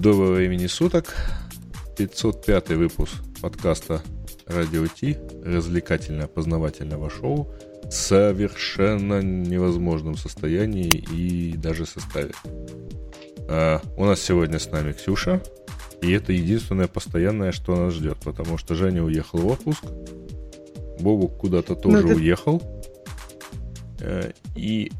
Доброго времени суток. 505 выпуск подкаста Радио Ти, развлекательно-познавательного шоу в совершенно невозможном состоянии и даже составе. А, у нас сегодня с нами Ксюша, и это единственное постоянное, что нас ждет, потому что Женя уехал в отпуск, Бобук куда-то тоже ну, уехал, э, и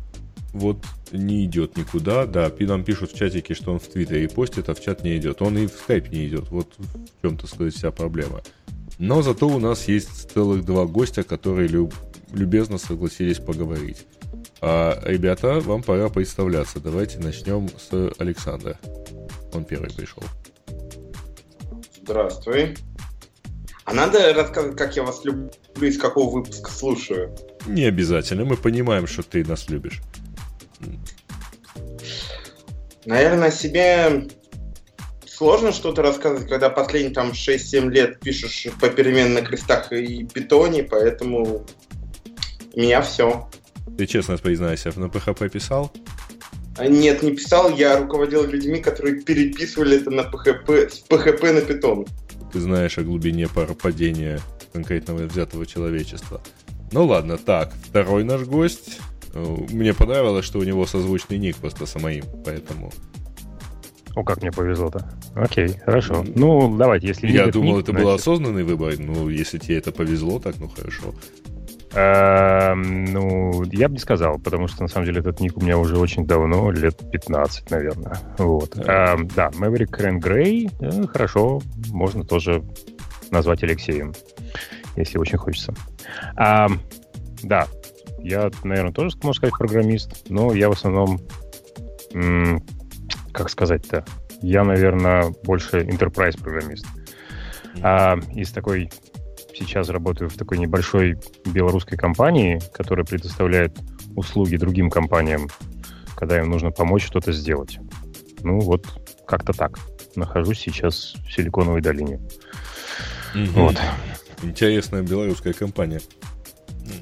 вот не идет никуда. Да, нам пишут в чатике, что он в Твиттере постит, а в чат не идет. Он и в скайп не идет. Вот в чем-то, сказать, вся проблема. Но зато у нас есть целых два гостя, которые люб- любезно согласились поговорить. А, ребята, вам пора представляться. Давайте начнем с Александра. Он первый пришел. Здравствуй. А надо рассказать, как я вас люблю, из какого выпуска слушаю? Не обязательно, мы понимаем, что ты нас любишь. Наверное, себе сложно что-то рассказывать, когда последние там 6-7 лет пишешь попеременно на крестах и питоне, поэтому у меня все. Ты честно признайся, на PHP писал? А, нет, не писал, я руководил людьми, которые переписывали это на PHP, с PHP на питон. Ты знаешь о глубине падения конкретного взятого человечества. Ну ладно, так, второй наш гость мне понравилось, что у него созвучный ник просто самоим, поэтому... О, как мне повезло-то. Окей, хорошо. Ну, давайте, если... Я думал, ник, это значит... был осознанный выбор. Ну, если тебе это повезло, так, ну, хорошо. Эм, ну, я бы не сказал, потому что, на самом деле, этот ник у меня уже очень давно, лет 15, наверное. Вот. Да, эм, да Maverick Ren Grey, э, хорошо, можно тоже назвать Алексеем, если очень хочется. Эм, да, я, наверное, тоже, можно сказать, программист, но я в основном, м- как сказать-то, я, наверное, больше enterprise программист. А из такой сейчас работаю в такой небольшой белорусской компании, которая предоставляет услуги другим компаниям, когда им нужно помочь что-то сделать. Ну вот, как-то так. Нахожусь сейчас в Силиконовой долине. Угу. Вот. Интересная белорусская компания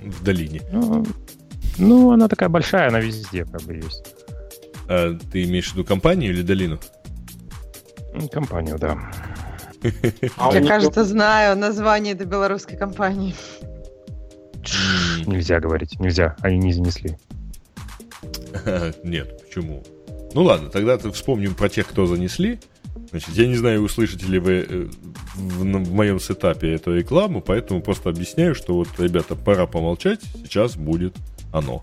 в долине? Ну, ну, она такая большая, она везде как бы есть. А ты имеешь в виду компанию или долину? Компанию, да. А Я, кажется, знаю название этой белорусской компании. Нельзя говорить, нельзя. Они не занесли. Нет, почему? Ну ладно, тогда вспомним про тех, кто занесли. Значит, я не знаю, услышите ли вы э, в, в моем сетапе эту рекламу, поэтому просто объясняю, что вот, ребята, пора помолчать, сейчас будет оно.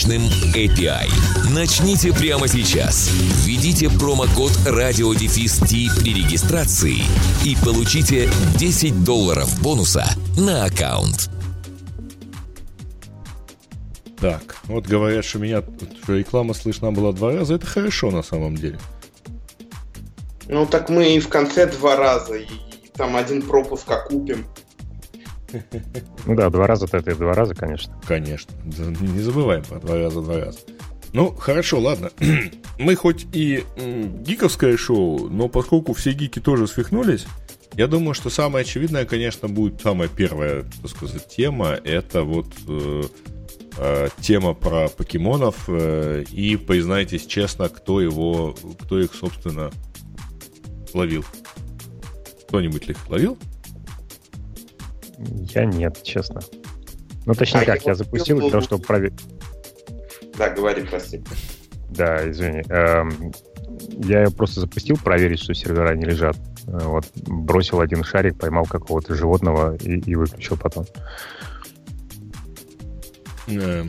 мощным API. Начните прямо сейчас. Введите промокод RadioDefist при регистрации и получите 10 долларов бонуса на аккаунт. Так, вот говорят, что меня что реклама слышна была два раза. Это хорошо на самом деле. Ну так мы и в конце два раза, и там один пропуск окупим. Ну да, два раза-то это два раза, конечно. Конечно. Не забываем про два раза, два раза. Ну, хорошо, ладно. Мы хоть и гиковское шоу, но поскольку все гики тоже свихнулись, я думаю, что самое очевидное, конечно, будет самая первая, так сказать, тема. Это вот э, э, тема про покемонов. Э, и признайтесь честно, кто его, кто их, собственно, ловил. Кто-нибудь их ловил? Я нет, честно. Ну, точнее а как, я запустил для того, чтобы проверить. Да, говори, прости. Да, извини. Эм, я ее просто запустил, проверить, что сервера не лежат. Э, вот, бросил один шарик, поймал какого-то животного и, и выключил потом. Э,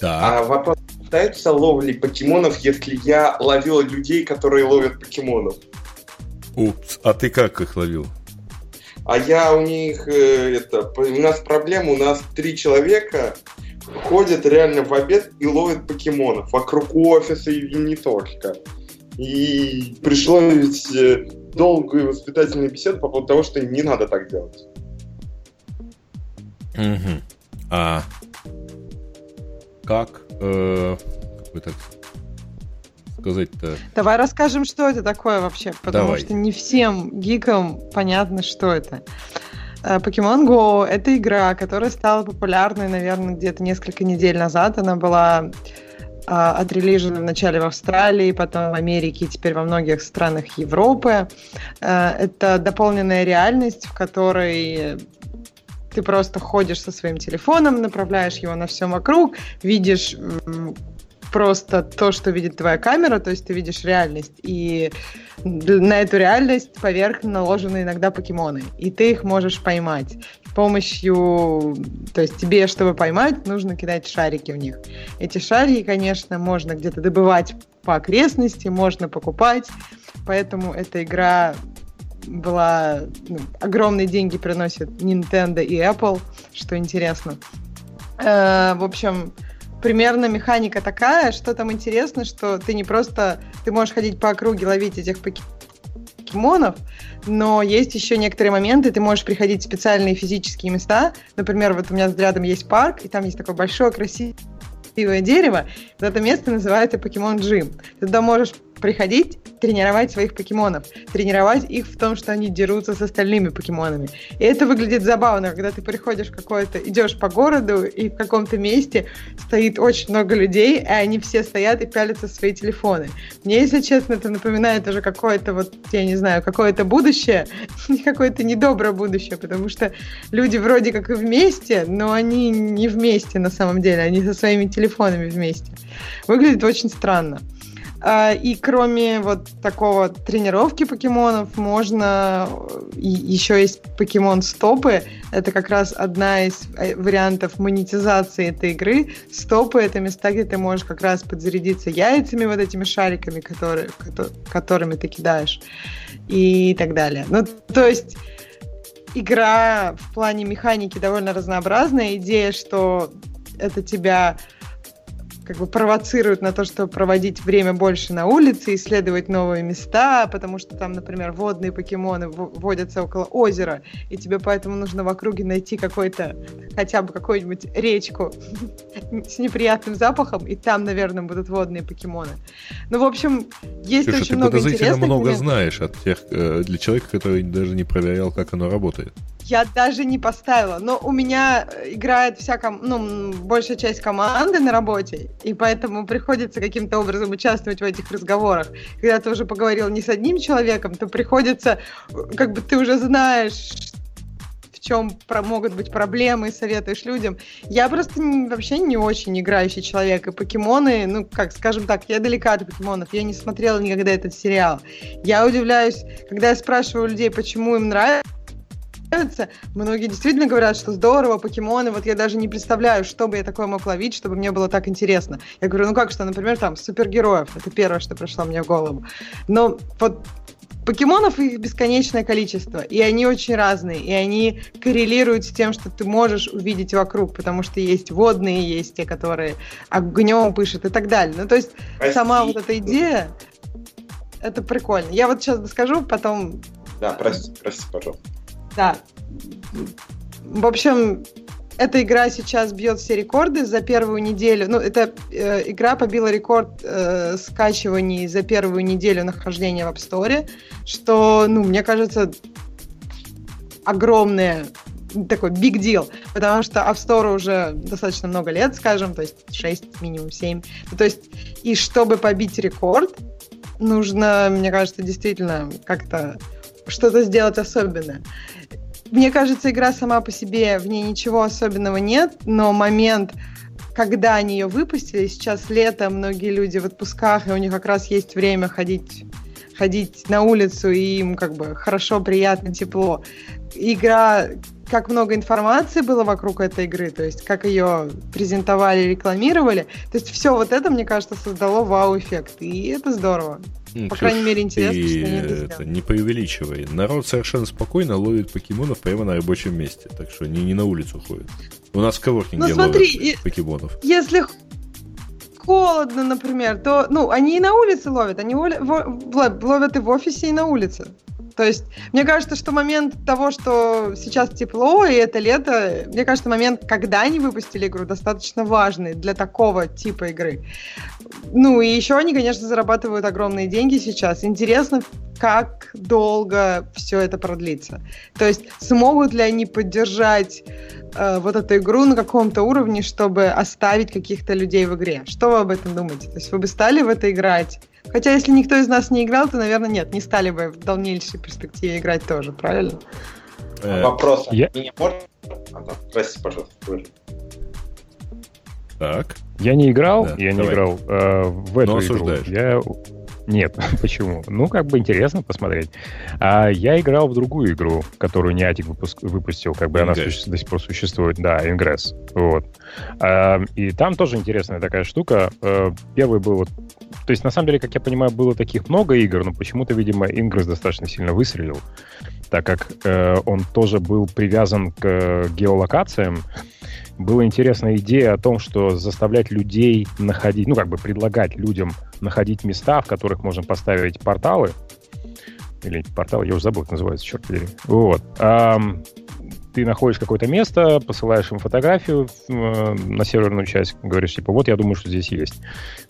да. А вопрос пытается ловли покемонов, если я ловил людей, которые ловят покемонов? Упс, а ты как их ловил? А я у них, э, это, у нас проблема, у нас три человека ходят реально в обед и ловят покемонов вокруг офиса и не только. И пришлось э, долгую воспитательную беседу по поводу того, что не надо так делать. Угу. А как, э, так сказать-то? Давай расскажем, что это такое вообще, потому Давай. что не всем гикам понятно, что это. Э, Pokemon Go — это игра, которая стала популярной, наверное, где-то несколько недель назад. Она была а, отрелижена вначале в Австралии, потом в Америке теперь во многих странах Европы. А, это дополненная реальность, в которой ты просто ходишь со своим телефоном, направляешь его на все вокруг, видишь просто то, что видит твоя камера, то есть ты видишь реальность, и на эту реальность поверх наложены иногда покемоны, и ты их можешь поймать. С помощью, то есть тебе, чтобы поймать, нужно кидать шарики в них. Эти шарики, конечно, можно где-то добывать по окрестности, можно покупать, поэтому эта игра была ну, огромные деньги приносит Nintendo и Apple, что интересно. Э, в общем, примерно механика такая, что там интересно, что ты не просто, ты можешь ходить по округе, ловить этих покемонов, но есть еще некоторые моменты, ты можешь приходить в специальные физические места, например, вот у меня рядом есть парк, и там есть такое большое красивое дерево, это место называется Покемон Джим. Ты туда можешь приходить, тренировать своих покемонов, тренировать их в том, что они дерутся с остальными покемонами. И это выглядит забавно, когда ты приходишь в какое-то, идешь по городу, и в каком-то месте стоит очень много людей, и они все стоят и пялятся в свои телефоны. Мне, если честно, это напоминает уже какое-то вот, я не знаю, какое-то будущее, какое-то недоброе будущее, потому что люди вроде как и вместе, но они не вместе на самом деле, они со своими телефонами вместе. Выглядит очень странно. А, и кроме вот такого тренировки покемонов, можно еще есть покемон стопы. Это как раз одна из э, вариантов монетизации этой игры. Стопы это места, где ты можешь как раз подзарядиться яйцами, вот этими шариками, которые, которыми ты кидаешь, и так далее. Ну, то есть игра в плане механики довольно разнообразная. Идея, что это тебя как бы провоцируют на то, чтобы проводить время больше на улице, исследовать новые места, потому что там, например, водные покемоны водятся около озера, и тебе поэтому нужно в округе найти какой-то, хотя бы какую-нибудь речку с неприятным запахом, и там, наверное, будут водные покемоны. Ну, в общем, есть Слушай, очень много интересных... много знаешь от тех, э, для человека, который даже не проверял, как оно работает. Я даже не поставила. Но у меня играет вся ком... ну, большая часть команды на работе, и поэтому приходится каким-то образом участвовать в этих разговорах. Когда ты уже поговорил не с одним человеком, то приходится, как бы ты уже знаешь, в чем про, могут быть проблемы, советуешь людям. Я просто не, вообще не очень играющий человек, и покемоны, ну, как, скажем так, я далека от покемонов, я не смотрела никогда этот сериал. Я удивляюсь, когда я спрашиваю людей, почему им нравится, нравится. Многие действительно говорят, что здорово, покемоны, вот я даже не представляю, что бы я такое мог ловить, чтобы мне было так интересно. Я говорю, ну как что, например, там, супергероев, это первое, что пришло мне в голову. Но вот Покемонов их бесконечное количество, и они очень разные, и они коррелируют с тем, что ты можешь увидеть вокруг, потому что есть водные, есть те, которые огнем пышут и так далее. Ну, то есть прости. сама вот эта идея, это прикольно. Я вот сейчас скажу, потом... Да, прости, прости, пожалуйста. Да. В общем, эта игра сейчас бьет все рекорды за первую неделю. Ну, эта э, игра побила рекорд э, скачиваний за первую неделю нахождения в App Store, что, ну, мне кажется, огромное такой big deal, потому что App Store уже достаточно много лет, скажем, то есть 6, минимум 7. Ну, то есть, и чтобы побить рекорд, нужно, мне кажется, действительно как-то что-то сделать особенное. Мне кажется, игра сама по себе, в ней ничего особенного нет, но момент, когда они ее выпустили, сейчас лето, многие люди в отпусках, и у них как раз есть время ходить ходить на улицу, и им как бы хорошо, приятно, тепло. Игра как много информации было вокруг этой игры, то есть как ее презентовали, рекламировали. То есть все вот это, мне кажется, создало вау-эффект, и это здорово. Ну, По крайней мере, интересно, что они это, это Не преувеличивай. Народ совершенно спокойно ловит покемонов прямо на рабочем месте, так что не, не на улицу ходит. У нас в коворкинге ну, смотри, ловят покемонов. Если холодно, например, то, ну, они и на улице ловят, они ловят и в офисе, и на улице. То есть, мне кажется, что момент того, что сейчас тепло, и это лето, мне кажется, момент, когда они выпустили игру, достаточно важный для такого типа игры. Ну, и еще они, конечно, зарабатывают огромные деньги сейчас. Интересно, как долго все это продлится. То есть, смогут ли они поддержать э, вот эту игру на каком-то уровне, чтобы оставить каких-то людей в игре? Что вы об этом думаете? То есть, вы бы стали в это играть? Хотя, если никто из нас не играл, то, наверное, нет, не стали бы в дальнейшей перспективе играть тоже, правильно? Э, Вопрос. Я... Меня можно? Простите, пожалуйста. Так. Я не играл, да, я давай. не играл э, в эту Но игру. Я нет, почему? Ну, как бы интересно посмотреть. А я играл в другую игру, которую Niantic выпуск, выпустил, как бы Ingress. она суще, до сих пор существует. Да, Ingress. Вот. А, и там тоже интересная такая штука. А, первый был вот... То есть, на самом деле, как я понимаю, было таких много игр, но почему-то, видимо, Ingress достаточно сильно выстрелил, так как э, он тоже был привязан к э, геолокациям, была интересная идея о том, что заставлять людей находить, ну, как бы предлагать людям находить места, в которых можно поставить порталы, или портал, я уже забыл, как называется, черт подери. Вот. А, ты находишь какое-то место, посылаешь им фотографию э, на серверную часть, говоришь, типа, вот я думаю, что здесь есть.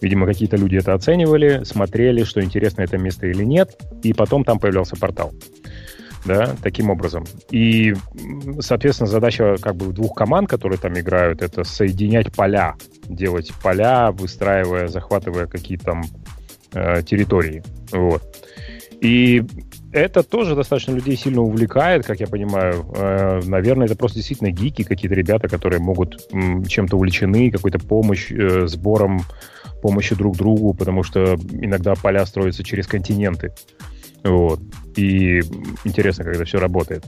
Видимо, какие-то люди это оценивали, смотрели, что интересно это место или нет, и потом там появлялся портал да, таким образом. И, соответственно, задача как бы двух команд, которые там играют, это соединять поля, делать поля, выстраивая, захватывая какие-то там э, территории. Вот. И это тоже достаточно людей сильно увлекает, как я понимаю. Э, наверное, это просто действительно гики, какие-то ребята, которые могут чем-то увлечены, какой-то помощь, э, сбором помощи друг другу, потому что иногда поля строятся через континенты. Вот. И интересно, как это все работает.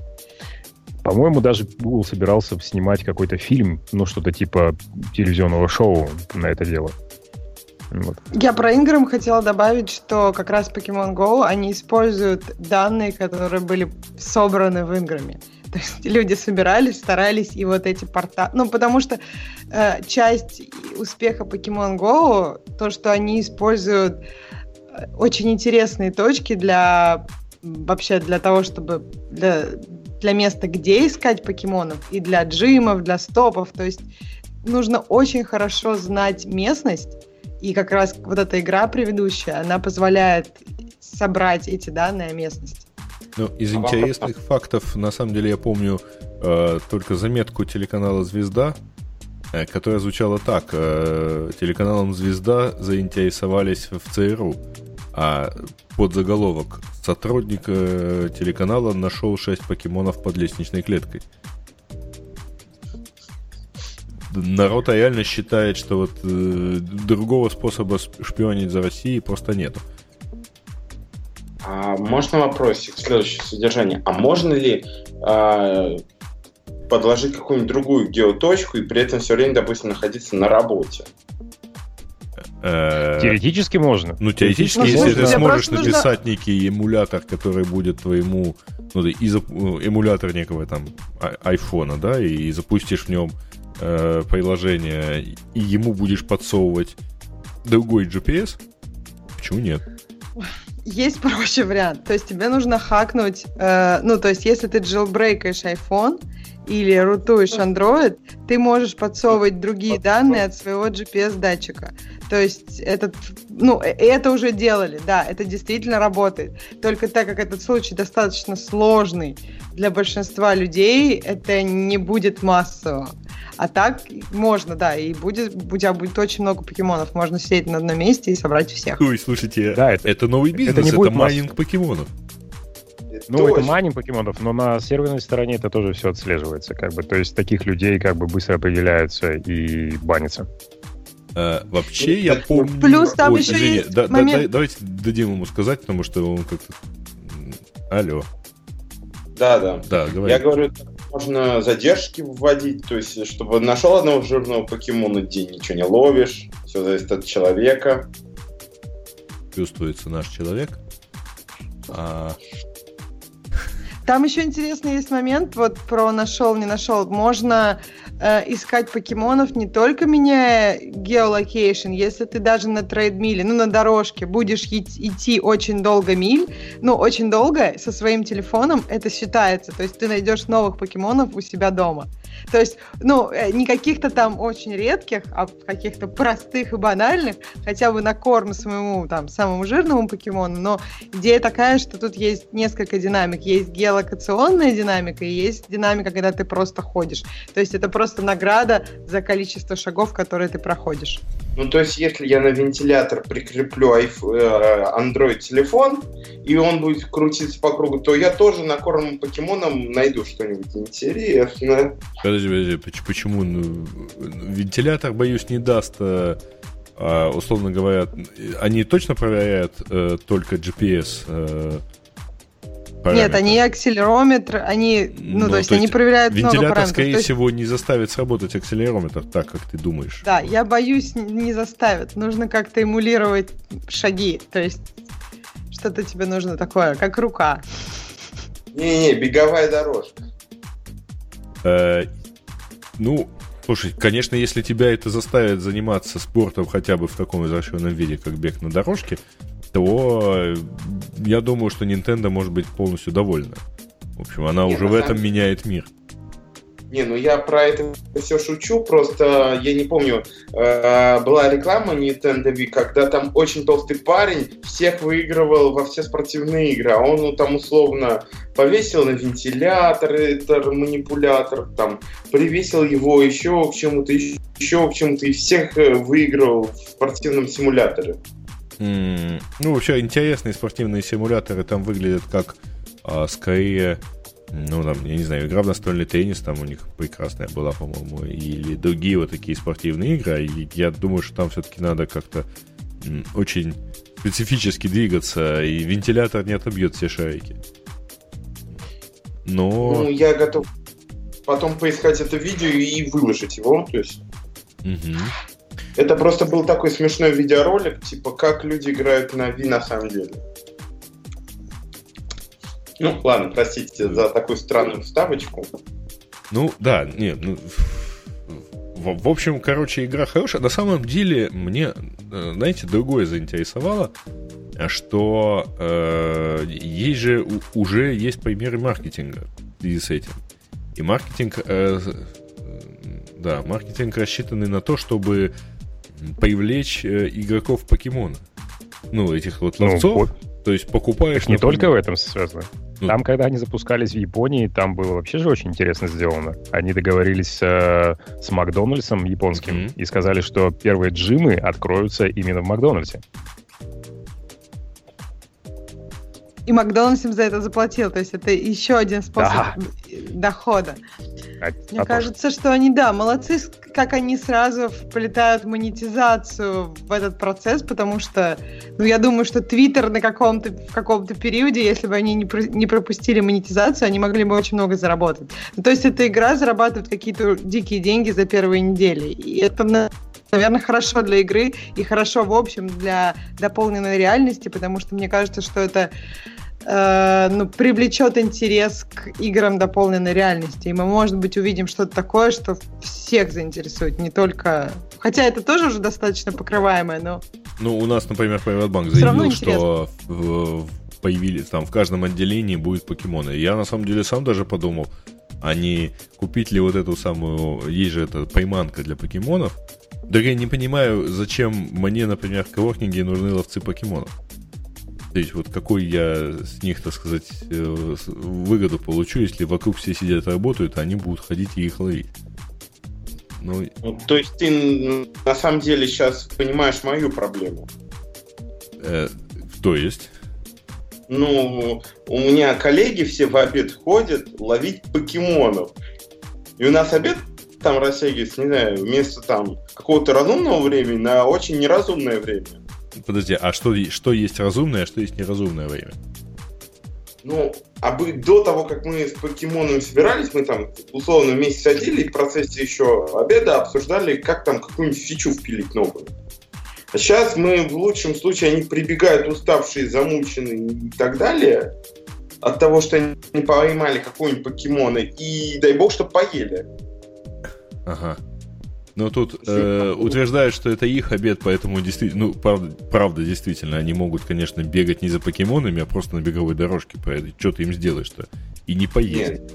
По-моему, даже Google собирался снимать какой-то фильм, ну, что-то типа телевизионного шоу на это дело. Вот. Я про Ingram хотела добавить, что как раз Pokemon Go, они используют данные, которые были собраны в Ingram. То есть люди собирались, старались, и вот эти порта... Ну, потому что э, часть успеха Pokemon Go, то, что они используют очень интересные точки для вообще для того, чтобы для, для места, где искать покемонов, и для джимов, для стопов. То есть нужно очень хорошо знать местность, и как раз вот эта игра предыдущая, она позволяет собрать эти данные о местности. Ну, из интересных фактов, на самом деле, я помню э, только заметку телеканала «Звезда», э, которая звучала так. Э, телеканалом «Звезда» заинтересовались в ЦРУ а под заголовок «Сотрудник э, телеканала нашел 6 покемонов под лестничной клеткой». Народ реально считает, что вот э, другого способа шпионить за Россией просто нет. А можно вопросик, следующее содержание. А можно ли э, подложить какую-нибудь другую геоточку и при этом все время, допустим, находиться на работе? Э, теоретически можно. Ну, теоретически, ну, если ты сможешь написать нужно... некий эмулятор, который будет твоему, ну, ну, эмулятор некого там а, айфона, да, и запустишь в нем э, приложение, и ему будешь подсовывать другой GPS, почему нет? Есть проще вариант. То есть тебе нужно хакнуть, э, ну, то есть если ты джилбрейкаешь iPhone, или рутуешь Android, ты можешь подсовывать другие данные от своего GPS-датчика. То есть этот, ну, э, это уже делали, да, это действительно работает. Только так как этот случай достаточно сложный для большинства людей, это не будет массово. А так можно, да, и будет, у тебя будет очень много покемонов. Можно сидеть на одном месте и собрать всех. Ой, слушайте, да, это, это новый бизнес, это, не это майнинг покемонов. Ну, Точно. это майнинг покемонов, но на серверной стороне это тоже все отслеживается, как бы. То есть таких людей как бы быстро определяются и банятся. А, вообще, я помню... Плюс там Ой, еще извини, есть да, момент... да, давайте дадим ему сказать, потому что он как-то... Алло. Да, да. Да, говори. Я говорю, можно задержки вводить, то есть, чтобы нашел одного жирного покемона, день ничего не ловишь, все зависит от человека. Чувствуется наш человек. А, там еще интересный есть момент, вот про нашел, не нашел. Можно э, искать покемонов, не только меняя geolocation, если ты даже на treadmill е, ну, на дорожке будешь идти очень долго миль, ну, очень долго со своим телефоном, это считается. То есть ты найдешь новых покемонов у себя дома. То есть, ну, э, не каких-то там очень редких, а каких-то простых и банальных, хотя бы на корм своему там самому жирному покемону, но идея такая, что тут есть несколько динамик. Есть геолокационная динамика и есть динамика, когда ты просто ходишь. То есть это просто награда за количество шагов, которые ты проходишь. Ну, то есть, если я на вентилятор прикреплю э, Android телефон, и он будет крутиться по кругу, то я тоже на корм покемоном найду что-нибудь интересное. Подожди, подожди, почему? Ну, вентилятор, боюсь, не даст, а, а, условно говоря, они точно проверяют э, только GPS э, Параметр. Нет, они акселерометр, они, ну, ну то есть то они проверяют вентилятор, много параметров. скорее есть... всего, не заставит сработать акселерометр так, как ты думаешь. Да, я боюсь, не заставит. Нужно как-то эмулировать шаги, то есть что-то тебе нужно такое, как рука. Не-не, беговая дорожка. Э, ну, слушай, конечно, если тебя это заставит заниматься спортом хотя бы в таком извращенном виде, как бег на дорожке, то я думаю, что Nintendo может быть полностью довольна. В общем, она Нет, уже в этом меняет мир. Не, ну я про это все шучу, просто я не помню, э, была реклама Nintendo Wii, когда там очень толстый парень всех выигрывал во все спортивные игры, а он ну, там условно повесил на вентилятор, это манипулятор, там привесил его еще к чему-то, еще к чему-то, и всех э, выигрывал в спортивном симуляторе. Ну, вообще интересные спортивные симуляторы там выглядят как а, скорее ну, там, я не знаю, игра в настольный теннис там у них прекрасная была, по-моему, или другие вот такие спортивные игры, и я думаю, что там все-таки надо как-то очень специфически двигаться, и вентилятор не отобьет все шарики. Но... Ну, я готов потом поискать это видео и выложить его, то есть... Угу. Это просто был такой смешной видеоролик, типа, как люди играют на Ви на самом деле. Ну, ладно, простите за такую странную вставочку. Ну, да, нет, ну, в, в общем, короче, игра хорошая. На самом деле, мне, э, знаете, другое заинтересовало, что э, есть же уже есть примеры маркетинга в связи с этим. И маркетинг, э, да, маркетинг рассчитанный на то, чтобы привлечь э, игроков покемона. Ну, этих вот ну, ловцов. Ну, вот. То есть покупаешь... Не например... только в этом связано. Ну, там, когда они запускались в Японии, там было вообще же очень интересно сделано. Они договорились э, с Макдональдсом японским mm-hmm. и сказали, что первые джимы откроются именно в Макдональдсе. И Макдональдс им за это заплатил. То есть это еще один способ да. дохода. А, Мне а кажется, тоже. что они, да, молодцы, как они сразу вплетают монетизацию в этот процесс, потому что, ну, я думаю, что Твиттер на каком-то, в каком-то периоде, если бы они не, про, не пропустили монетизацию, они могли бы очень много заработать. Ну, то есть эта игра зарабатывает какие-то дикие деньги за первые недели. И это наверное, хорошо для игры и хорошо, в общем, для дополненной реальности, потому что мне кажется, что это э, ну, привлечет интерес к играм дополненной реальности. И мы, может быть, увидим что-то такое, что всех заинтересует, не только... Хотя это тоже уже достаточно покрываемое, но... Ну, у нас, например, Приватбанк заявил, что появились там в каждом отделении будет покемоны. Я, на самом деле, сам даже подумал, а не купить ли вот эту самую... Есть же эта пойманка для покемонов, да я не понимаю, зачем мне, например, в коворкинге нужны ловцы покемонов. То есть вот какой я с них, так сказать, э, выгоду получу, если вокруг все сидят и работают, а они будут ходить и их ловить. Ну... То есть ты на самом деле сейчас понимаешь мою проблему? Э, то есть? Ну, у меня коллеги все в обед ходят ловить покемонов. И у нас обед там растягивается, не знаю, вместо там какого-то разумного времени на очень неразумное время. Подожди, а что, что есть разумное, а что есть неразумное время? Ну, а бы, до того, как мы с покемонами собирались, мы там условно вместе сидели и в процессе еще обеда обсуждали, как там какую-нибудь фичу впилить новую. А сейчас мы в лучшем случае, они прибегают уставшие, замученные и так далее, от того, что они не поймали какого-нибудь покемона, и дай бог, что поели. Ага. Но тут э, утверждают, что это их обед, поэтому действительно, ну, правда, правда, действительно, они могут, конечно, бегать не за покемонами, а просто на беговой дорожке поедать. Что ты им сделаешь-то? И не поесть. Нет.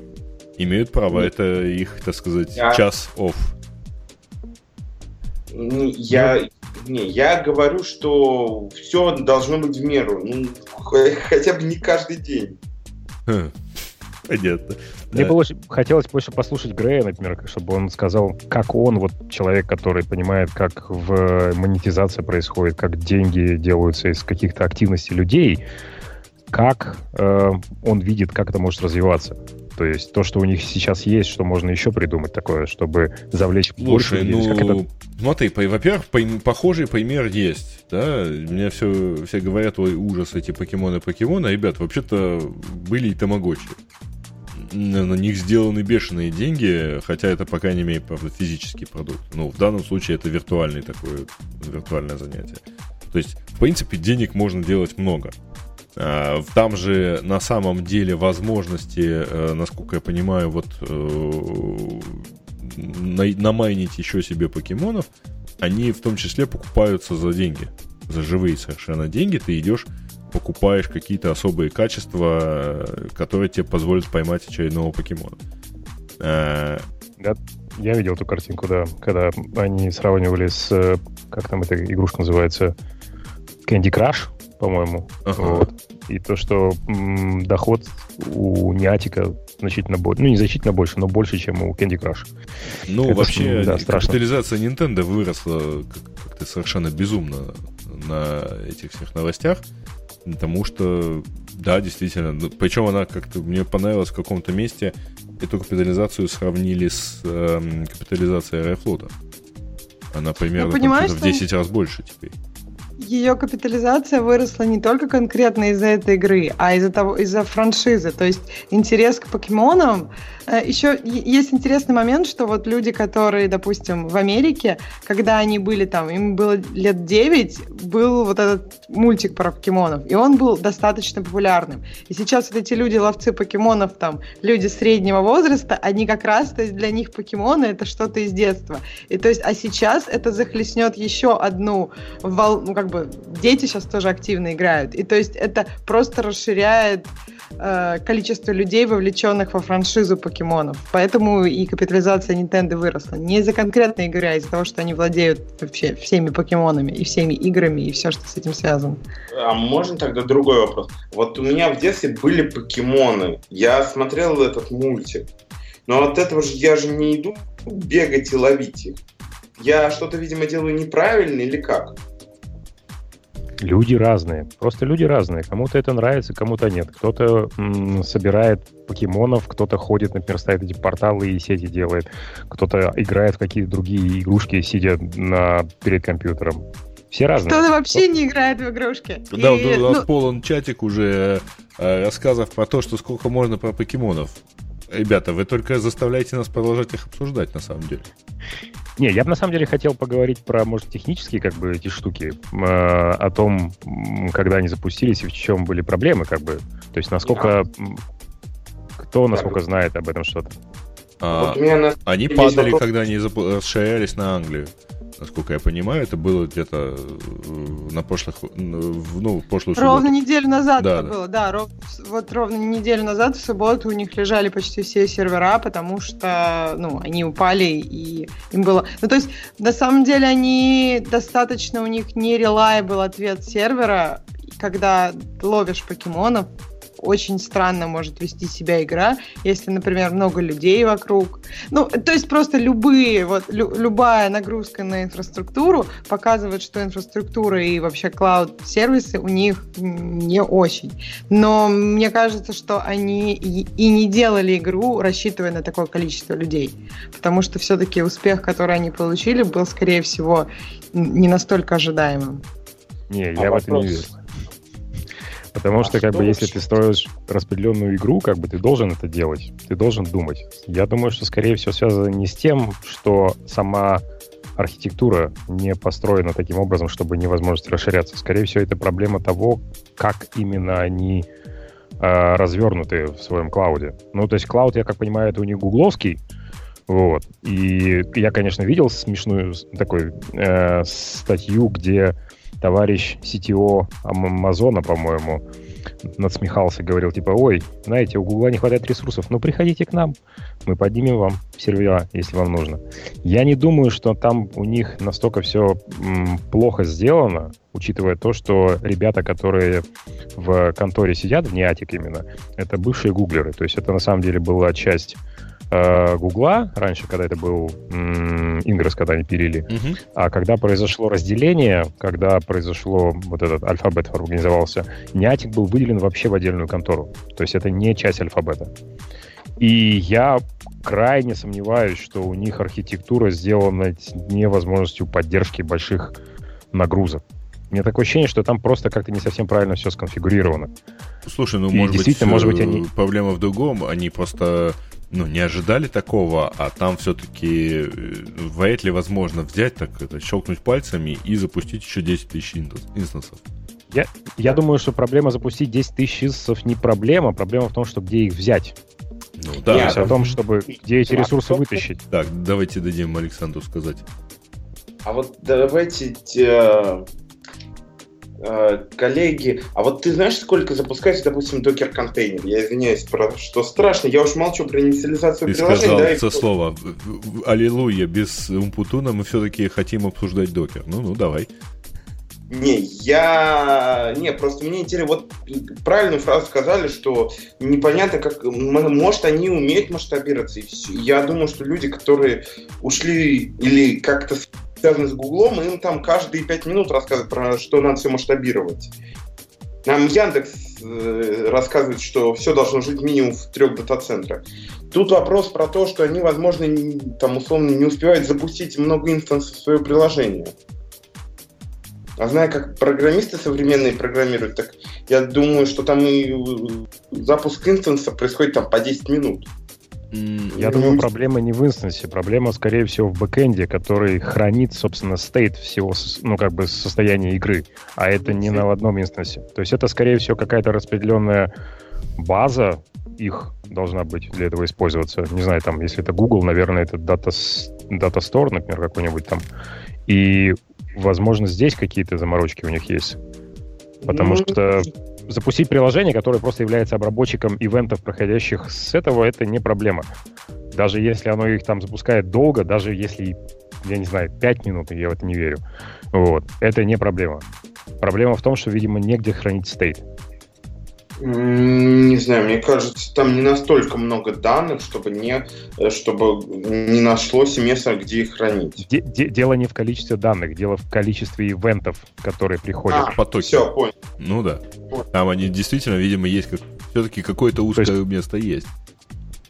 Имеют право, Нет. это их, так сказать, я... час офф. Я, не, я говорю, что все должно быть в меру. Ну, хотя бы не каждый день. Хм. Понятно. Мне да. было хотелось больше послушать Грея, например, чтобы он сказал, как он, вот человек, который понимает, как в монетизация происходит, как деньги делаются из каких-то активностей людей, как э, он видит, как это может развиваться. То есть то, что у них сейчас есть, что можно еще придумать такое, чтобы завлечь Слушай, больше людей. ну, это... смотри, по, во-первых, по, похожий пример есть, да, мне все, все говорят, ой, ужас, эти покемоны, покемоны, а, ребят, вообще-то были и тамагочи на них сделаны бешеные деньги, хотя это, по крайней мере, правда, физический продукт. Ну, в данном случае это виртуальный такой, виртуальное занятие. То есть, в принципе, денег можно делать много. А, там же на самом деле возможности, э, насколько я понимаю, вот э, намайнить еще себе покемонов, они в том числе покупаются за деньги. За живые совершенно деньги ты идешь покупаешь какие-то особые качества, которые тебе позволят поймать очередного покемона. Да, э, я видел эту картинку, да, когда они сравнивали с, э, как там эта игрушка называется, Candy Crush, по-моему. Ага. Вот. И то, что м, доход у Niantic значительно больше. Ну, не значительно больше, но больше, чем у Candy Crush. Ну, Это, вообще, да, капитализация Nintendo выросла как-то совершенно безумно на этих всех новостях. Потому что, да, действительно. Ну, причем она как-то мне понравилась в каком-то месте. Эту капитализацию сравнили с э, капитализацией Аэрофлота. Она примерно ну, в 10 раз больше теперь ее капитализация выросла не только конкретно из-за этой игры, а из-за того, из-за франшизы. То есть интерес к покемонам. Э, Еще есть интересный момент, что вот люди, которые, допустим, в Америке, когда они были там, им было лет 9, был вот этот мультик про покемонов, и он был достаточно популярным. И сейчас вот эти люди, ловцы покемонов, там, люди среднего возраста, они как раз, то есть для них покемоны это что-то из детства. И то есть, а сейчас это захлестнет еще одну волну, как бы бы дети сейчас тоже активно играют. И то есть это просто расширяет э, количество людей, вовлеченных во франшизу покемонов. Поэтому и капитализация Nintendo выросла. Не из-за конкретной игры, а из-за того, что они владеют вообще всеми покемонами и всеми играми и все, что с этим связано. А можно тогда другой вопрос? Вот у меня в детстве были покемоны. Я смотрел этот мультик. Но от этого же я же не иду бегать и ловить их. Я что-то, видимо, делаю неправильно или как? Люди разные. Просто люди разные. Кому-то это нравится, кому-то нет. Кто-то м, собирает покемонов, кто-то ходит, например, ставит эти порталы и сети делает. Кто-то играет в какие-то другие игрушки, сидя на, перед компьютером. Все разные. Кто-то вообще Кто... не играет в игрушки. Да, и, у нас ну... полон чатик уже э, рассказов про то, что сколько можно про покемонов. Ребята, вы только заставляете нас продолжать их обсуждать, на самом деле. Не, я бы на самом деле хотел поговорить про, может, технические как бы эти штуки, э, о том, когда они запустились и в чем были проблемы, как бы. То есть насколько... Кто, насколько знает об этом что-то? А, вот они падали, когда они расширялись на Англию насколько я понимаю, это было где-то э, на прошлых, ну, в прошлую субботу. Ровно неделю назад да, это да. было, да, ров, вот ровно неделю назад в субботу у них лежали почти все сервера, потому что, ну, они упали и им было... Ну, то есть, на самом деле, они достаточно, у них не reliable ответ сервера, когда ловишь покемонов, очень странно может вести себя игра, если, например, много людей вокруг. Ну, то есть просто любые, вот лю, любая нагрузка на инфраструктуру показывает, что инфраструктура и вообще клауд-сервисы у них не очень. Но мне кажется, что они и, и не делали игру, рассчитывая на такое количество людей. Потому что все-таки успех, который они получили, был, скорее всего, не настолько ожидаемым. Не, я а в это не верю. Потому а что, как бы, если ты строишь распределенную игру, как бы ты должен это делать, ты должен думать. Я думаю, что, скорее всего, связано не с тем, что сама архитектура не построена таким образом, чтобы невозможность расширяться. Скорее всего, это проблема того, как именно они э, развернуты в своем клауде. Ну, то есть клауд, я как понимаю, это у них гугловский, Вот. И я, конечно, видел смешную такой э, статью, где товарищ CTO Амазона, по-моему, надсмехался, говорил, типа, ой, знаете, у Гугла не хватает ресурсов, ну приходите к нам, мы поднимем вам сервера, если вам нужно. Я не думаю, что там у них настолько все плохо сделано, учитывая то, что ребята, которые в конторе сидят, в Неатик именно, это бывшие гуглеры, то есть это на самом деле была часть Гугла раньше, когда это был Ингресс, когда они пилили. Угу. А когда произошло разделение, когда произошло вот этот альфабет организовался, Niantic был выделен вообще в отдельную контору. То есть это не часть альфабета. И я крайне сомневаюсь, что у них архитектура сделана невозможностью поддержки больших нагрузок. У меня такое ощущение, что там просто как-то не совсем правильно все сконфигурировано. Слушай, ну, и может быть, может быть, они... проблема в другом. Они просто ну, не ожидали такого, а там все-таки э, вряд ли возможно взять, так это, щелкнуть пальцами и запустить еще 10 тысяч инстансов. Я, я думаю, что проблема запустить 10 тысяч инстансов не проблема, проблема в том, что где их взять. Ну, да. То есть о том, чтобы где эти ресурсы вытащить. Так, давайте дадим Александру сказать. А вот давайте коллеги, а вот ты знаешь, сколько запускается, допустим, докер-контейнер? Я извиняюсь, про что страшно. Я уж молчу про инициализацию ты приложения. Сказал да, слово. Аллилуйя, без Умпутуна мы все-таки хотим обсуждать докер. Ну, ну, давай. Не, я... Не, просто мне интересно, вот правильную фразу сказали, что непонятно, как... Может, они умеют масштабироваться, и все. Я думаю, что люди, которые ушли или как-то связаны с Гуглом, им там каждые пять минут рассказывают про что надо все масштабировать. Нам Яндекс э, рассказывает, что все должно жить минимум в трех дата-центрах. Тут вопрос про то, что они, возможно, там условно не успевают запустить много инстансов в свое приложение. А зная, как программисты современные программируют, так я думаю, что там и э, запуск инстанса происходит там по 10 минут. Я думаю, проблема не в инстансе, проблема, скорее всего, в бэкэнде, который хранит, собственно, стейт всего, ну, как бы, состояния игры, а это не на одном инстансе. То есть это, скорее всего, какая-то распределенная база их должна быть для этого использоваться. Не знаю, там, если это Google, наверное, это Data, Data Store, например, какой-нибудь там. И, возможно, здесь какие-то заморочки у них есть. Потому ну, что запустить приложение, которое просто является обработчиком ивентов, проходящих с этого, это не проблема. Даже если оно их там запускает долго, даже если, я не знаю, 5 минут, я в это не верю, вот, это не проблема. Проблема в том, что, видимо, негде хранить стейт. Не знаю, мне кажется, там не настолько много данных, чтобы не, чтобы не нашлось места, где их хранить. Де- де- дело не в количестве данных, дело в количестве ивентов, которые приходят. А, потоки. Все, понял. Ну да. Там они действительно, видимо, есть как... все-таки какое-то узкое есть... место есть.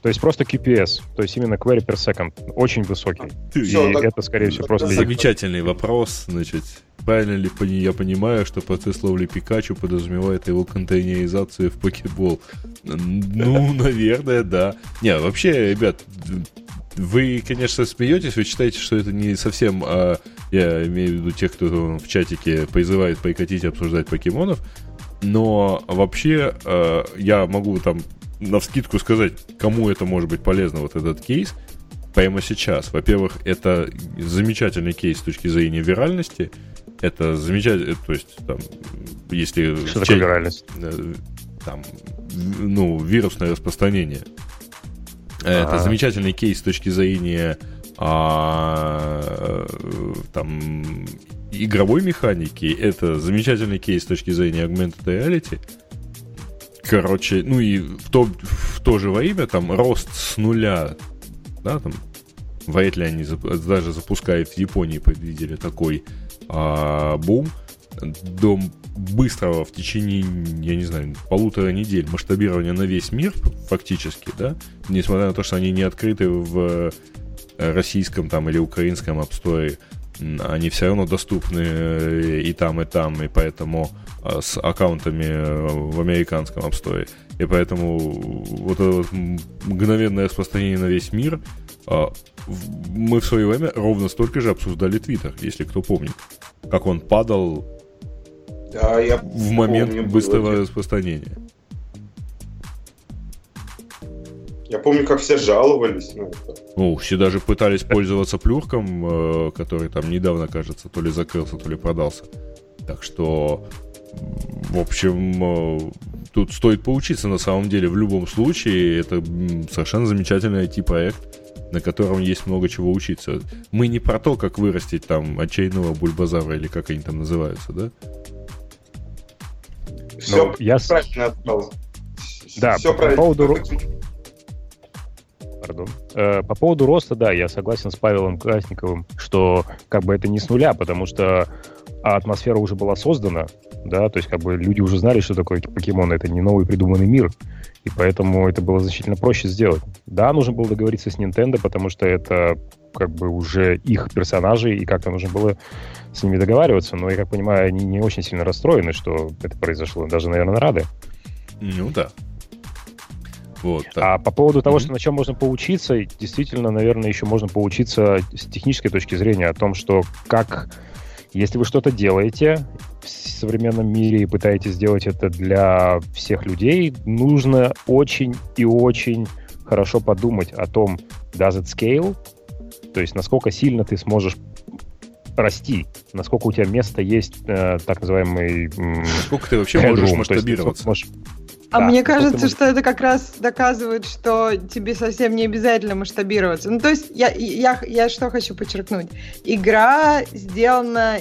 То есть просто QPS, то есть именно query per second, очень высокий. Все, и так, это, скорее всего, просто... Замечательный вопрос, значит, правильно ли я понимаю, что процесс ловли Пикачу подразумевает его контейнеризацию в покебол? Ну, наверное, да. Не, вообще, ребят, вы, конечно, смеетесь, вы считаете, что это не совсем, а, я имею в виду тех, кто в чатике призывает прекратить обсуждать покемонов, но вообще э, я могу там на вскидку сказать, кому это может быть полезно, вот этот кейс, прямо сейчас. Во-первых, это замечательный кейс с точки зрения виральности. Это замечательно, то есть там, если... Что такое виральность? Э, там, ну, вирусное распространение. А-а-а. Это замечательный кейс с точки зрения а, там, игровой механики. Это замечательный кейс с точки зрения augmented reality. Короче, ну и в то, в то же время там рост с нуля, да, там, вряд ли они даже запускают в Японии, предвидели такой а, бум, до быстрого в течение, я не знаю, полутора недель масштабирования на весь мир фактически, да, несмотря на то, что они не открыты в российском там или украинском App они все равно доступны э, и там, и там, и поэтому а, с аккаунтами э, в американском App Store. И поэтому вот это вот мгновенное распространение на весь мир мы в свое время ровно столько же обсуждали Твиттер, если кто помнит. Как он падал да, я в момент помню, быстрого было. распространения. Я помню, как все жаловались на это. Ну, все даже пытались пользоваться плюрком, э, который там недавно, кажется, то ли закрылся, то ли продался. Так что, в общем, э, тут стоит поучиться на самом деле в любом случае. Это совершенно замечательный IT-проект, на котором есть много чего учиться. Мы не про то, как вырастить там отчаянного бульбазара или как они там называются, да? Все ну, я... правильно сказал. Да, Все по, правильно. поводу пардон. Э, по поводу роста, да, я согласен с Павелом Красниковым, что как бы это не с нуля, потому что атмосфера уже была создана, да, то есть как бы люди уже знали, что такое покемон, это не новый придуманный мир, и поэтому это было значительно проще сделать. Да, нужно было договориться с Nintendo, потому что это как бы уже их персонажи, и как-то нужно было с ними договариваться, но я как понимаю, они не очень сильно расстроены, что это произошло, даже, наверное, рады. Ну да, вот, а по поводу того, mm-hmm. что на чем можно поучиться, действительно, наверное, еще можно поучиться с технической точки зрения о том, что как, если вы что-то делаете в современном мире и пытаетесь сделать это для всех людей, нужно очень и очень хорошо подумать о том, does it scale, то есть насколько сильно ты сможешь расти, насколько у тебя место есть, э, так называемый... Насколько ты вообще можешь масштабироваться. Можешь а мне кажется, что это как раз доказывает, что тебе совсем не обязательно масштабироваться. Ну, то есть я, я, я что хочу подчеркнуть. Игра сделана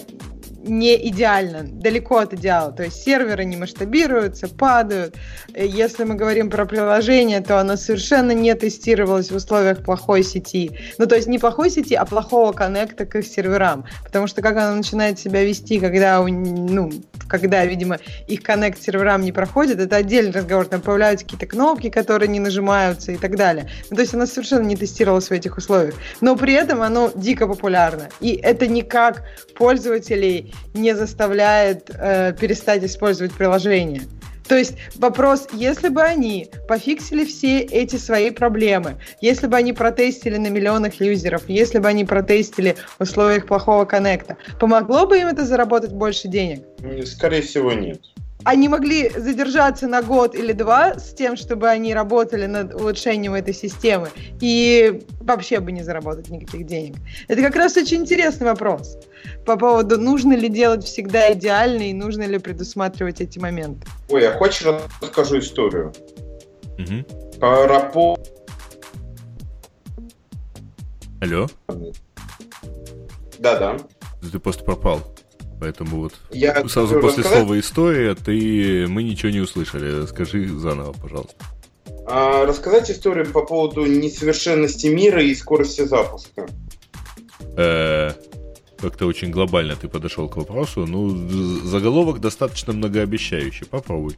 не идеально, далеко от идеала. То есть серверы не масштабируются, падают. Если мы говорим про приложение, то оно совершенно не тестировалось в условиях плохой сети. Ну, то есть не плохой сети, а плохого коннекта к их серверам. Потому что как оно начинает себя вести, когда, ну, когда, видимо, их коннект серверам не проходит, это отдельный разговор. Там появляются какие-то кнопки, которые не нажимаются и так далее. Ну, то есть оно совершенно не тестировалось в этих условиях. Но при этом оно дико популярно. И это никак пользователей не заставляет э, перестать использовать приложение. То есть вопрос, если бы они пофиксили все эти свои проблемы, если бы они протестили на миллионах юзеров, если бы они протестили в условиях плохого коннекта, помогло бы им это заработать больше денег? Скорее всего, нет они могли задержаться на год или два с тем, чтобы они работали над улучшением этой системы, и вообще бы не заработать никаких денег. Это как раз очень интересный вопрос по поводу, нужно ли делать всегда идеально и нужно ли предусматривать эти моменты. Ой, я хочешь расскажу историю? Угу. Алло? Да-да. Ты просто пропал. Поэтому вот я сразу после рассказать? слова история ты мы ничего не услышали. Скажи заново, пожалуйста. А, рассказать историю по поводу несовершенности мира и скорости запуска. Э, как-то очень глобально ты подошел к вопросу. Ну, заголовок достаточно многообещающий. Попробуй.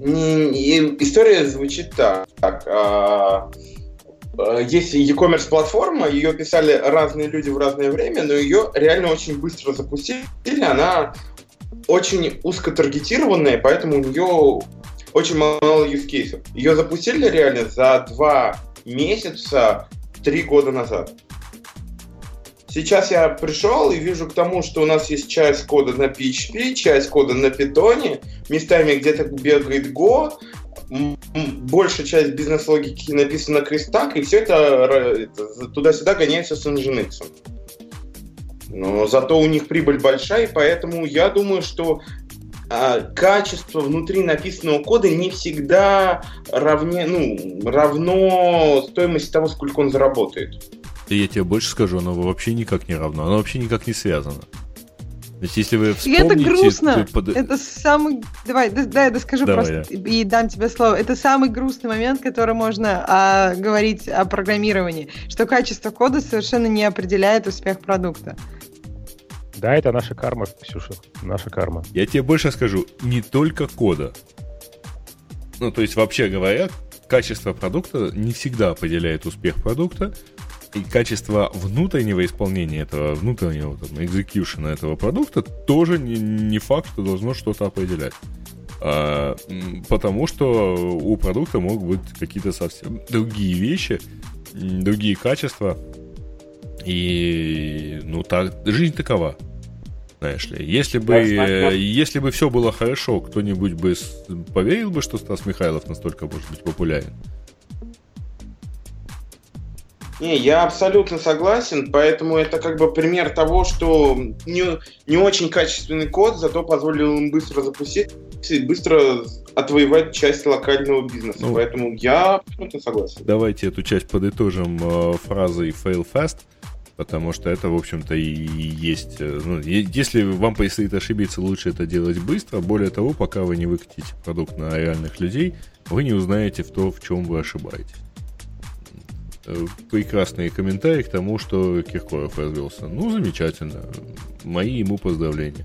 История звучит так. А, Э, есть e-commerce платформа, ее писали разные люди в разное время, но ее реально очень быстро запустили. Она очень узко таргетированная, поэтому у нее очень мало use cases. Ее запустили реально за два месяца, три года назад. Сейчас я пришел и вижу к тому, что у нас есть часть кода на PHP, часть кода на Python, местами где-то бегает Go, большая часть бизнес-логики написана на крестах, и все это, это туда-сюда гоняется с Nginx. Но зато у них прибыль большая, и поэтому я думаю, что а, качество внутри написанного кода не всегда равне, ну, равно стоимости того, сколько он заработает. Я тебе больше скажу, оно вообще никак не равно, оно вообще никак не связано. То есть, если вы вспомните... это грустно. Под... Это самый... Давай, да, да, я доскажу Давай, просто да. и дам тебе слово. Это самый грустный момент, который можно а, говорить о программировании, что качество кода совершенно не определяет успех продукта. Да, это наша карма, Ксюша, наша карма. Я тебе больше скажу, не только кода. Ну, то есть, вообще говоря, качество продукта не всегда определяет успех продукта, и качество внутреннего исполнения этого, внутреннего там, экзекьюшена этого продукта тоже не, не факт, что должно что-то определять. А, потому что у продукта могут быть какие-то совсем другие вещи, другие качества. И, ну, так, жизнь такова. Знаешь ли, если бы, если бы все было хорошо, кто-нибудь бы поверил бы, что Стас Михайлов настолько может быть популярен? Не, я абсолютно согласен, поэтому это как бы пример того, что не, не очень качественный код, зато позволил им быстро запустить и быстро отвоевать часть локального бизнеса. Ну, поэтому я абсолютно согласен. Давайте эту часть подытожим э, фразой fail fast, потому что это, в общем-то, и есть... Э, ну, если вам предстоит ошибиться, лучше это делать быстро. Более того, пока вы не выкатите продукт на реальных людей, вы не узнаете в то, в чем вы ошибаетесь. Прекрасные комментарии к тому, что Киркоров развелся. Ну, замечательно. Мои ему поздравления.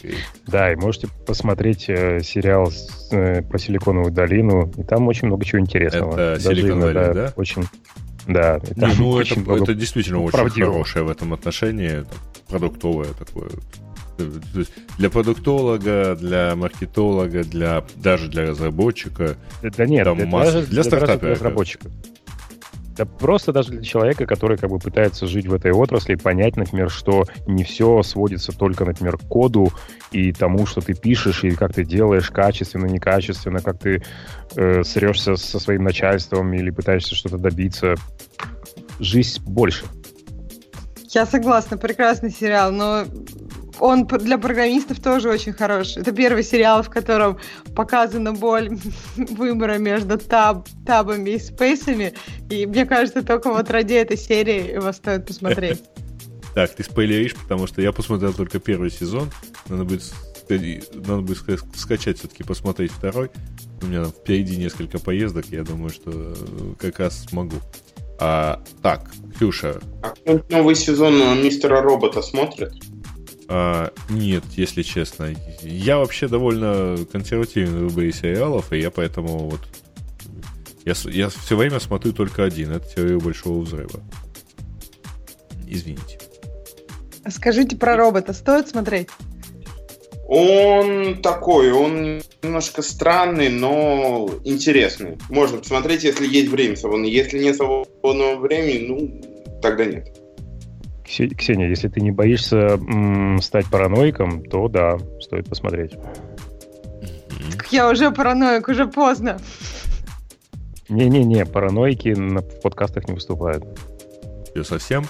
Okay. Да, и можете посмотреть э, сериал с, э, про Силиконовую долину, и там очень много чего интересного. Это Силикон да, да? Очень, да. Не, ну, это, это действительно очень правдивого. хорошее в этом отношении, продуктовое такое. Для продуктолога, для маркетолога, для даже для разработчика. Да нет, там для, масса, даже, для, для стартапера. разработчика. Да просто даже для человека, который как бы пытается жить в этой отрасли, понять, например, что не все сводится только, например, к коду и тому, что ты пишешь, и как ты делаешь качественно, некачественно, как ты э, срешься со своим начальством или пытаешься что-то добиться. Жизнь больше. Я согласна, прекрасный сериал, но он для программистов тоже очень хороший. Это первый сериал, в котором показана боль выбора между таб, табами и спейсами. И мне кажется, только вот ради этой серии его стоит посмотреть. Так, ты спойлеришь, потому что я посмотрел только первый сезон. Надо будет, надо будет скачать все-таки, посмотреть второй. У меня впереди несколько поездок, я думаю, что э, как раз смогу. А, так, Ксюша. А новый сезон Мистера Робота смотрит? А, нет, если честно. Я вообще довольно консервативный в выборе сериалов, и я поэтому вот... Я, я все время смотрю только один. Это теория большого взрыва. Извините. А скажите про робота. Стоит смотреть? Он такой, он немножко странный, но интересный. Можно посмотреть, если есть время свободное. Если нет свободного времени, ну, тогда нет. Ксения, если ты не боишься м, стать параноиком, то да, стоит посмотреть. Я уже параноик, уже поздно. Не-не-не, параноики на, в подкастах не выступают. Что, совсем?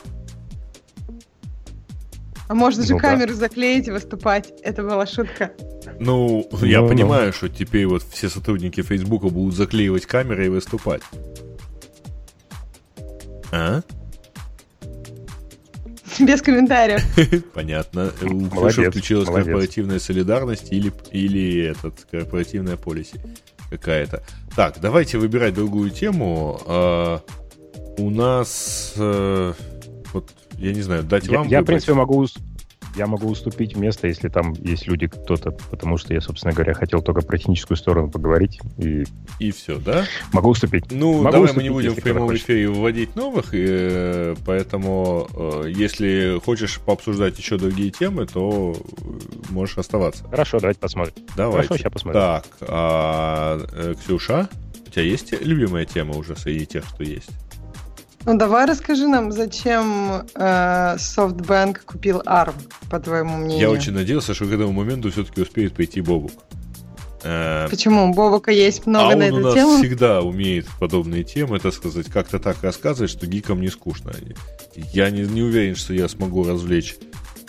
А можно же ну, камеру да. заклеить и выступать. Это была шутка. Ну, я ну, понимаю, ну. что теперь вот все сотрудники Фейсбука будут заклеивать камеры и выступать. А? Без комментариев. Понятно. У Флэша включилась молодец. корпоративная солидарность или, или этот, корпоративная полиси какая-то. Так, давайте выбирать другую тему. А, у нас... А, вот, я не знаю, дать я, вам... Я, выбрать. в принципе, могу я могу уступить место, если там есть люди, кто-то, потому что я, собственно говоря, хотел только про техническую сторону поговорить. И, и все, да? Могу уступить. Ну, могу давай уступить, мы не будем в прямом эфире вводить новых, и, э, поэтому э, если хочешь пообсуждать еще другие темы, то можешь оставаться. Хорошо, давайте посмотрим. Давайте. Хорошо, сейчас посмотрим. Так, а, э, Ксюша, у тебя есть любимая тема уже среди тех, что есть? Ну давай расскажи нам, зачем э, SoftBank купил ARM, по твоему мнению? Я очень надеялся, что к этому моменту все-таки успеет прийти Бобук. Э, Почему? У Бобука есть много а на эту тему. он у нас всегда умеет подобные темы, так сказать, как-то так рассказывать, что гикам не скучно. Я не, не уверен, что я смогу развлечь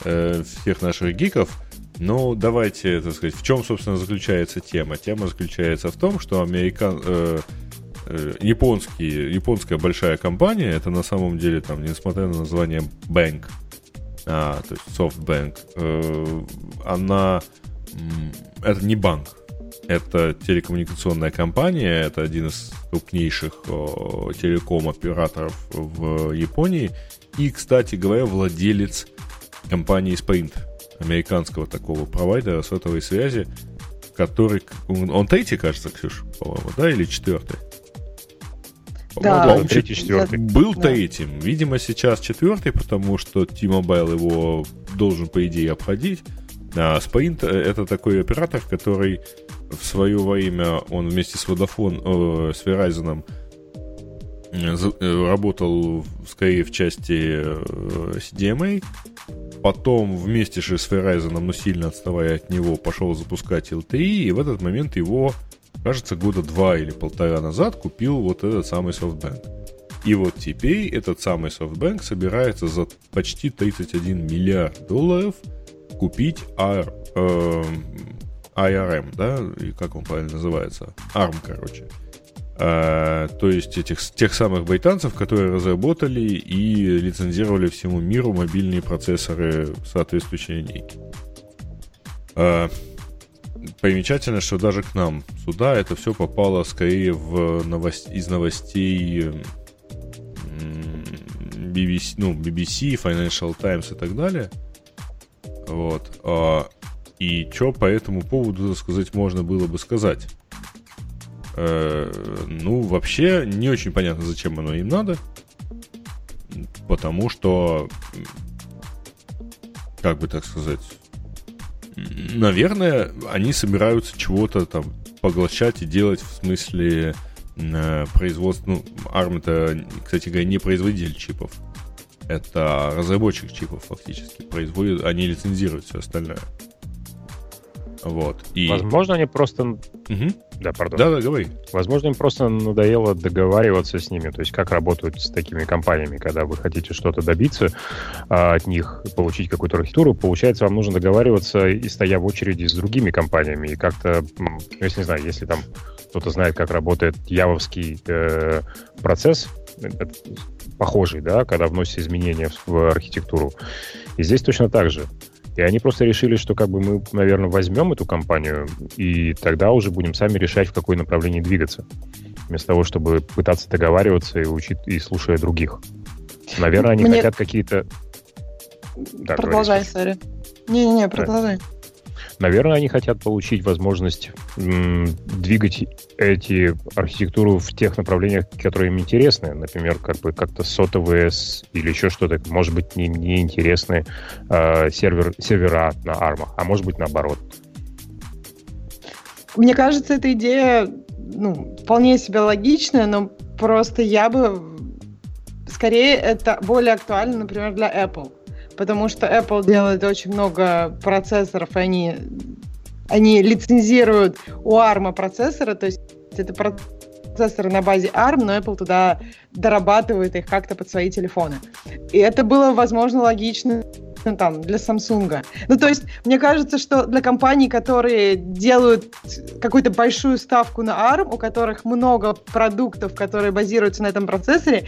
э, всех наших гиков, но давайте, так сказать, в чем, собственно, заключается тема? Тема заключается в том, что американ... Э, Э, японский, японская большая компания, это на самом деле, там, несмотря на название Bank, а, то есть SoftBank, э, она, это не банк, это телекоммуникационная компания, это один из крупнейших телеком-операторов в Японии. И, кстати говоря, владелец компании Sprint, американского такого провайдера сотовой связи, который... Он третий, кажется, Ксюш, по-моему, да, или четвертый? Да. Он третий, четвертый. Был да. третьим. Видимо, сейчас четвертый, потому что T-Mobile его должен, по идее, обходить. А Sprint — это такой оператор, который в свое время, он вместе с Vodafone, э, с Verizon э, э, работал скорее в части э, CDMA, потом вместе же с Verizon, но сильно отставая от него, пошел запускать LTE, и в этот момент его кажется, года два или полтора назад купил вот этот самый SoftBank. И вот теперь этот самый SoftBank собирается за почти 31 миллиард долларов купить AR, э, IRM, да, и как он правильно называется? ARM, короче. А, то есть этих, тех самых британцев, которые разработали и лицензировали всему миру мобильные процессоры соответствующей линейки. А, примечательно, что даже к нам сюда это все попало скорее в новость, из новостей BBC, ну, BBC, Financial Times и так далее. Вот. А, и что по этому поводу сказать можно было бы сказать? Э, ну, вообще, не очень понятно, зачем оно им надо. Потому что, как бы так сказать, наверное, они собираются чего-то там поглощать и делать в смысле э, производства. Ну, ARM это, кстати говоря, не производитель чипов. Это разработчик чипов фактически. Производит, они лицензируют все остальное. Вот. И... Возможно, они просто... Угу. Да, пардон. Да, да, говори. Возможно, им просто надоело договариваться с ними. То есть, как работают с такими компаниями, когда вы хотите что-то добиться а, от них, получить какую-то архитектуру, получается, вам нужно договариваться и стоя в очереди с другими компаниями. И как-то, ну, если не знаю, если там кто-то знает, как работает явовский э, процесс, это похожий, да, когда вносятся изменения в архитектуру. И здесь точно так же. И они просто решили, что как бы мы, наверное, возьмем эту компанию, и тогда уже будем сами решать, в какое направление двигаться. Вместо того, чтобы пытаться договариваться и учить и слушая других. Наверное, они Мне... хотят какие-то... Да, Продолжай, сори. Не-не-не, продолжай. Да. Наверное, они хотят получить возможность двигать эти архитектуру в тех направлениях, которые им интересны. Например, как бы как-то сотовые или еще что-то, может быть, не, не интересны э, сервер, сервера на армах, а может быть, наоборот. Мне кажется, эта идея ну, вполне себе логичная, но просто я бы скорее это более актуально, например, для Apple потому что Apple делает очень много процессоров, и они, они лицензируют у ARM процессоры, то есть это процессоры на базе ARM, но Apple туда дорабатывает их как-то под свои телефоны. И это было, возможно, логично там, для Samsung. Ну, то есть, мне кажется, что для компаний, которые делают какую-то большую ставку на ARM, у которых много продуктов, которые базируются на этом процессоре,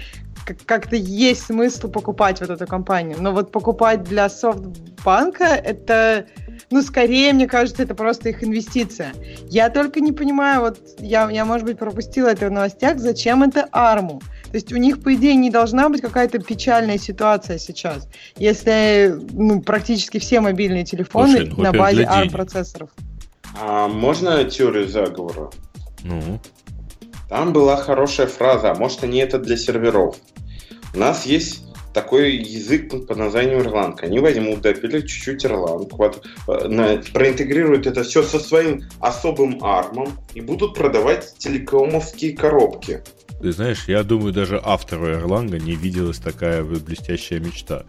как-то есть смысл покупать вот эту компанию. Но вот покупать для софтбанка это, ну, скорее, мне кажется, это просто их инвестиция. Я только не понимаю, вот я, я может быть, пропустила это в новостях, зачем это арму? То есть у них, по идее, не должна быть какая-то печальная ситуация сейчас, если ну, практически все мобильные телефоны Слушай, ну, на базе ARM-процессоров. А можно теорию заговора? Ну? Там была хорошая фраза, а может они это для серверов. У нас есть такой язык под названием Erlang. Они возьмут, допилят чуть-чуть Erlang, вот, э, проинтегрируют это все со своим особым армом и будут продавать телекомовские коробки. Ты знаешь, я думаю, даже автору Erlang не виделась такая блестящая мечта.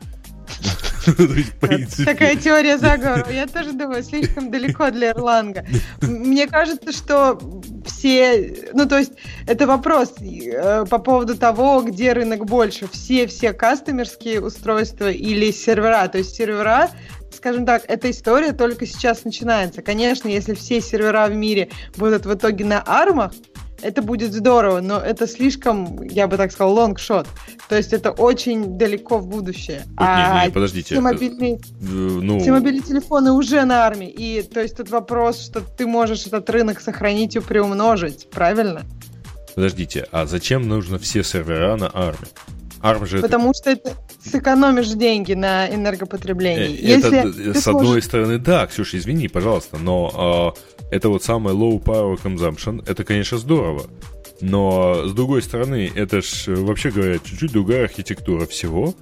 Такая теория заговора. Я тоже думаю, слишком далеко для Эрланга. Мне кажется, что все... Ну, то есть, это вопрос э, по поводу того, где рынок больше. Все-все кастомерские устройства или сервера. То есть, сервера скажем так, эта история только сейчас начинается. Конечно, если все сервера в мире будут в итоге на армах, это будет здорово, но это слишком, я бы так сказал, лонгшот. То есть это очень далеко в будущее. Нет, а не, не, подождите. Все мобильные, э, ну... все мобильные телефоны уже на армии. И то есть тут вопрос, что ты можешь этот рынок сохранить и приумножить, правильно? Подождите, а зачем нужно все сервера на армии? ARM же Потому это... что это сэкономишь деньги на энергопотреблении. Э, это, Если с одной сможешь... стороны, да, Ксюша, извини, пожалуйста, но э, это вот самое low power consumption, это, конечно, здорово. Но, с другой стороны, это ж, вообще говоря, чуть-чуть другая архитектура всего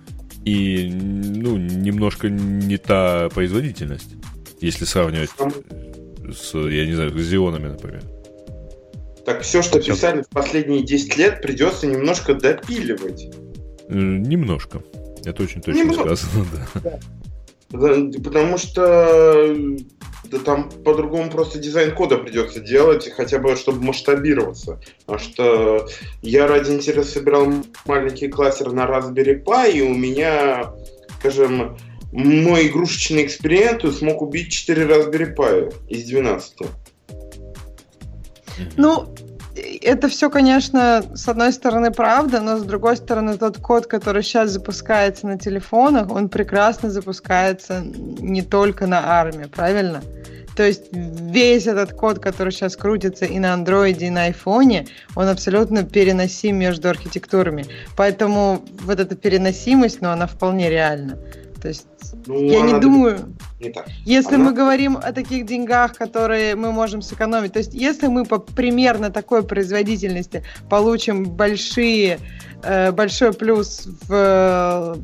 и, ну, немножко не та производительность, если сравнивать с, я не знаю, с Зионами, например. Так все, что писали в последние 10 лет, придется немножко допиливать. Немножко. Это очень точно Немного. сказано, да. да. Потому что да там по-другому просто дизайн кода придется делать, хотя бы чтобы масштабироваться. Потому что я ради интереса собирал маленький кластер на Raspberry Pi, и у меня, скажем, мой игрушечный эксперимент смог убить 4 Raspberry Pi из 12. Ну, это все, конечно, с одной стороны правда, но с другой стороны тот код, который сейчас запускается на телефонах, он прекрасно запускается не только на армии, правильно? То есть весь этот код, который сейчас крутится и на андроиде, и на айфоне, он абсолютно переносим между архитектурами. Поэтому вот эта переносимость, ну, она вполне реальна. То есть ну, я не думаю, не так. если она... мы говорим о таких деньгах, которые мы можем сэкономить, то есть если мы по примерно такой производительности получим большие, большой плюс в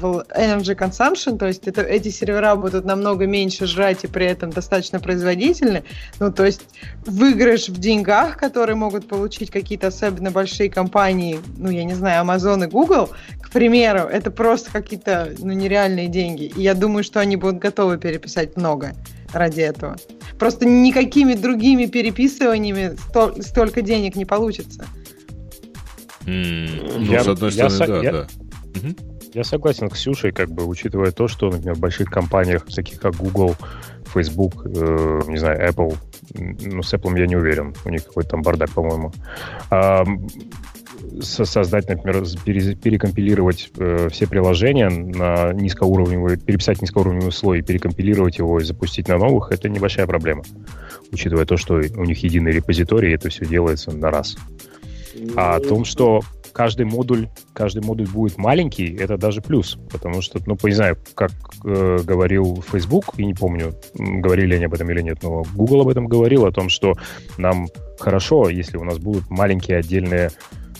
в energy consumption, то есть это, эти сервера будут намного меньше жрать и при этом достаточно производительны. Ну, то есть выигрыш в деньгах, которые могут получить какие-то особенно большие компании, ну, я не знаю, Amazon и Google, к примеру, это просто какие-то ну, нереальные деньги. И я думаю, что они будут готовы переписать много ради этого. Просто никакими другими переписываниями сто, столько денег не получится. Mm, ну, я, с одной стороны, я, да, я, да. Угу. Я согласен с Ксюшей, как бы, учитывая то, что, например, в больших компаниях, таких как Google, Facebook, э, не знаю, Apple, ну, с Apple я не уверен, у них какой-то там бардак, по-моему, а, создать, например, перекомпилировать э, все приложения на низкоуровневый, переписать низкоуровневый слой, перекомпилировать его и запустить на новых, это небольшая проблема, учитывая то, что у них единый репозиторий, и это все делается на раз. А о том, что каждый модуль, каждый модуль будет маленький, это даже плюс, потому что, ну, не знаю, как э, говорил Facebook, и не помню, говорили они об этом или нет, но Google об этом говорил, о том, что нам хорошо, если у нас будут маленькие отдельные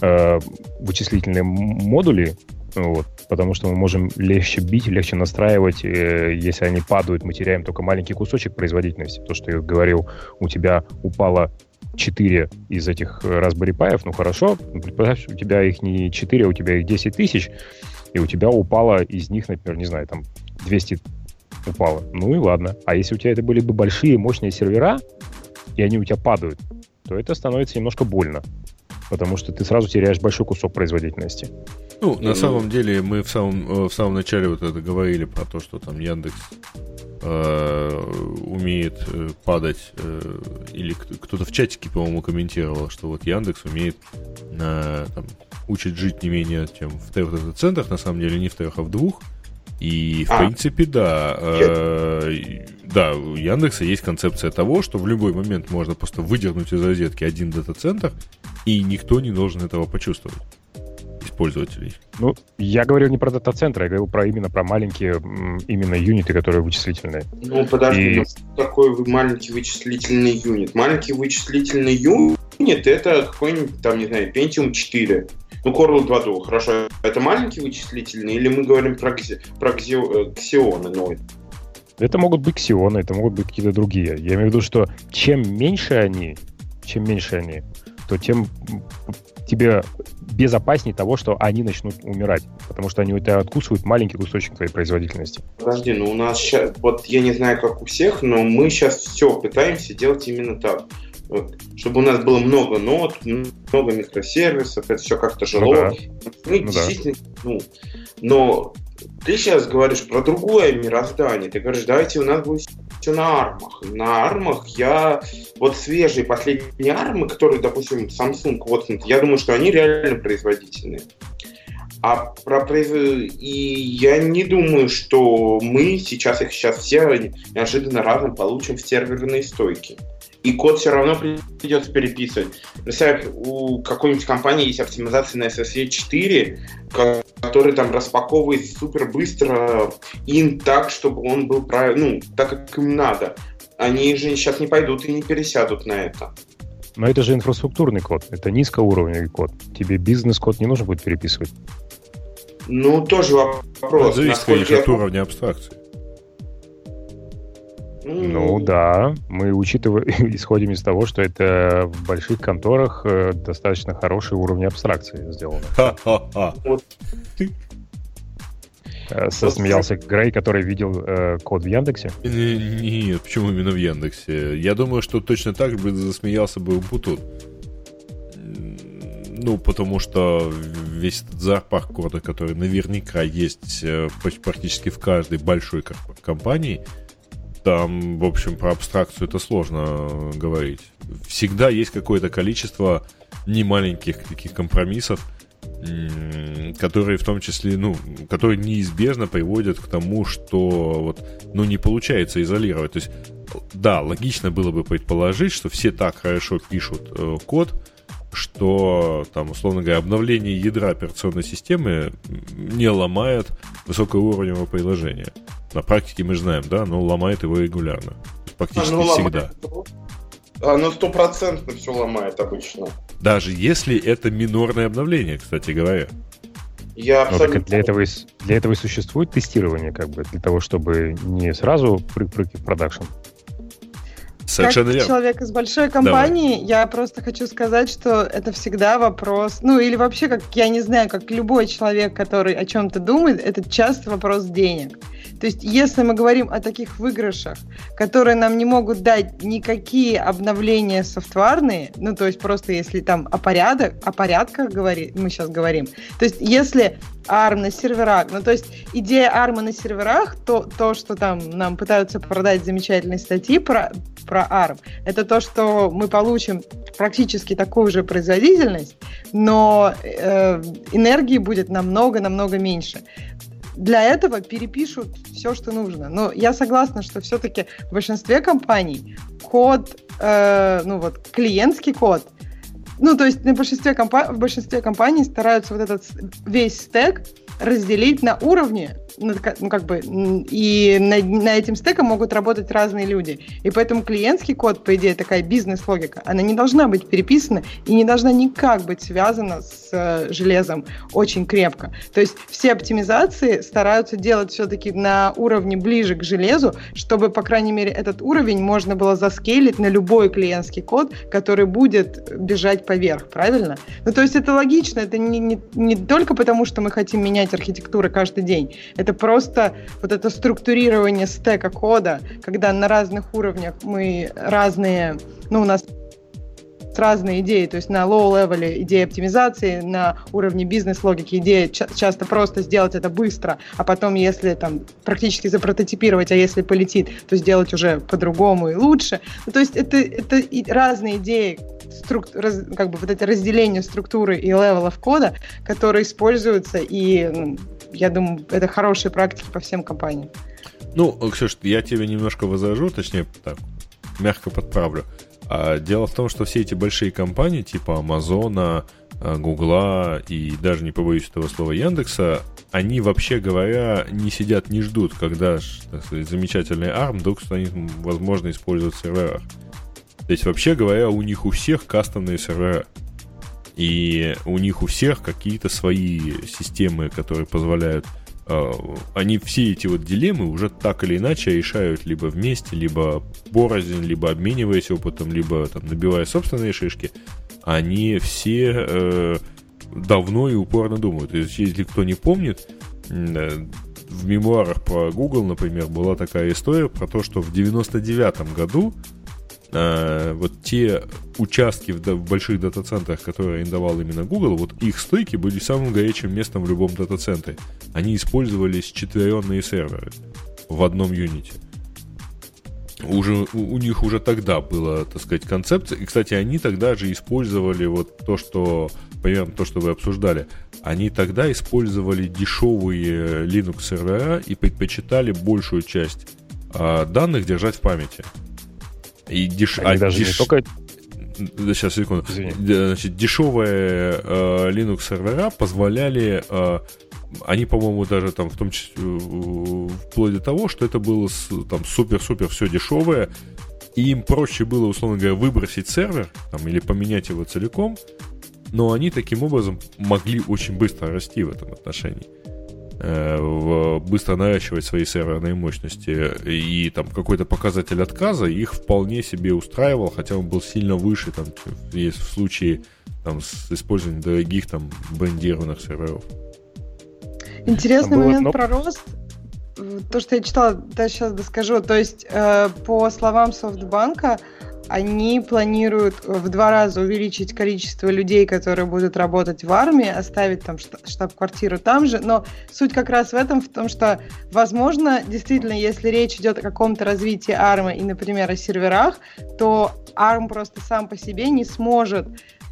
э, вычислительные модули, вот, потому что мы можем легче бить, легче настраивать. Э, если они падают, мы теряем только маленький кусочек производительности. То, что я говорил, у тебя упало 4 из этих Raspberry Pi, ну хорошо, представь, у тебя их не 4, а у тебя их 10 тысяч, и у тебя упало из них, например, не знаю, там 200 упало. Ну и ладно. А если у тебя это были бы большие мощные сервера, и они у тебя падают, то это становится немножко больно. Потому что ты сразу теряешь большой кусок производительности. Ну, на самом деле, мы в самом, э, в самом начале вот это говорили про то, что там Яндекс э, умеет э, падать, э, или кто-то в чатике, по-моему, комментировал, что вот Яндекс умеет э, там, учить жить не менее, чем в трех центрах, на самом деле не в трех, а в двух. И, в а. принципе, да, э, да, у Яндекса есть концепция того, что в любой момент можно просто выдернуть из розетки один дата-центр, и никто не должен этого почувствовать пользователей. Ну, я говорил не про дата-центры, я говорил про именно про маленькие именно юниты, которые вычислительные. Ну, подожди, И... ну, что такое маленький вычислительный юнит? Маленький вычислительный юнит это какой-нибудь, там, не знаю, Pentium 4. Ну, Coral 2 Duo, хорошо. Это маленький вычислительный, или мы говорим про, про ксионы? Ну, это могут быть ксионы, это могут быть какие-то другие. Я имею в виду, что чем меньше они, чем меньше они, то тем тебе безопаснее того, что они начнут умирать, потому что они у тебя откусывают маленький кусочек твоей производительности. Подожди, ну у нас сейчас, вот я не знаю, как у всех, но мы сейчас все пытаемся делать именно так. Вот. Чтобы у нас было много нот, много микросервисов, это все как-то жило. Ну, да. Мы ну, действительно, да. ну, но ты сейчас говоришь про другое мироздание. Ты говоришь, давайте у нас будет все на армах. На армах я... Вот свежие последние армы, которые, допустим, Samsung, вот, я думаю, что они реально производительные. А про произ... И я не думаю, что мы сейчас их сейчас все неожиданно разом получим в серверные стойки и код все равно придется переписывать. Представь, у какой-нибудь компании есть оптимизация на SSE 4, который там распаковывает супер быстро ин так, чтобы он был правильно, ну, так, как им надо. Они же сейчас не пойдут и не пересядут на это. Но это же инфраструктурный код, это низкоуровневый код. Тебе бизнес-код не нужно будет переписывать. Ну, тоже вопрос. Это зависит, конечно, от уровня абстракции. Ну да, мы учитываем, исходим из того, что это в больших конторах э, достаточно хороший уровень абстракции сделано. Вот. Э, Грей, который видел э, код в Яндексе? Нет, почему именно в Яндексе? Я думаю, что точно так бы засмеялся бы Бутут. Ну, потому что весь этот зоопарк кода, который наверняка есть э, практически в каждой большой компании, там, в общем, про абстракцию это сложно говорить. Всегда есть какое-то количество немаленьких таких компромиссов, которые в том числе, ну, которые неизбежно приводят к тому, что вот, ну, не получается изолировать. То есть, да, логично было бы предположить, что все так хорошо пишут э, код, что, там, условно говоря, обновление ядра операционной системы не ломает высокоуровневого приложения. На практике мы знаем, да, но ломает его регулярно. Практически оно всегда. Ломает, оно стопроцентно все ломает обычно. Даже если это минорное обновление, кстати говоря. Я абсолютно... Ну, для, этого и, для этого и существует тестирование, как бы, для того, чтобы не сразу прыг-прыг в продакшн. Совершенно как верно. человек из большой компании, Давай. я просто хочу сказать, что это всегда вопрос, ну или вообще, как я не знаю, как любой человек, который о чем-то думает, это часто вопрос денег. То есть, если мы говорим о таких выигрышах, которые нам не могут дать никакие обновления софтварные, ну, то есть просто если там о порядок, о порядках говори, мы сейчас говорим. То есть, если ARM на серверах, ну, то есть идея ARM на серверах, то, то, что там нам пытаются продать замечательные статьи про, про ARM, это то, что мы получим практически такую же производительность, но э, энергии будет намного-намного меньше для этого перепишут все, что нужно. Но я согласна, что все-таки в большинстве компаний код, э, ну вот клиентский код, ну то есть на большинстве компа- в большинстве компаний стараются вот этот весь стек разделить на уровни, ну, как бы, и на, на этим стеком могут работать разные люди. И поэтому клиентский код, по идее, такая бизнес-логика, она не должна быть переписана и не должна никак быть связана с э, железом очень крепко. То есть все оптимизации стараются делать все-таки на уровне ближе к железу, чтобы, по крайней мере, этот уровень можно было заскейлить на любой клиентский код, который будет бежать поверх, правильно? Ну, то есть это логично, это не, не, не только потому, что мы хотим менять архитектуры каждый день. Это просто вот это структурирование стека кода, когда на разных уровнях мы разные, ну, у нас разные идеи, то есть на low-level идея оптимизации, на уровне бизнес-логики идея ча- часто просто сделать это быстро, а потом, если там практически запрототипировать, а если полетит, то сделать уже по-другому и лучше. Ну, то есть это, это разные идеи, струк, раз, как бы вот это разделение структуры и level ов кода, которые используются, и я думаю, это хорошие практики по всем компаниям. Ну, Ксюш, я тебе немножко возражу, точнее, так, мягко подправлю. А дело в том, что все эти большие компании, типа Амазона, Гугла и даже не побоюсь этого слова Яндекса, они вообще говоря не сидят, не ждут, когда сказать, замечательный ARM вдруг станет возможно использовать в серверах. То есть, вообще говоря, у них у всех кастомные сервера. И у них у всех какие-то свои системы, которые позволяют э, они все эти вот дилеммы уже так или иначе решают либо вместе, либо порознь, либо обмениваясь опытом, либо там набивая собственные шишки. Они все э, давно и упорно думают. То есть, если кто не помнит, э, в мемуарах про Google, например, была такая история про то, что в 99 году э, вот те участки в, в больших дата-центрах, которые арендовал именно Google, вот их стойки были самым горячим местом в любом дата-центре. Они использовались четверенные серверы в одном юните. Уже, у, у них уже тогда была, так сказать, концепция. И, кстати, они тогда же использовали вот то, что, примерно то, что вы обсуждали. Они тогда использовали дешевые Linux сервера и предпочитали большую часть э, данных держать в памяти. И деш... Они а даже деш... не только сейчас секунду. Извини. Значит, дешевые э, Linux сервера позволяли, э, они, по-моему, даже там в том числе э, вплоть до того, что это было там супер-супер все дешевое, и им проще было, условно говоря, выбросить сервер там, или поменять его целиком, но они таким образом могли очень быстро расти в этом отношении. Э, быстро наращивать свои серверные мощности, и там какой-то показатель отказа их вполне себе устраивал, хотя он был сильно выше, там, есть в случае там, с использованием дорогих там брендированных серверов. Интересный момент но... про рост. То, что я читала, да, сейчас доскажу. То есть, э, по словам Софтбанка, они планируют в два раза увеличить количество людей, которые будут работать в армии, оставить там штаб-квартиру там же. Но суть как раз в этом, в том, что, возможно, действительно, если речь идет о каком-то развитии армии и, например, о серверах, то ARM просто сам по себе не сможет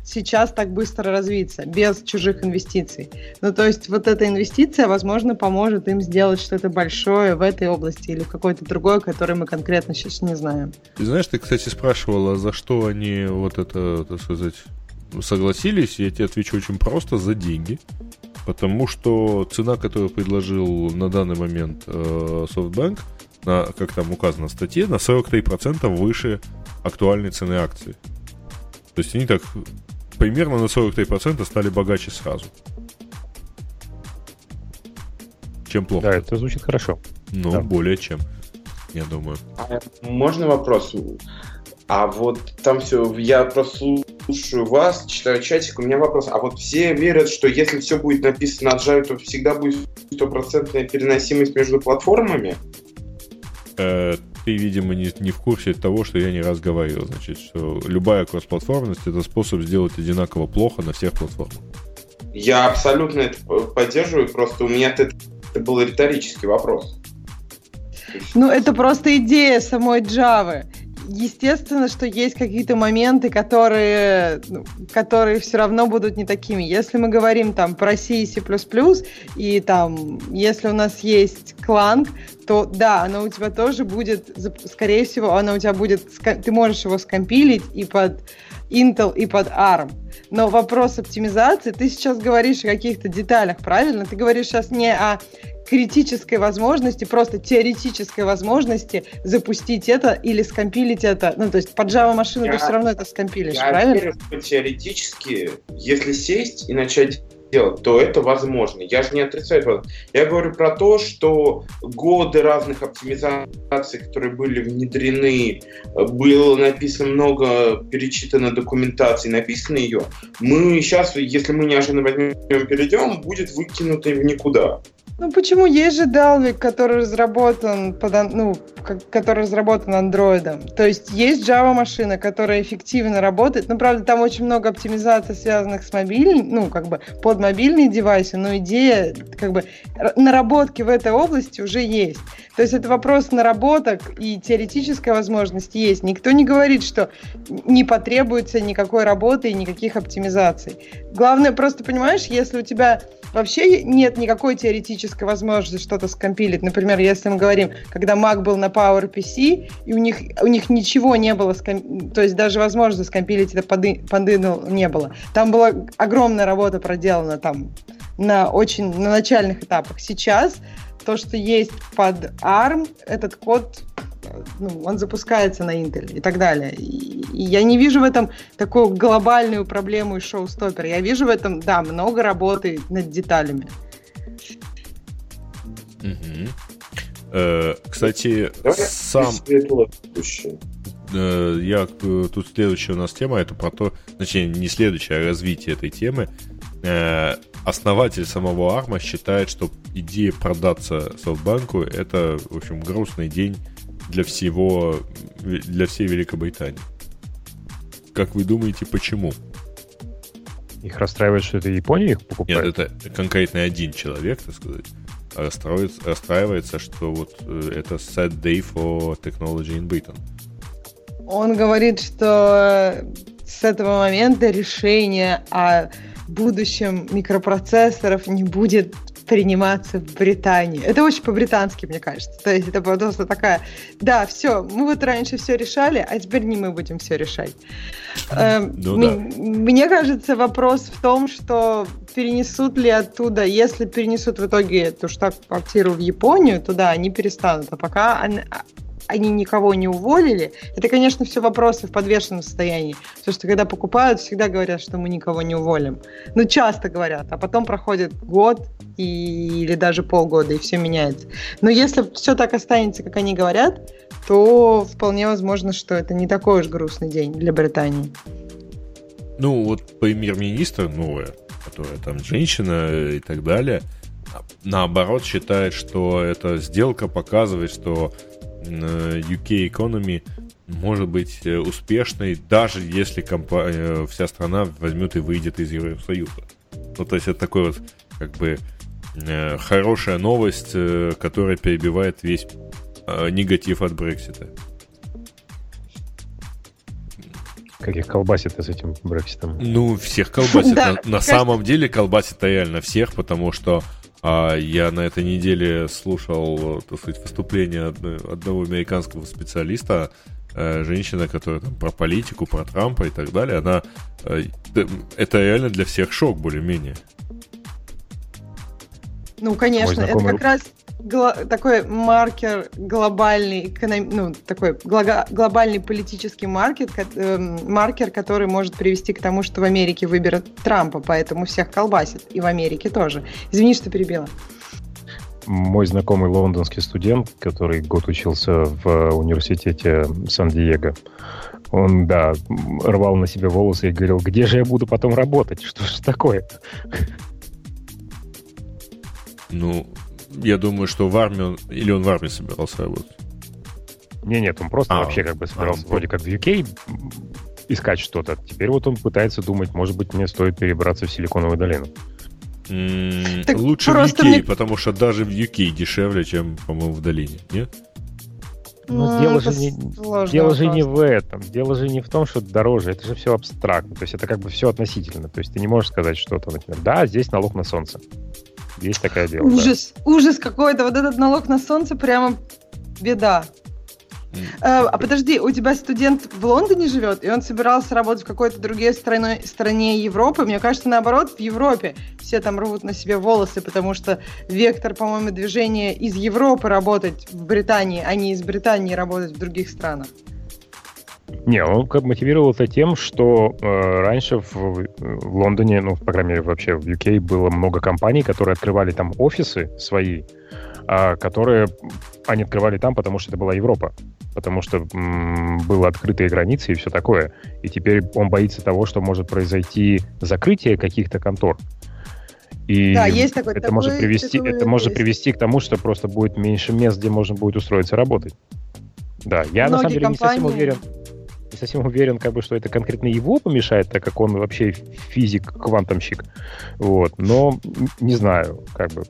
сейчас так быстро развиться, без чужих инвестиций. Ну, то есть вот эта инвестиция, возможно, поможет им сделать что-то большое в этой области или в какой-то другой, который мы конкретно сейчас не знаем. Ты знаешь, ты, кстати, спрашивала, за что они вот это, так сказать, согласились. Я тебе отвечу очень просто, за деньги. Потому что цена, которую предложил на данный момент э, SoftBank, на, как там указано в статье, на 43% выше актуальной цены акций. То есть они так примерно на 43% стали богаче сразу. Чем плохо. Да, это звучит хорошо. Ну, да. более чем, я думаю. А, можно вопрос? А вот там все, я просто слушаю вас, читаю чатик, у меня вопрос. А вот все верят, что если все будет написано на Java, то всегда будет стопроцентная переносимость между платформами? Э, ты, видимо, не, не в курсе того, что я не раз говорил. Значит, что любая кроссплатформенность — это способ сделать одинаково плохо на всех платформах. Я абсолютно это поддерживаю, просто у меня это, это был риторический вопрос. Ну, это просто идея самой Java естественно, что есть какие-то моменты, которые, ну, которые все равно будут не такими. Если мы говорим там про C и C++, и там, если у нас есть Clang, то да, оно у тебя тоже будет, скорее всего, оно у тебя будет, ты можешь его скомпилить и под Intel, и под ARM. Но вопрос оптимизации, ты сейчас говоришь о каких-то деталях, правильно? Ты говоришь сейчас не о критической возможности, просто теоретической возможности запустить это или скомпилить это. Ну, то есть под Java машину я, ты все равно это скомпилишь, я правильно? Верю, что теоретически, если сесть и начать делать, то это возможно. Я же не отрицаю этого. Я говорю про то, что годы разных оптимизаций, которые были внедрены, было написано много, перечитано документации, написано ее. Мы сейчас, если мы неожиданно возьмем, перейдем, будет выкинуто в никуда. Ну почему? Есть же Dalvik, который разработан, под, ну, который разработан андроидом. То есть есть Java машина, которая эффективно работает. Ну, правда, там очень много оптимизаций, связанных с мобильным, ну, как бы под мобильные девайсы, но идея, как бы, наработки в этой области уже есть. То есть это вопрос наработок и теоретическая возможность есть. Никто не говорит, что не потребуется никакой работы и никаких оптимизаций. Главное, просто понимаешь, если у тебя вообще нет никакой теоретической возможности что-то скомпилить. Например, если мы говорим, когда Mac был на PowerPC, и у них, у них ничего не было, ском... то есть даже возможности скомпилить это под, не было. Там была огромная работа проделана там на очень на начальных этапах. Сейчас то, что есть под ARM, этот код ну, он запускается на Intel и так далее. И, я не вижу в этом такую глобальную проблему и шоу-стопер. Я вижу в этом, да, много работы над деталями. Угу. Э, кстати, Давай сам... Э, я э, тут следующая у нас тема, это про то, точнее, не следующая, а развитие этой темы. Э, основатель самого Арма считает, что идея продаться Софтбанку это, в общем, грустный день для всего, для всей Великобритании. Как вы думаете, почему? Их расстраивает, что это Япония их покупает? Нет, это конкретно один человек, так сказать, расстраивается, расстраивается что вот э, это sad day for technology in Britain. Он говорит, что с этого момента решение о будущем микропроцессоров не будет приниматься в Британии. Это очень по-британски, мне кажется. То есть это просто такая, да, все, мы вот раньше все решали, а теперь не мы будем все решать. Эм, ну, да. Мне кажется, вопрос в том, что перенесут ли оттуда, если перенесут в итоге эту штаб-квартиру в Японию, туда они перестанут. А пока они никого не уволили, это, конечно, все вопросы в подвешенном состоянии. Потому что когда покупают, всегда говорят, что мы никого не уволим. Ну, часто говорят, а потом проходит год и, или даже полгода, и все меняется. Но если все так останется, как они говорят, то вполне возможно, что это не такой уж грустный день для Британии. Ну, вот премьер-министр новая, которая там женщина и так далее – наоборот считает, что эта сделка показывает, что UK Economy может быть э, успешной, даже если компания, э, вся страна возьмет и выйдет из Евросоюза. Ну, то есть это такой вот, как бы, э, хорошая новость, которая перебивает весь негатив от Брексита. Как их колбасит с этим Брекситом? Ну, всех колбасит. на, на самом деле колбасит реально всех, потому что а я на этой неделе слушал, так сказать, выступление одного американского специалиста, э, женщина, которая там про политику, про Трампа и так далее. Она э, это реально для всех шок более-менее. Ну, конечно, это как раз такой маркер глобальный, эконом, ну, такой глобальный политический маркет, э, маркер, который может привести к тому, что в Америке выберут Трампа, поэтому всех колбасит. И в Америке тоже. Извини, что перебила. Мой знакомый лондонский студент, который год учился в университете Сан-Диего, он, да, рвал на себе волосы и говорил, где же я буду потом работать? Что же такое? Ну, я думаю, что в армию... Или он в армии собирался работать? Не, нет, он просто а, вообще как бы собирался а, вроде как в UK искать что-то. Теперь вот он пытается думать, может быть, мне стоит перебраться в Силиконовую долину. так лучше в UK, мне... потому что даже в UK дешевле, чем, по-моему, в долине, нет? Но ну, дело, же не, дело же не в этом. Дело же не в том, что дороже. Это же все абстрактно. То есть это как бы все относительно. То есть ты не можешь сказать что-то, например, да, здесь налог на солнце. Есть такая дело. Ужас, да. ужас какой-то. Вот этот налог на солнце прямо беда. А, а подожди, у тебя студент в Лондоне живет, и он собирался работать в какой-то другой стране, стране Европы. Мне кажется, наоборот, в Европе все там рвут на себе волосы, потому что вектор, по-моему, движения из Европы работать в Британии, а не из Британии работать в других странах. Не, он как мотивировал это тем, что э, раньше в, в Лондоне, ну, по крайней мере, вообще в UK было много компаний, которые открывали там офисы свои, э, которые они открывали там, потому что это была Европа, потому что м, было открытые границы и все такое. И теперь он боится того, что может произойти закрытие каких-то контор. И да, есть такой, это такой, может привести, такой это может привести к тому, что просто будет меньше мест, где можно будет устроиться работать. Да, я Многие на самом деле компании... не совсем уверен не совсем уверен, как бы, что это конкретно его помешает, так как он вообще физик-квантомщик. Вот. Но не знаю, как бы.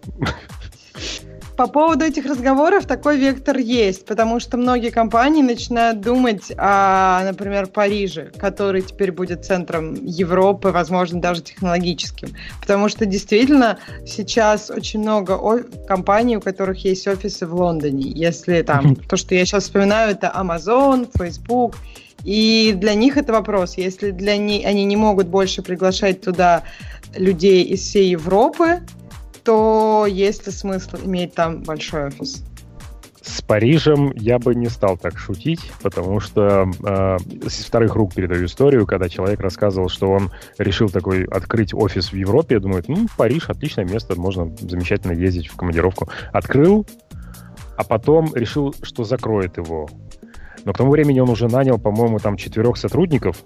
По поводу этих разговоров такой вектор есть, потому что многие компании начинают думать о, например, Париже, который теперь будет центром Европы, возможно, даже технологическим. Потому что действительно сейчас очень много компаний, у которых есть офисы в Лондоне. Если там то, что я сейчас вспоминаю, это Amazon, Facebook и для них это вопрос. Если для них они не могут больше приглашать туда людей из всей Европы, то есть ли смысл иметь там большой офис? С Парижем я бы не стал так шутить, потому что э, с вторых рук передаю историю, когда человек рассказывал, что он решил такой открыть офис в Европе, думает, ну, Париж отличное место, можно замечательно ездить в командировку. Открыл, а потом решил, что закроет его. Но к тому времени он уже нанял, по-моему, там четырех сотрудников,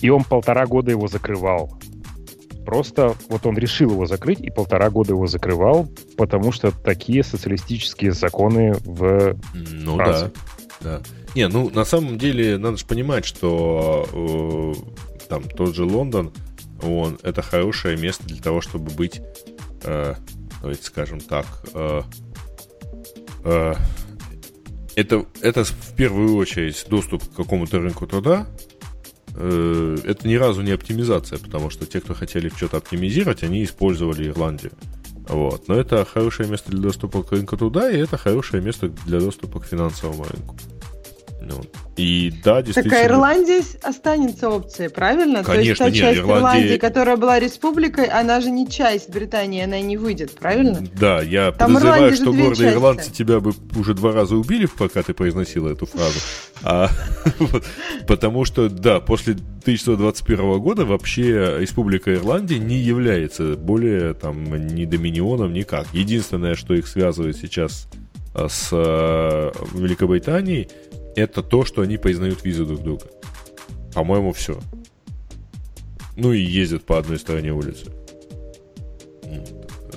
и он полтора года его закрывал. Просто вот он решил его закрыть и полтора года его закрывал, потому что такие социалистические законы в ну, Франции. Да, да. Не, ну на самом деле надо же понимать, что э, там тот же Лондон, он это хорошее место для того, чтобы быть, э, давайте скажем так, э, э, это, это в первую очередь доступ к какому-то рынку труда. Э, это ни разу не оптимизация, потому что те, кто хотели что-то оптимизировать, они использовали Ирландию. Вот. Но это хорошее место для доступа к рынку труда, и это хорошее место для доступа к финансовому рынку. Ну, и да, действительно... Так а Ирландия останется опцией, правильно? Конечно, То есть та нет, часть Ирландии... Ирландии, которая была республикой, она же не часть Британии, она не выйдет, правильно? Да, я Там подозреваю, что гордые ирландцы тебя бы уже два раза убили, пока ты произносила эту фразу. А, потому что, да, после 1921 года вообще Республика Ирландия не является более там ни доминионом, никак. Единственное, что их связывает сейчас а, с а, Великобританией, это то, что они признают визы друг друга. По-моему, все. Ну и ездят по одной стороне улицы.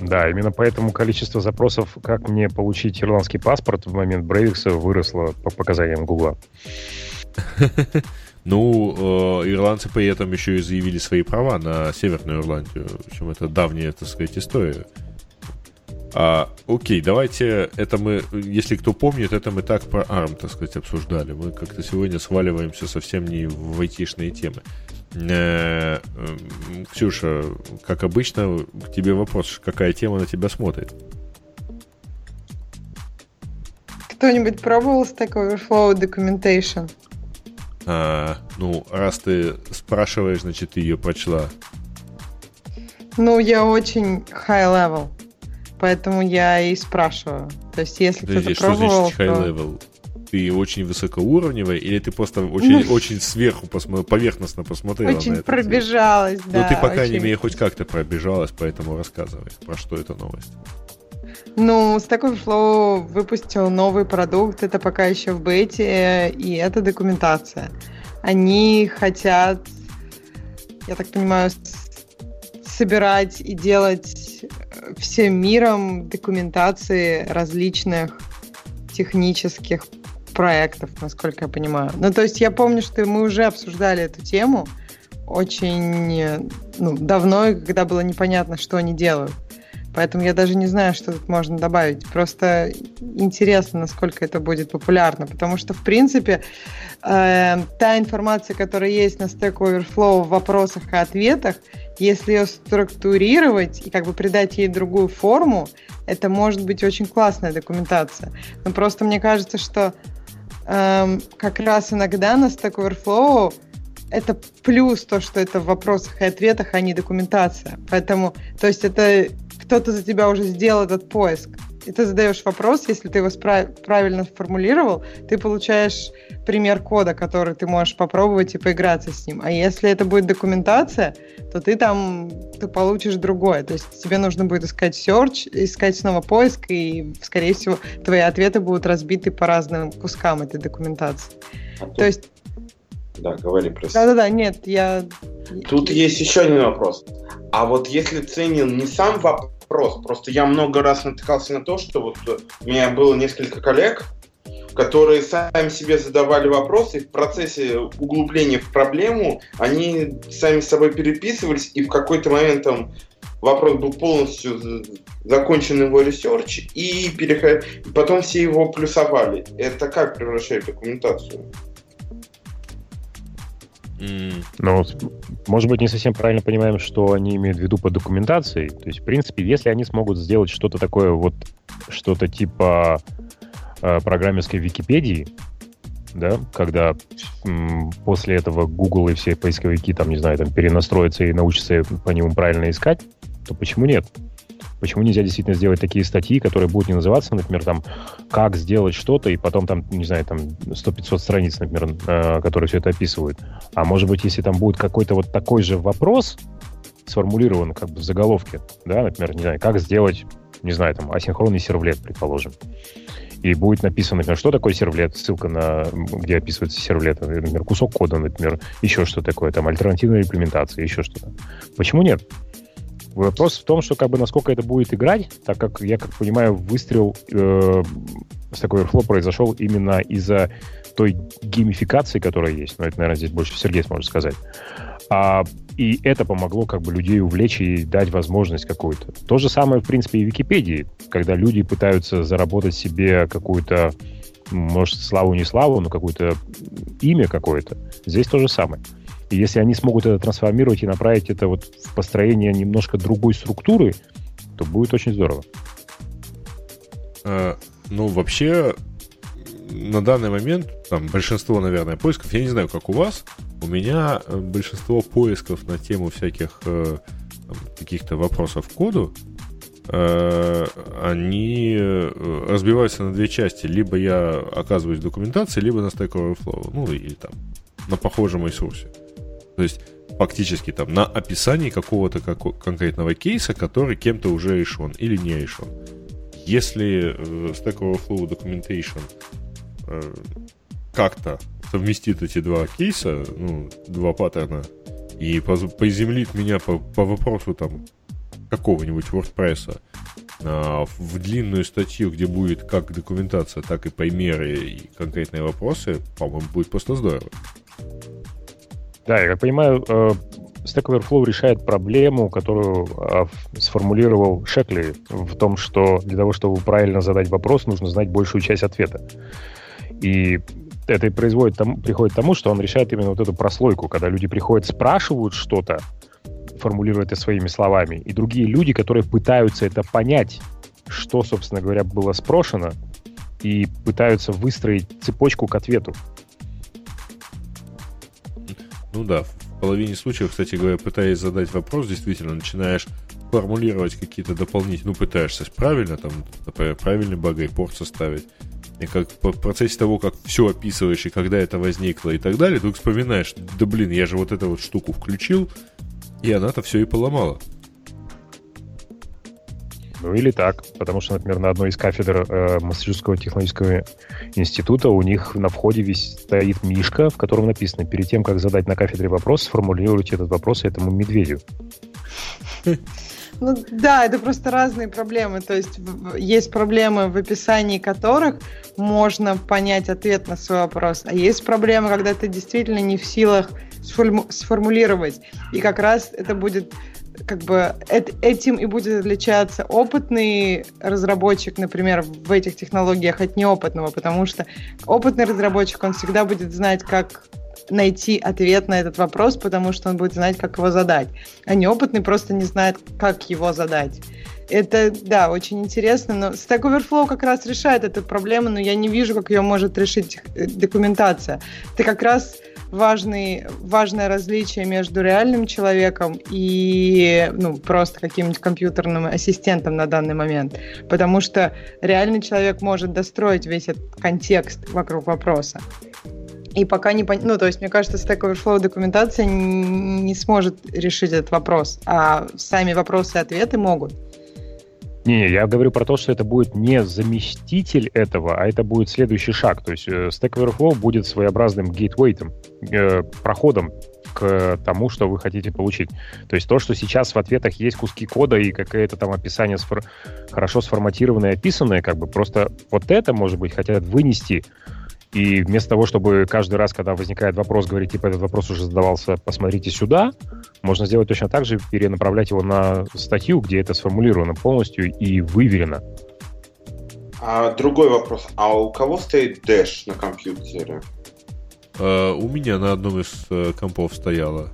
Да, именно поэтому количество запросов, как мне получить ирландский паспорт в момент Брейвикса выросло по показаниям Гугла. Ну, э, ирландцы при этом еще и заявили свои права на Северную Ирландию. В общем, это давняя, так сказать, история. А, окей, давайте, это мы, если кто помнит, это мы так про ARM, так сказать, обсуждали. Мы как-то сегодня сваливаемся совсем не в айтишные темы. Э, Ксюша, как обычно, к тебе вопрос, какая тема на тебя смотрит? Кто-нибудь пробовал Stack Overflow Documentation? А, ну, раз ты спрашиваешь, значит, ты ее прочла. Ну, я очень high level. Поэтому я и спрашиваю. То есть, если Подожди, кто-то что значит high level? Ты очень высокоуровневый, или ты просто очень, очень сверху посмо... поверхностно посмотрела очень на это? пробежалась, да. Ну, ты, по крайней мере, хоть как-то пробежалась, поэтому рассказывай, про что эта новость. Ну, Stack Overflow выпустил новый продукт, это пока еще в бете, и это документация. Они хотят, я так понимаю, собирать и делать всем миром документации различных технических проектов, насколько я понимаю. Ну, то есть я помню, что мы уже обсуждали эту тему очень ну, давно, когда было непонятно, что они делают. Поэтому я даже не знаю, что тут можно добавить. Просто интересно, насколько это будет популярно. Потому что, в принципе, э, та информация, которая есть на Stack Overflow в вопросах и ответах, если ее структурировать и как бы придать ей другую форму, это может быть очень классная документация. Но просто мне кажется, что э, как раз иногда на Stack Overflow это плюс то, что это в вопросах и ответах, а не документация. Поэтому, то есть это кто-то за тебя уже сделал этот поиск. И ты задаешь вопрос, если ты его справ- правильно сформулировал, ты получаешь пример кода, который ты можешь попробовать и поиграться с ним. А если это будет документация, то ты там ты получишь другое. То есть тебе нужно будет искать search, искать снова поиск, и, скорее всего, твои ответы будут разбиты по разным кускам этой документации. А тут... То есть да, говори, прости. Да-да-да, нет, я... Тут есть еще один вопрос. А вот если ценен не сам вопрос, просто я много раз натыкался на то, что вот у меня было несколько коллег, которые сами себе задавали вопросы, и в процессе углубления в проблему они сами с собой переписывались, и в какой-то момент там вопрос был полностью закончен его research, и переход... потом все его плюсовали. Это как превращает документацию? Ну, может быть, не совсем правильно понимаем, что они имеют в виду под документацией. То есть, в принципе, если они смогут сделать что-то такое, вот что-то типа э, программерской Википедии, да, когда м, после этого Google и все поисковики, там, не знаю, там, перенастроятся и научатся по нему правильно искать, то почему нет? Почему нельзя действительно сделать такие статьи, которые будут не называться, например, там, как сделать что-то, и потом там, не знаю, там 100-500 страниц, например, э, которые все это описывают. А может быть, если там будет какой-то вот такой же вопрос, сформулирован как бы в заголовке, да, например, не знаю, как сделать, не знаю, там, асинхронный сервлет, предположим. И будет написано, например, что такое сервлет, ссылка на, где описывается сервлет, например, кусок кода, например, еще что такое, там, альтернативная имплементация, еще что-то. Почему нет? Вопрос в том, что как бы насколько это будет играть, так как я как понимаю, выстрел э, с такой Overflow произошел именно из-за той геймификации, которая есть. Но это, наверное, здесь больше Сергей сможет сказать. А, и это помогло как бы людей увлечь и дать возможность какую-то. То же самое, в принципе, и в Википедии, когда люди пытаются заработать себе какую-то, может, славу не славу, но какое-то имя какое-то. Здесь то же самое. И если они смогут это трансформировать и направить это вот в построение немножко другой структуры, то будет очень здорово. А, ну, вообще, на данный момент, там, большинство, наверное, поисков, я не знаю, как у вас, у меня э, большинство поисков на тему всяких э, каких-то вопросов к коду, э, они разбиваются на две части. Либо я оказываюсь в документации, либо на Stack Overflow, ну, или там на похожем ресурсе. То есть фактически там на описании какого-то как- конкретного кейса, который кем-то уже решен или не решен. Если э, Stack Overflow Documentation э, как-то совместит эти два кейса, ну, два паттерна, и поземлит меня по, по вопросу там, какого-нибудь WordPress а, в длинную статью, где будет как документация, так и примеры и конкретные вопросы, по-моему, будет просто здорово. Да, я как понимаю, э, Stack Overflow решает проблему, которую а, сформулировал Шекли в том, что для того, чтобы правильно задать вопрос, нужно знать большую часть ответа. И это и производит, там, приходит к тому, что он решает именно вот эту прослойку, когда люди приходят, спрашивают что-то, формулируя это своими словами, и другие люди, которые пытаются это понять, что, собственно говоря, было спрошено, и пытаются выстроить цепочку к ответу. Ну да, в половине случаев, кстати говоря, пытаясь задать вопрос, действительно начинаешь формулировать какие-то дополнительные, ну, пытаешься правильно, там, например, правильный баг-репорт составить, и как в процессе того, как все описываешь, и когда это возникло и так далее, ты вспоминаешь, да блин, я же вот эту вот штуку включил, и она-то все и поломала. Ну или так, потому что, например, на одной из кафедр э, Массачусетского технологического института у них на входе весь стоит мишка, в котором написано, перед тем, как задать на кафедре вопрос, сформулируйте этот вопрос этому медведю. Ну да, это просто разные проблемы. То есть есть проблемы, в описании которых можно понять ответ на свой вопрос, а есть проблемы, когда ты действительно не в силах сформулировать. И как раз это будет как бы этим и будет отличаться опытный разработчик, например, в этих технологиях от неопытного, потому что опытный разработчик, он всегда будет знать, как найти ответ на этот вопрос, потому что он будет знать, как его задать. А неопытный просто не знает, как его задать. Это, да, очень интересно, но Stack Overflow как раз решает эту проблему, но я не вижу, как ее может решить э, документация. Это как раз важный, важное различие между реальным человеком и ну, просто каким-нибудь компьютерным ассистентом на данный момент. Потому что реальный человек может достроить весь этот контекст вокруг вопроса. И пока не понятно, ну, то есть, мне кажется, Stack Overflow документация не сможет решить этот вопрос, а сами вопросы и ответы могут. Не, я говорю про то, что это будет не заместитель этого, а это будет следующий шаг. То есть э, Stack Overflow будет своеобразным гейтвейтом, э, проходом к тому, что вы хотите получить. То есть то, что сейчас в ответах есть куски кода и какое-то там описание сфор... хорошо сформатированное, описанное, как бы просто вот это, может быть, хотят вынести и вместо того, чтобы каждый раз, когда возникает вопрос, говорить, типа, этот вопрос уже задавался, посмотрите сюда, можно сделать точно так же, перенаправлять его на статью, где это сформулировано полностью и выверено. А другой вопрос. А у кого стоит Dash на компьютере? Uh, у меня на одном из uh, компов стояло.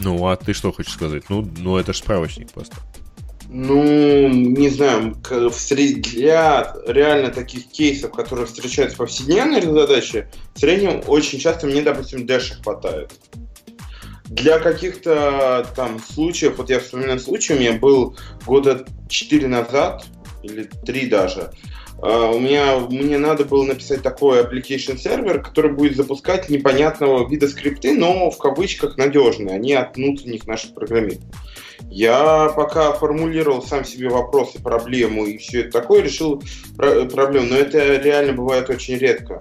Ну, а ты что хочешь сказать? Ну, ну это же справочник просто. Ну, не знаю, для реально таких кейсов, которые встречаются в повседневной задаче, в среднем очень часто мне, допустим, дэша хватает. Для каких-то там случаев, вот я вспоминаю случай, у меня был года 4 назад, или 3 даже, а, у меня, мне надо было написать такой application сервер, который будет запускать непонятного вида скрипты, но в кавычках надежные, они от внутренних наших программистов. Я пока формулировал сам себе вопросы, проблему и все это такое, решил проблему, но это реально бывает очень редко.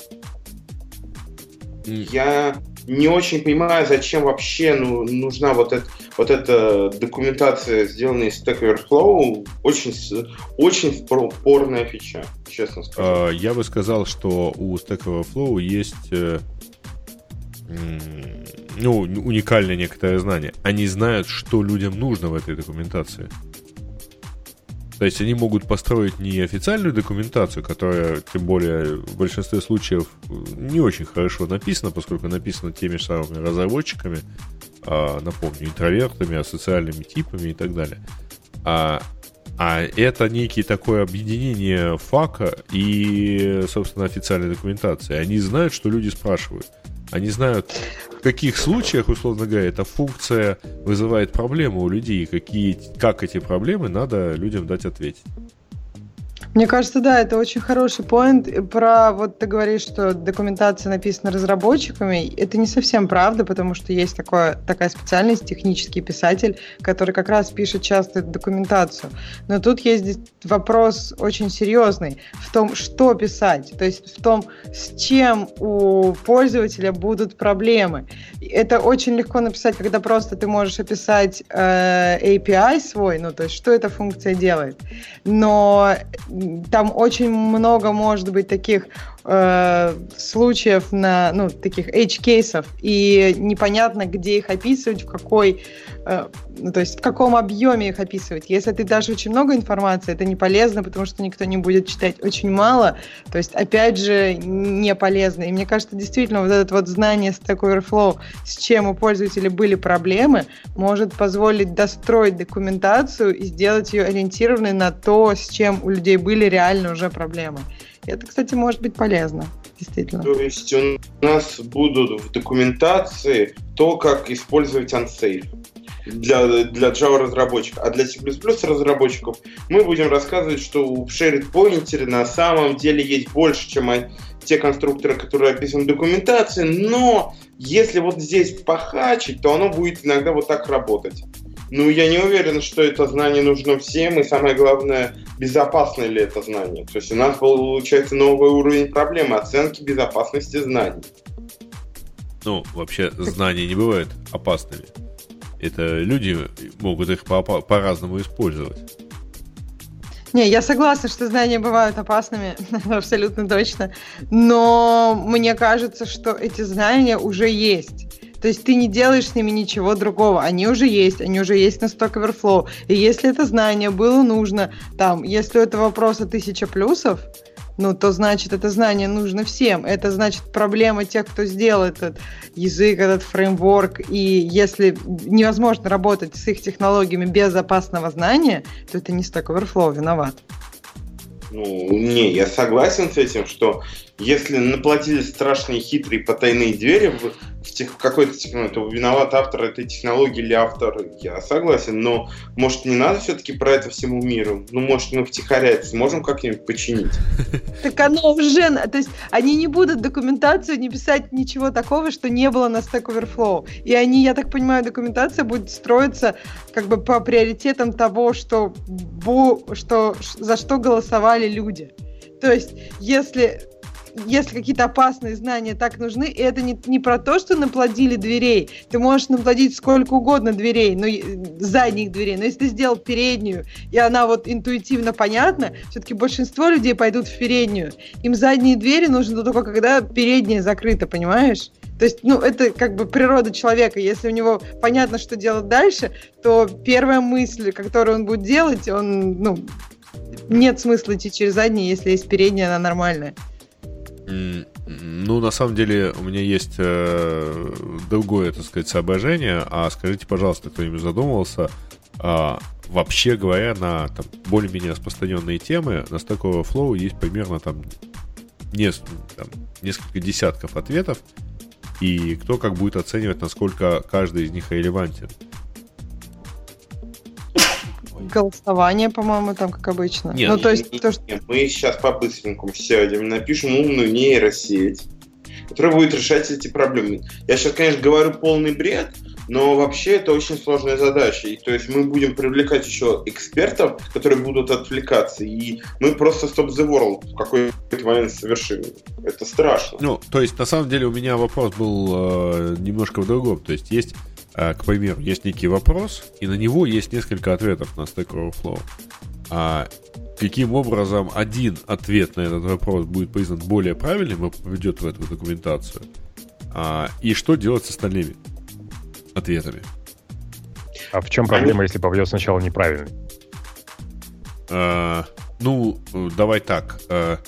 Я не очень понимаю, зачем вообще ну, нужна вот, это, вот эта документация, сделанная из Stack Overflow. Очень, очень спорная фича, честно скажу. А, я бы сказал, что у Stack Overflow есть э, ну, уникальное некоторое знание. Они знают, что людям нужно в этой документации. То есть они могут построить не официальную документацию, которая, тем более, в большинстве случаев не очень хорошо написана, поскольку написана теми же самыми разработчиками, а, напомню, интровертами, асоциальными типами и так далее. А, а это некий такое объединение фака и, собственно, официальной документации. Они знают, что люди спрашивают. Они знают, в каких случаях, условно говоря, эта функция вызывает проблемы у людей, какие, как эти проблемы надо людям дать ответить. Мне кажется, да, это очень хороший поинт. Про вот ты говоришь, что документация написана разработчиками. Это не совсем правда, потому что есть такое, такая специальность, технический писатель, который как раз пишет часто документацию. Но тут есть вопрос очень серьезный в том, что писать. То есть в том, с чем у пользователя будут проблемы. Это очень легко написать, когда просто ты можешь описать э, API свой, ну то есть что эта функция делает. Но там очень много может быть таких э, случаев на, ну, таких edge-кейсов, и непонятно, где их описывать, в какой, э, ну, то есть в каком объеме их описывать. Если ты дашь очень много информации, это не полезно, потому что никто не будет читать очень мало, то есть, опять же, не полезно. И мне кажется, действительно, вот это вот знание Stack Overflow, с чем у пользователя были проблемы, может позволить достроить документацию и сделать ее ориентированной на то, с чем у людей были реально уже проблемы. Это, кстати, может быть полезно, действительно. То есть у нас будут в документации то, как использовать unsafe для, для Java разработчиков. А для C++ разработчиков мы будем рассказывать, что в shared pointer на самом деле есть больше, чем те конструкторы, которые описаны в документации, но если вот здесь похачить, то оно будет иногда вот так работать. Ну, я не уверен, что это знание нужно всем, и самое главное, безопасно ли это знание. То есть у нас получается новый уровень проблемы оценки безопасности знаний. Ну, вообще, знания не бывают опасными. Это люди могут их по- по-разному использовать. Не, я согласна, что знания бывают опасными, абсолютно точно. Но мне кажется, что эти знания уже есть. То есть ты не делаешь с ними ничего другого. Они уже есть, они уже есть на Stack Overflow. И если это знание было нужно, там, если у этого вопроса тысяча плюсов, ну, то значит, это знание нужно всем. Это значит проблема тех, кто сделал этот язык, этот фреймворк. И если невозможно работать с их технологиями без опасного знания, то это не Stack Overflow виноват. Ну, не, я согласен с этим, что если наплатили страшные хитрые потайные двери в, в, тех, в какой-то технологии, то виноват автор этой технологии или автор, я согласен, но может не надо все-таки про это всему миру? Ну, может, мы втихаря это сможем как-нибудь починить? Так оно уже, то есть они не будут документацию не писать ничего такого, что не было на Stack Overflow. И они, я так понимаю, документация будет строиться как бы по приоритетам того, что, что за что голосовали люди. То есть, если если какие-то опасные знания так нужны, и это не, не про то, что наплодили дверей. Ты можешь наплодить сколько угодно дверей, но задних дверей. Но если ты сделал переднюю, и она вот интуитивно понятна, все-таки большинство людей пойдут в переднюю. Им задние двери нужны только когда передняя закрыта, понимаешь? То есть, ну, это как бы природа человека. Если у него понятно, что делать дальше, то первая мысль, которую он будет делать, он, ну, нет смысла идти через задние, если есть передняя, она нормальная. Ну, на самом деле, у меня есть э, другое, так сказать, соображение. А скажите, пожалуйста, кто-нибудь задумывался, а, вообще говоря, на там, более-менее распространенные темы на Stack Overflow есть примерно там, не, там несколько десятков ответов, и кто как будет оценивать, насколько каждый из них релевантен. Голосование, по-моему, там как обычно. Нет, ну, то есть, нет, то, что... нет, мы сейчас по-быстренькому сядем, напишем умную нейросеть, которая будет решать эти проблемы. Я сейчас, конечно, говорю полный бред, но вообще это очень сложная задача. И то есть мы будем привлекать еще экспертов, которые будут отвлекаться, и мы просто stop the world в какой-то момент совершим. Это страшно. Ну, то есть, на самом деле, у меня вопрос был э, немножко в другом. То есть, есть к примеру, есть некий вопрос, и на него есть несколько ответов на Stack Overflow. А каким образом один ответ на этот вопрос будет признан более правильным и попадет в эту документацию? А, и что делать с остальными ответами? А в чем проблема, если попадет сначала неправильный? А, ну, давай так. А,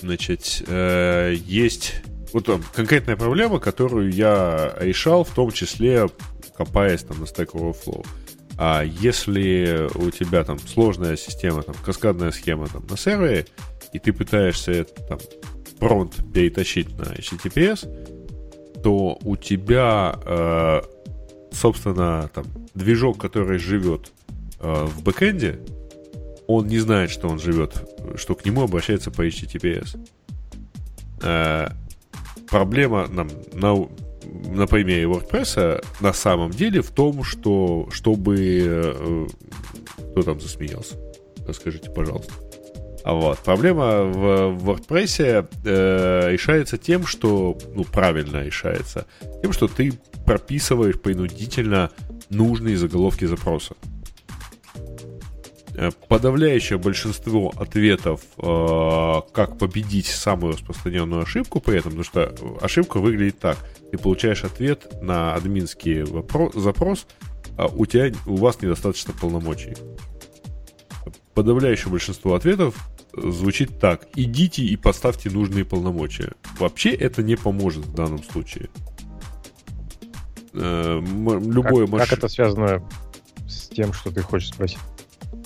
значит, а, есть вот там, конкретная проблема, которую я решал, в том числе копаясь там на Stack Overflow. А если у тебя там сложная система, там каскадная схема там на сервере, и ты пытаешься там промпт перетащить на HTTPS, то у тебя, э, собственно, там движок, который живет э, в бэкэнде, он не знает, что он живет что к нему обращается по HTTPS. Э, проблема нам на, на примере WordPress на самом деле в том, что чтобы... Э, кто там засмеялся? Расскажите, пожалуйста. А вот. Проблема в WordPress э, решается тем, что, ну, правильно решается, тем, что ты прописываешь принудительно нужные заголовки запроса. Э, подавляющее большинство ответов, э, как победить самую распространенную ошибку при этом, потому что ошибка выглядит так. Ты получаешь ответ на админский вопрос, запрос, а у тебя у вас недостаточно полномочий. Подавляющее большинство ответов звучит так. Идите и поставьте нужные полномочия. Вообще это не поможет в данном случае. Э, любое как, маш... как это связано с тем, что ты хочешь спросить?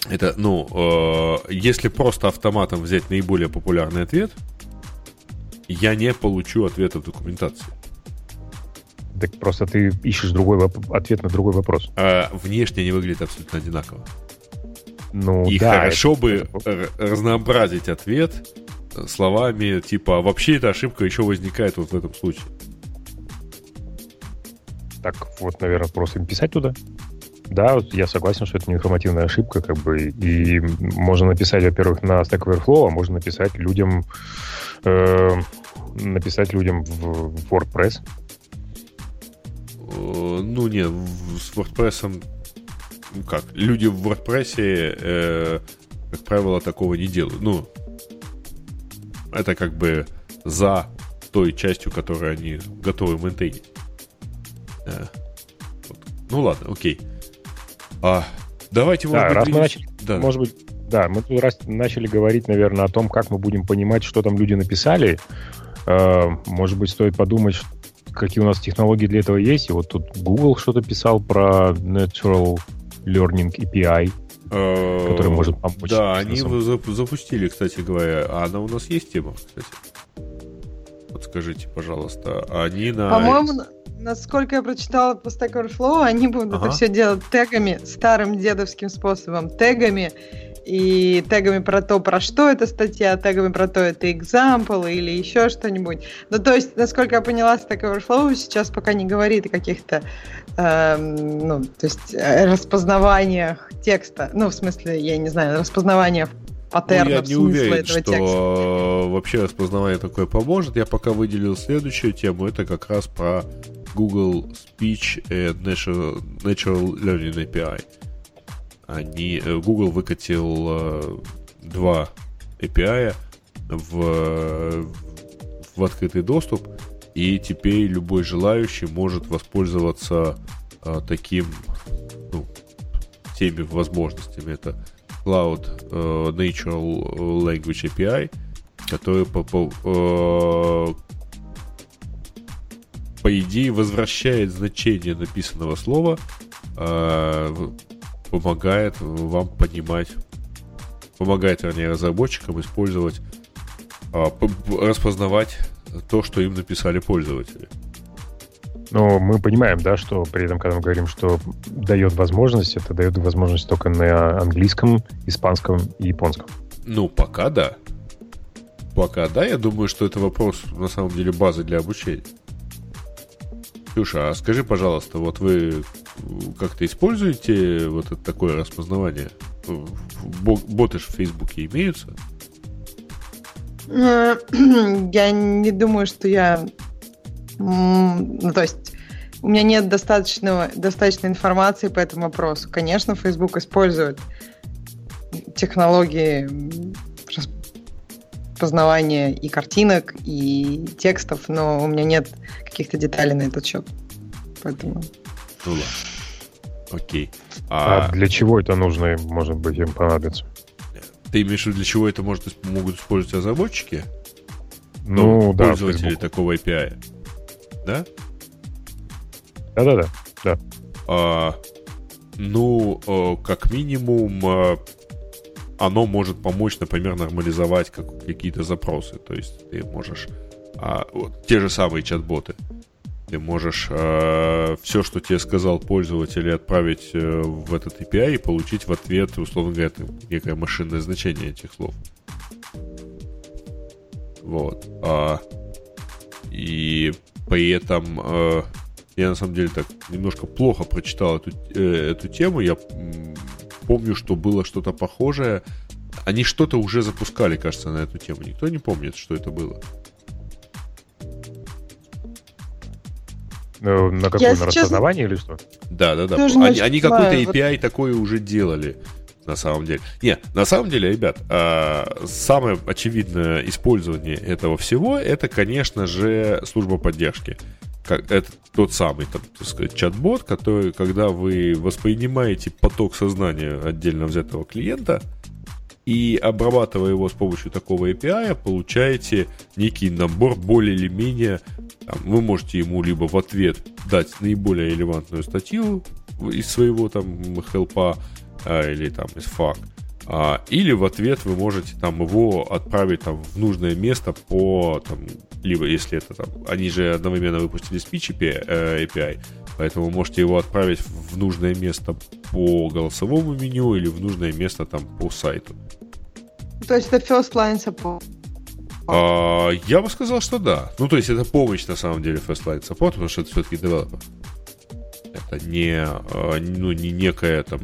Это, ну, э, если просто автоматом взять наиболее популярный ответ, я не получу ответа в документации. Так просто ты ищешь другой воп- ответ на другой вопрос. А внешне они выглядят абсолютно одинаково. Ну, И да, хорошо это... бы разнообразить ответ словами типа «вообще эта ошибка еще возникает вот в этом случае». Так вот, наверное, просто писать туда. Да, я согласен, что это не информативная ошибка, как бы, и можно написать, во-первых, на Stack Overflow, а можно написать людям, э, написать людям в, WordPress. Э, ну, не, с WordPress ну как, люди в WordPress, э, как правило, такого не делают. Ну, это как бы за той частью, которую они готовы мейнтейнить. Э. Ну ладно, окей. А, давайте, может да, быть, раз мы начали, да. может быть, да, мы тут раз начали говорить, наверное, о том, как мы будем понимать, что там люди написали. Э, может быть, стоит подумать, какие у нас технологии для этого есть. И вот тут Google что-то писал про Natural Learning API, э, который может помочь. Да, они запустили, кстати говоря. А она у нас есть тема, кстати? Подскажите, пожалуйста. Они на... По-моему, насколько я прочитала по Stack Overflow, они будут ага. это все делать тегами, старым дедовским способом, тегами, и тегами про то, про что эта статья, тегами про то, это example или еще что-нибудь. Ну, то есть, насколько я поняла, Stack Overflow сейчас пока не говорит о каких-то, э, ну, то есть, распознаваниях текста. Ну, в смысле, я не знаю, распознаваниях паттернов, ну, я не уверен, что текста. вообще распознавание такое поможет. Я пока выделил следующую тему. Это как раз про Google Speech и Natural, Natural Learning API они, э, Google выкатил э, два API в, в открытый доступ, и теперь любой желающий может воспользоваться таким, ну, теми возможностями. Это Cloud uh, Natural Language API, который по, по, uh, по идее возвращает значение написанного слова uh, помогает вам понимать, помогает, вернее, разработчикам использовать, распознавать то, что им написали пользователи. Но мы понимаем, да, что при этом, когда мы говорим, что дает возможность, это дает возможность только на английском, испанском и японском. Ну, пока да. Пока да, я думаю, что это вопрос, на самом деле, базы для обучения. Ксюша, а скажи, пожалуйста, вот вы как-то используете вот это такое распознавание? Боты же в Фейсбуке имеются? Я не думаю, что я... Ну, то есть у меня нет достаточного, достаточной информации по этому вопросу. Конечно, Facebook использует технологии распознавания и картинок, и текстов, но у меня нет каких-то деталей на этот счет. Поэтому... Ну ладно. Окей. А... а для чего это нужно, может быть, им понадобится? Ты имеешь в виду, для чего это может, могут использовать разработчики? Ну, ну да. Пользователи такого API. Да? Да-да-да. Да. А, ну, э, как минимум, э, оно может помочь, например, нормализовать как, какие-то запросы. То есть ты можешь... А, вот, те же самые чат-боты. Ты можешь э, все, что тебе сказал пользователь, отправить э, в этот API и получить в ответ, условно говоря, некое машинное значение этих слов. Вот. А, и при этом э, я на самом деле так немножко плохо прочитал эту, э, эту тему. Я помню, что было что-то похожее. Они что-то уже запускали, кажется, на эту тему. Никто не помнит, что это было. Ну, на какое? на распознавание или что? Да, да, да. Они, они какой-то API вот... такое уже делали на самом деле. Не, на самом деле, ребят, а, самое очевидное использование этого всего это, конечно же, служба поддержки. Это тот самый, так сказать, чат-бот, который, когда вы воспринимаете поток сознания отдельно взятого клиента и обрабатывая его с помощью такого API, получаете некий набор более или менее там, вы можете ему либо в ответ дать наиболее релевантную статью из своего там хелпа, или там из фак. А, или в ответ вы можете там его отправить там в нужное место по там, либо если это там, они же одновременно выпустили speech API, э, поэтому можете его отправить в нужное место по голосовому меню или в нужное место там по сайту. То есть это first line support? А, я бы сказал, что да. Ну, то есть это помощь на самом деле first line support, потому что это все-таки девелопер. Это не, а, ну, не некое там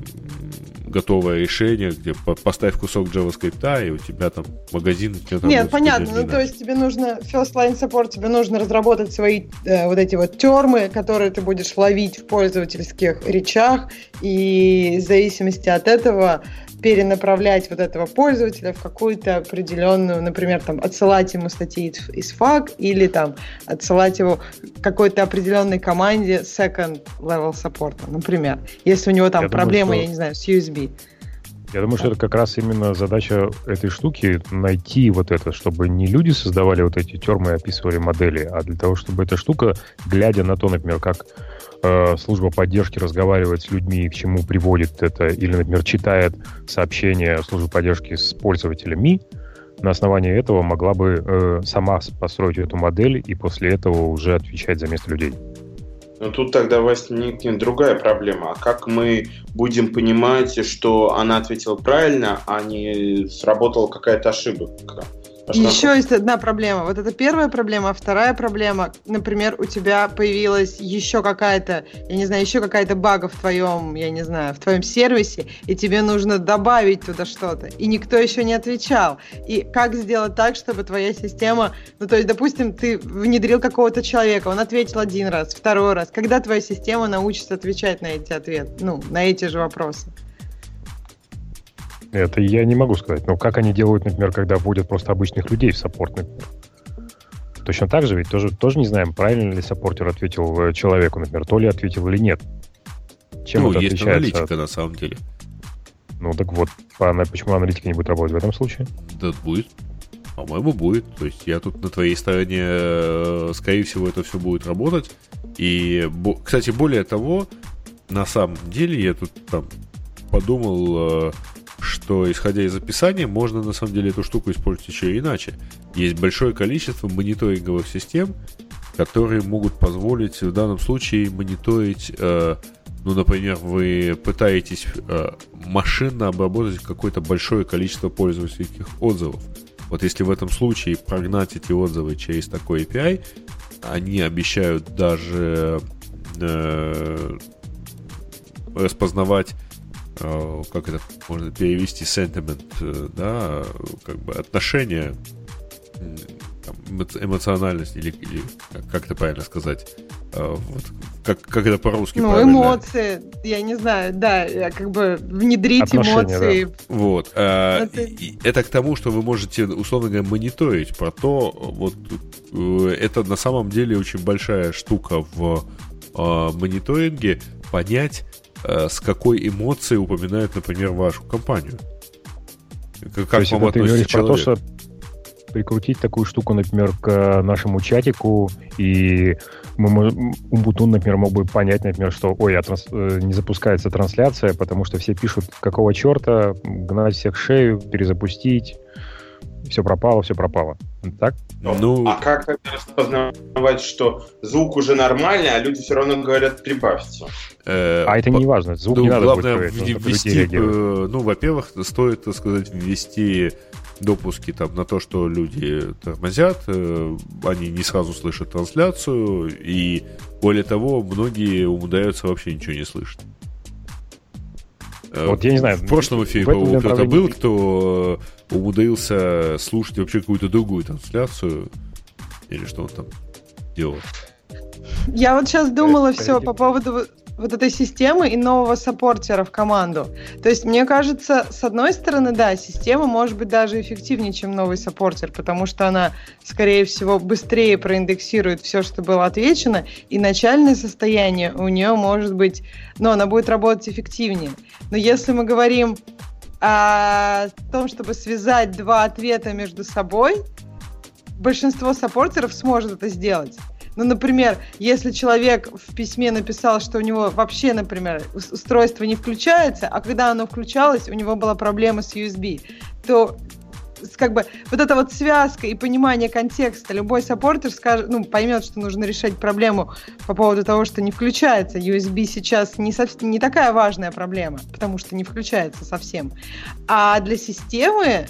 готовое решение, где поставь кусок JavaScript, и у тебя там магазин... Тебя там Нет, понятно. Ну, то есть тебе нужно first line support, тебе нужно разработать свои э, вот эти вот термы, которые ты будешь ловить в пользовательских речах, и в зависимости от этого перенаправлять вот этого пользователя в какую-то определенную, например, там, отсылать ему статьи из фак или там отсылать его какой-то определенной команде second level support, например, если у него там я проблема, думаю, что... я не знаю, с USB. Я думаю, что это как раз именно задача этой штуки найти вот это, чтобы не люди создавали вот эти термы и описывали модели, а для того, чтобы эта штука, глядя на то, например, как э, служба поддержки разговаривает с людьми, к чему приводит это, или, например, читает сообщения службы поддержки с пользователями, на основании этого могла бы э, сама построить эту модель и после этого уже отвечать за место людей. Но тут тогда возникнет другая проблема. А как мы будем понимать, что она ответила правильно, а не сработала какая-то ошибка? Еще есть одна проблема. Вот это первая проблема, а вторая проблема, например, у тебя появилась еще какая-то, я не знаю, еще какая-то бага в твоем, я не знаю, в твоем сервисе, и тебе нужно добавить туда что-то, и никто еще не отвечал. И как сделать так, чтобы твоя система, ну то есть, допустим, ты внедрил какого-то человека, он ответил один раз, второй раз. Когда твоя система научится отвечать на эти ответы, ну, на эти же вопросы? Это я не могу сказать. Но как они делают, например, когда вводят просто обычных людей в саппорт, например? Точно так же ведь тоже, тоже не знаем, правильно ли саппортер ответил э, человеку, например, то ли ответил или нет. Чем ну, это есть отличается аналитика от... на самом деле. Ну так вот, почему аналитика не будет работать в этом случае? Да будет. По-моему, будет. То есть я тут на твоей стороне, э, скорее всего, это все будет работать. И, кстати, более того, на самом деле я тут там подумал, э, что, исходя из описания, можно на самом деле эту штуку использовать еще и иначе. Есть большое количество мониторинговых систем, которые могут позволить в данном случае мониторить, э, ну, например, вы пытаетесь э, машинно обработать какое-то большое количество пользовательских отзывов. Вот если в этом случае прогнать эти отзывы через такой API, они обещают даже э, распознавать как это можно перевести sentiment, э, да, как бы отношение, там, эмоциональность или, или как, это правильно сказать, э, вот, как, как это по-русски Ну, правильно? эмоции, я не знаю, да, как бы внедрить Отношения, эмоции. Да. Вот. Это... это к тому, что вы можете, условно говоря, мониторить про то, вот это на самом деле очень большая штука в мониторинге, понять, Э, с какой эмоцией упоминают, например, вашу компанию. Как, то есть вам ты говоришь человек? про то, что прикрутить такую штуку, например, к нашему чатику, и мы, Умбутун, например, мог бы понять, например, что, ой, а транс, э, не запускается трансляция, потому что все пишут, какого черта, гнать всех шею, перезапустить. Все пропало, все пропало. Так? Ну, а как тогда распознавать, что звук уже нормальный, а люди все равно говорят прибавьте? Э, а это не важно, звук ну, не надо главное будет ввести, э, ну, во-первых, стоит, так сказать, ввести допуски там на то, что люди тормозят, э, они не сразу слышат трансляцию, и более того, многие умудряются вообще ничего не слышать. Э, вот я не знаю. В прошлом эфире, по кто-то был, кто умудрился слушать вообще какую-то другую трансляцию, или что он там делал. Я вот сейчас думала все по поводу вот этой системы и нового саппортера в команду. То есть, мне кажется, с одной стороны, да, система может быть даже эффективнее, чем новый саппортер, потому что она, скорее всего, быстрее проиндексирует все, что было отвечено, и начальное состояние у нее может быть, ну, она будет работать эффективнее. Но если мы говорим о том, чтобы связать два ответа между собой, большинство саппортеров сможет это сделать. Ну, например, если человек в письме написал, что у него вообще, например, устройство не включается, а когда оно включалось, у него была проблема с USB, то как бы вот эта вот связка и понимание контекста, любой саппортер скажет, ну, поймет, что нужно решать проблему по поводу того, что не включается. USB сейчас не, совсем, не такая важная проблема, потому что не включается совсем. А для системы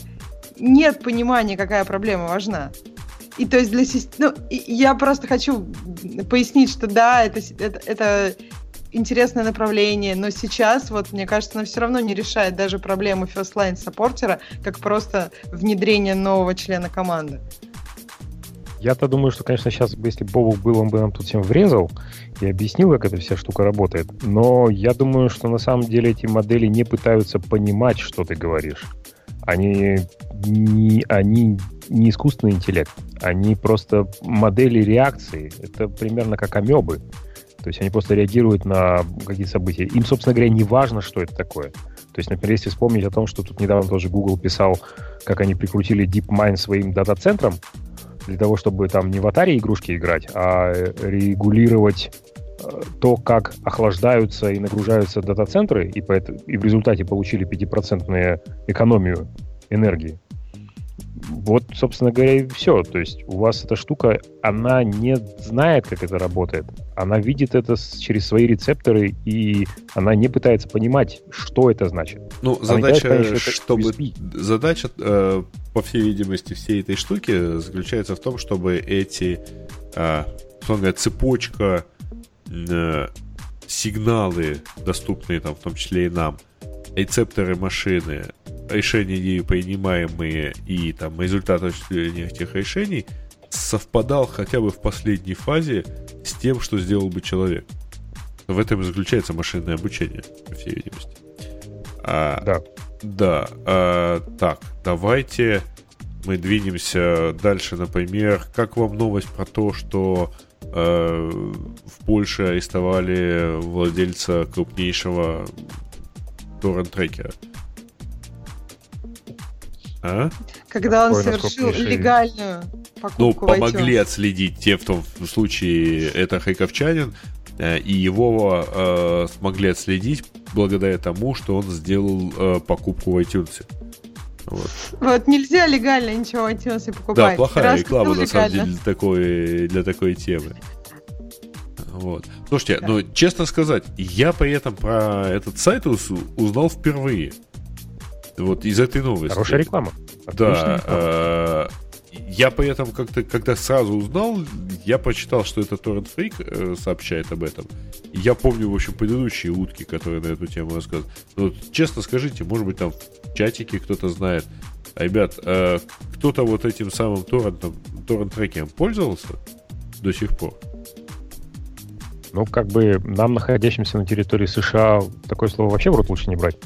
нет понимания, какая проблема важна. И то есть для системы... Ну, я просто хочу пояснить, что да, это, это, это интересное направление, но сейчас, вот, мне кажется, оно все равно не решает даже проблему first саппортера, как просто внедрение нового члена команды. Я-то думаю, что, конечно, сейчас, если Бобук был, он бы нам тут всем врезал и объяснил, как эта вся штука работает. Но я думаю, что на самом деле эти модели не пытаются понимать, что ты говоришь. Они не, они не искусственный интеллект, они просто модели реакции. Это примерно как амебы. То есть они просто реагируют на какие-то события. Им, собственно говоря, не важно, что это такое. То есть, например, если вспомнить о том, что тут недавно тоже Google писал, как они прикрутили DeepMind своим дата-центрам, для того, чтобы там не в Atari игрушки играть, а регулировать э, то, как охлаждаются и нагружаются дата-центры, и, поэтому, и в результате получили 5% экономию энергии вот, собственно говоря, и все. То есть у вас эта штука, она не знает, как это работает. Она видит это через свои рецепторы, и она не пытается понимать, что это значит. Ну, она задача, понять, что чтобы... USB. Задача, э, по всей видимости, всей этой штуки заключается в том, чтобы эти, э, говоря, цепочка э, сигналы, доступные там, в том числе и нам, рецепторы машины, решения принимаемые и там результат осуществления этих решений совпадал хотя бы в последней фазе с тем, что сделал бы человек. В этом и заключается машинное обучение, по всей видимости. А, да. Да. А, так, давайте мы двинемся дальше, например. Как вам новость про то, что э, в Польше арестовали владельца крупнейшего торрент-трекера? А? Когда он Ой, совершил легальную покупку. Ну, помогли отследить те, в том случае это хайковчанин, э, и его э, смогли отследить благодаря тому, что он сделал э, покупку в iTunes. Вот. вот нельзя легально ничего в iTunes покупать. Да, плохая Раз реклама на самом деле для такой, для такой темы. Вот. Слушайте, да. ну честно сказать, я при этом про этот сайт узнал впервые. Вот из этой новости. Хорошая реклама. Да. Э, я при этом как-то, когда сразу узнал, я прочитал, что это Torrent Freak э, сообщает об этом. Я помню, в общем, предыдущие утки, которые на эту тему рассказывают. Но вот, честно скажите, может быть, там в чатике кто-то знает. Ребят, э, кто-то вот этим самым торрентом, торрент-трекером пользовался до сих пор? Ну, как бы нам, находящимся на территории США, такое слово вообще в рот лучше не брать.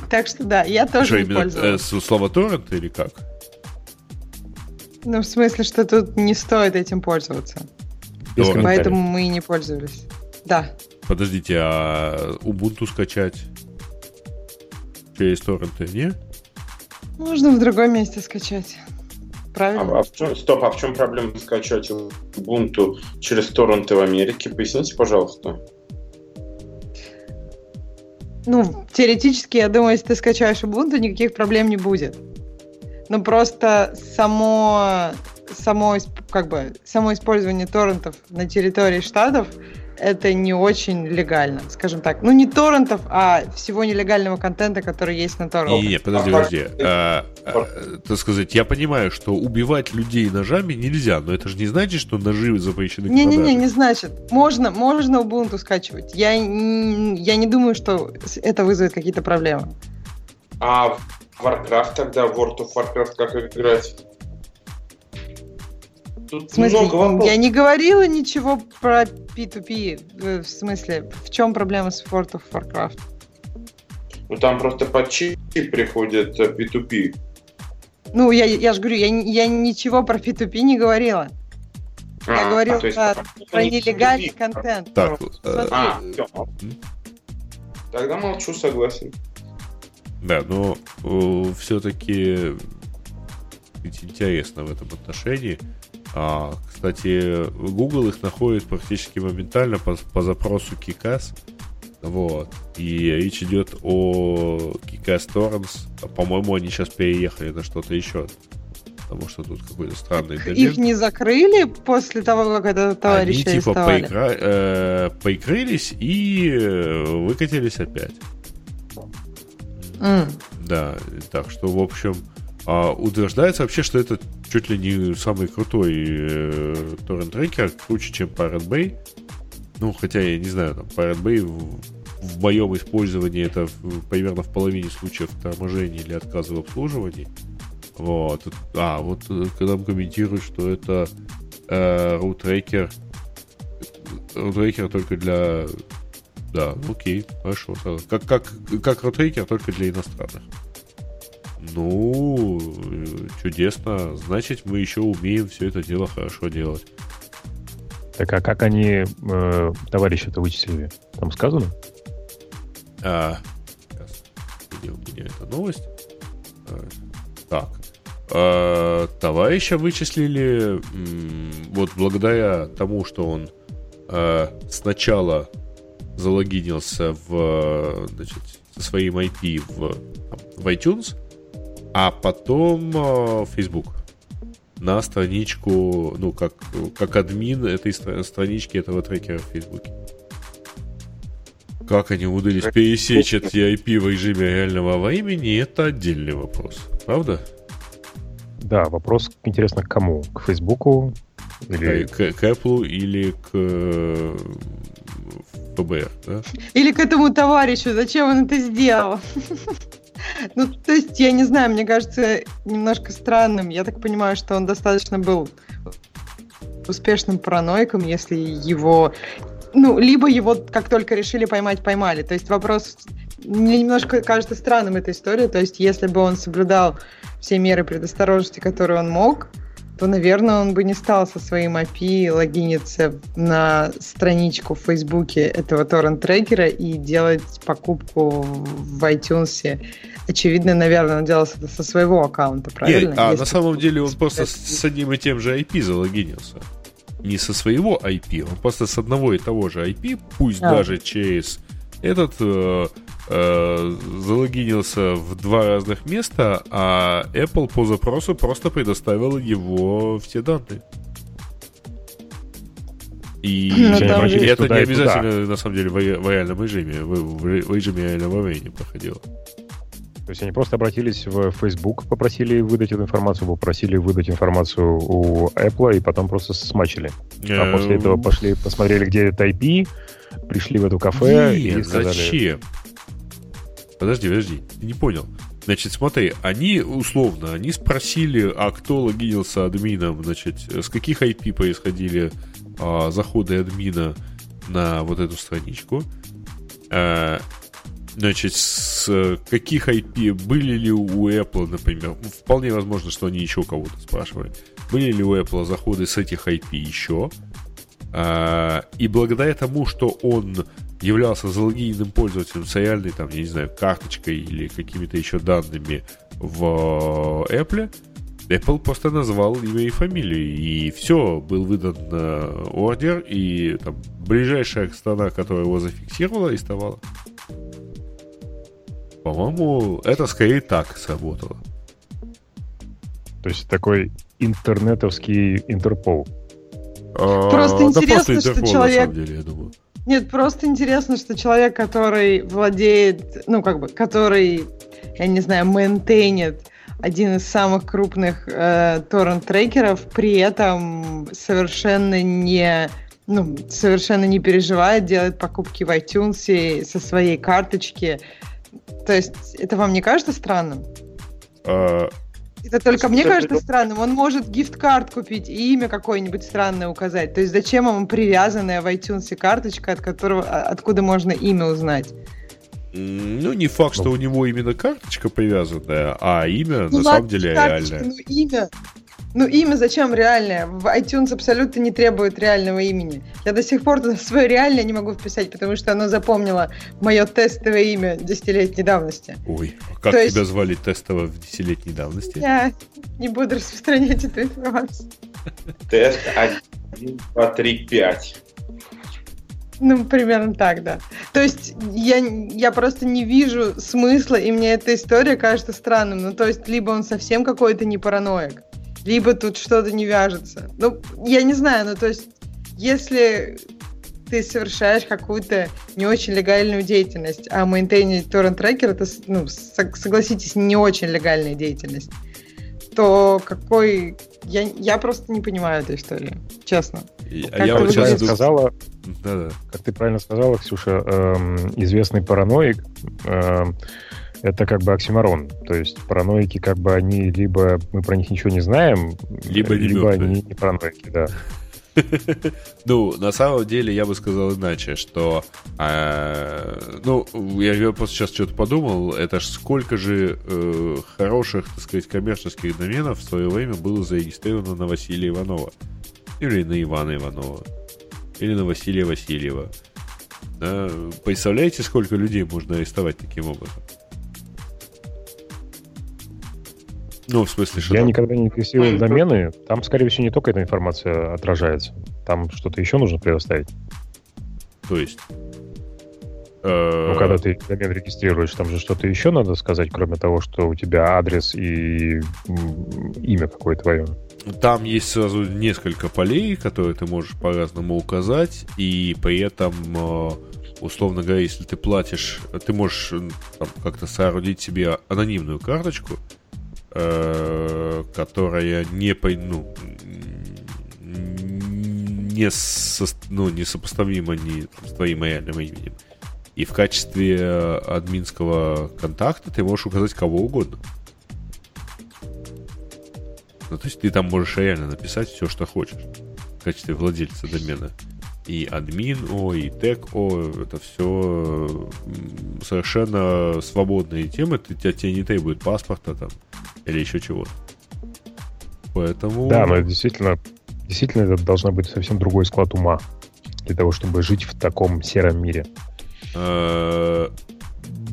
Так что да, я тоже Что, именно э, слово торрент или как? Ну, в смысле, что тут не стоит этим пользоваться. Поэтому мы и не пользовались. Да. Подождите, а Ubuntu скачать через торренты, не? Можно в другом месте скачать. Правильно? А, а в чем, стоп, а в чем проблема скачать Ubuntu через торренты в Америке? Поясните, пожалуйста. Ну, теоретически, я думаю, если ты скачаешь Ubuntu, никаких проблем не будет. но просто само, само, как бы, само использование торрентов на территории штатов это не очень легально, скажем так. Ну, не торрентов, а всего нелегального контента, который есть на торрентах. Не, подожди, подожди. А, а, так сказать, я понимаю, что убивать людей ножами нельзя, но это же не значит, что ножи запрещены Не-не-не, не значит. Можно, можно Ubuntu скачивать. Я, я не думаю, что это вызовет какие-то проблемы. А Warcraft тогда, World of Warcraft как играть? Тут в смысле, много я не говорила ничего про P2P. Э, в смысле, в чем проблема с World of Warcraft? Ну там просто под чип приходит P2P. Ну, я, я же говорю, я, я ничего про P2P не говорила. А, я говорила а, про, про нелегальный P2P. контент. Так, э, а, все. Тогда молчу, согласен. Да, но э, все-таки интересно в этом отношении. А, кстати, Google их находит практически моментально по, по запросу Kikas. Вот. И речь идет о Kikas Torrents. А, по-моему, они сейчас переехали на что-то еще. Потому что тут какой-то странный домен. Их не закрыли после того, как это товарищи Они типа поигра... э, поигрались и выкатились опять. Mm. Да, так что, в общем, а, утверждается вообще, что это чуть ли не самый крутой э, торрент-трекер, круче, чем Pirate Bay. Ну, хотя я не знаю, там Pirate Bay в, в моем использовании это в, примерно в половине случаев торможения или отказа в обслуживании. Вот. А, вот э, когда комментируют, что это э, рутрекер рутрекер только для да, окей, хорошо. Как, как, как рутрекер только для иностранных. Ну, чудесно. Значит, мы еще умеем все это дело хорошо делать. Так а как они э, товарища-то вычислили? Там сказано? А, сейчас. Где у меня эта новость? А, так. А, товарища вычислили м, вот благодаря тому, что он а, сначала залогинился в, значит, со своим IP в, в iTunes, а потом э, Facebook на страничку, ну, как, как админ этой странички этого трекера в Фейсбуке. Как они удались пересечь эти IP в режиме реального времени, это отдельный вопрос. Правда? Да, вопрос, интересно, к кому? К Фейсбуку? Или... К, к Apple или к э, ФБР, да? Или к этому товарищу, зачем он это сделал? Ну, то есть, я не знаю, мне кажется немножко странным. Я так понимаю, что он достаточно был успешным параноиком, если его... Ну, либо его как только решили поймать, поймали. То есть вопрос... Мне немножко кажется странным эта история. То есть если бы он соблюдал все меры предосторожности, которые он мог, то, наверное, он бы не стал со своим API логиниться на страничку в Фейсбуке этого торрент-трекера и делать покупку в iTunes. Очевидно, наверное, он делал это со своего аккаунта, правильно? Нет, а Если на самом деле он просто с одним и тем же IP залогинился. Не со своего IP, он просто с одного и того же IP, пусть а. даже через этот э, э, залогинился в два разных места, а Apple по запросу просто предоставила его все данные. И ну, это не обязательно, туда. на самом деле, в, в реальном режиме, в, в режиме реального времени проходило. То есть они просто обратились в Facebook, попросили выдать эту информацию, попросили выдать информацию у Apple, и потом просто смачили. А после этого пошли, посмотрели, где это IP, пришли в это кафе Нет, и сказали... зачем? Подожди, подожди, ты не понял. Значит, смотри, они условно, они спросили, а кто логинился админом, значит, с каких IP происходили а, заходы админа на вот эту страничку. А, значит, с каких IP были ли у Apple, например, вполне возможно, что они еще кого-то спрашивали, были ли у Apple заходы с этих IP еще. А, и благодаря тому, что он являлся залогиненным пользователем с реальной, там, я не знаю, карточкой или какими-то еще данными в Apple, Apple просто назвал имя и фамилию, и все, был выдан э, ордер, и там, ближайшая страна, которая его зафиксировала, арестовала. По-моему, это скорее так сработало. То есть такой интернетовский Интерпол. А, просто интересно, что человек... деле, я думаю. Нет, просто интересно, что человек, который владеет, ну, как бы, который, я не знаю, мейнтейнит один из самых крупных э, торрент-трекеров, при этом совершенно не ну, совершенно не переживает, делает покупки в iTunes со своей карточки. То есть это вам не кажется странным? Это только мне кажется странным. Он может гифт-карт купить и имя какое-нибудь странное указать. То есть зачем ему привязанная в iTunes карточка, от которого, а, откуда можно имя узнать? Ну, не факт, что ну. у него именно карточка привязанная, а имя ну, на самом деле реальное. Ну, имя. Ну, имя зачем реальное? В iTunes абсолютно не требует реального имени. Я до сих пор свое реальное не могу вписать, потому что оно запомнило мое тестовое имя десятилетней давности. Ой, а как То тебя есть... звали тестово в десятилетней давности? Я не буду распространять эту информацию. Тест 1, 2, 3, 5. Ну, примерно так, да. То есть я, я просто не вижу смысла, и мне эта история кажется странным. Ну, то есть, либо он совсем какой-то не параноик, либо тут что-то не вяжется. Ну, я не знаю, ну, то есть, если ты совершаешь какую-то не очень легальную деятельность, а мейнтейнить торрент-трекер, это, ну, согласитесь, не очень легальная деятельность, то какой... Я, я просто не понимаю эту историю, честно. А я вот сейчас сказала, да-да. Как ты правильно сказала, Ксюша, эм, известный параноик эм, это как бы оксиморон. То есть параноики, как бы они либо мы про них ничего не знаем, либо, либо они не параноики, да. Ну, на самом деле, я бы сказал иначе, что... Э, ну, я, я просто сейчас что-то подумал, это ж сколько же э, хороших, так сказать, коммерческих доменов в свое время было зарегистрировано на Василия Иванова. Или на Ивана Иванова или на Василия Васильева. Да? Представляете, сколько людей можно арестовать таким образом? Ну, в смысле, что... Я там... никогда не тестировал домены. Там, скорее всего, не только эта информация отражается. Там что-то еще нужно предоставить. То есть? Ну, когда ты домен регистрируешь, там же что-то еще надо сказать, кроме того, что у тебя адрес и имя какое твое. Там есть сразу несколько полей, которые ты можешь по-разному указать, и при этом, э, условно говоря, если ты платишь, ты можешь э, там, как-то соорудить себе анонимную карточку, э, которая не, по, ну, не, со, ну, не сопоставима ни там, с твоим реальным именем. И в качестве админского контакта ты можешь указать кого угодно. Ну, то есть ты там можешь реально написать все, что хочешь в качестве владельца домена. И админ О, и тег О, это все совершенно свободные темы, ты, тебя, тебе не требует паспорта там или еще чего-то. Поэтому... Да, но действительно, действительно это должна быть совсем другой склад ума для того, чтобы жить в таком сером мире.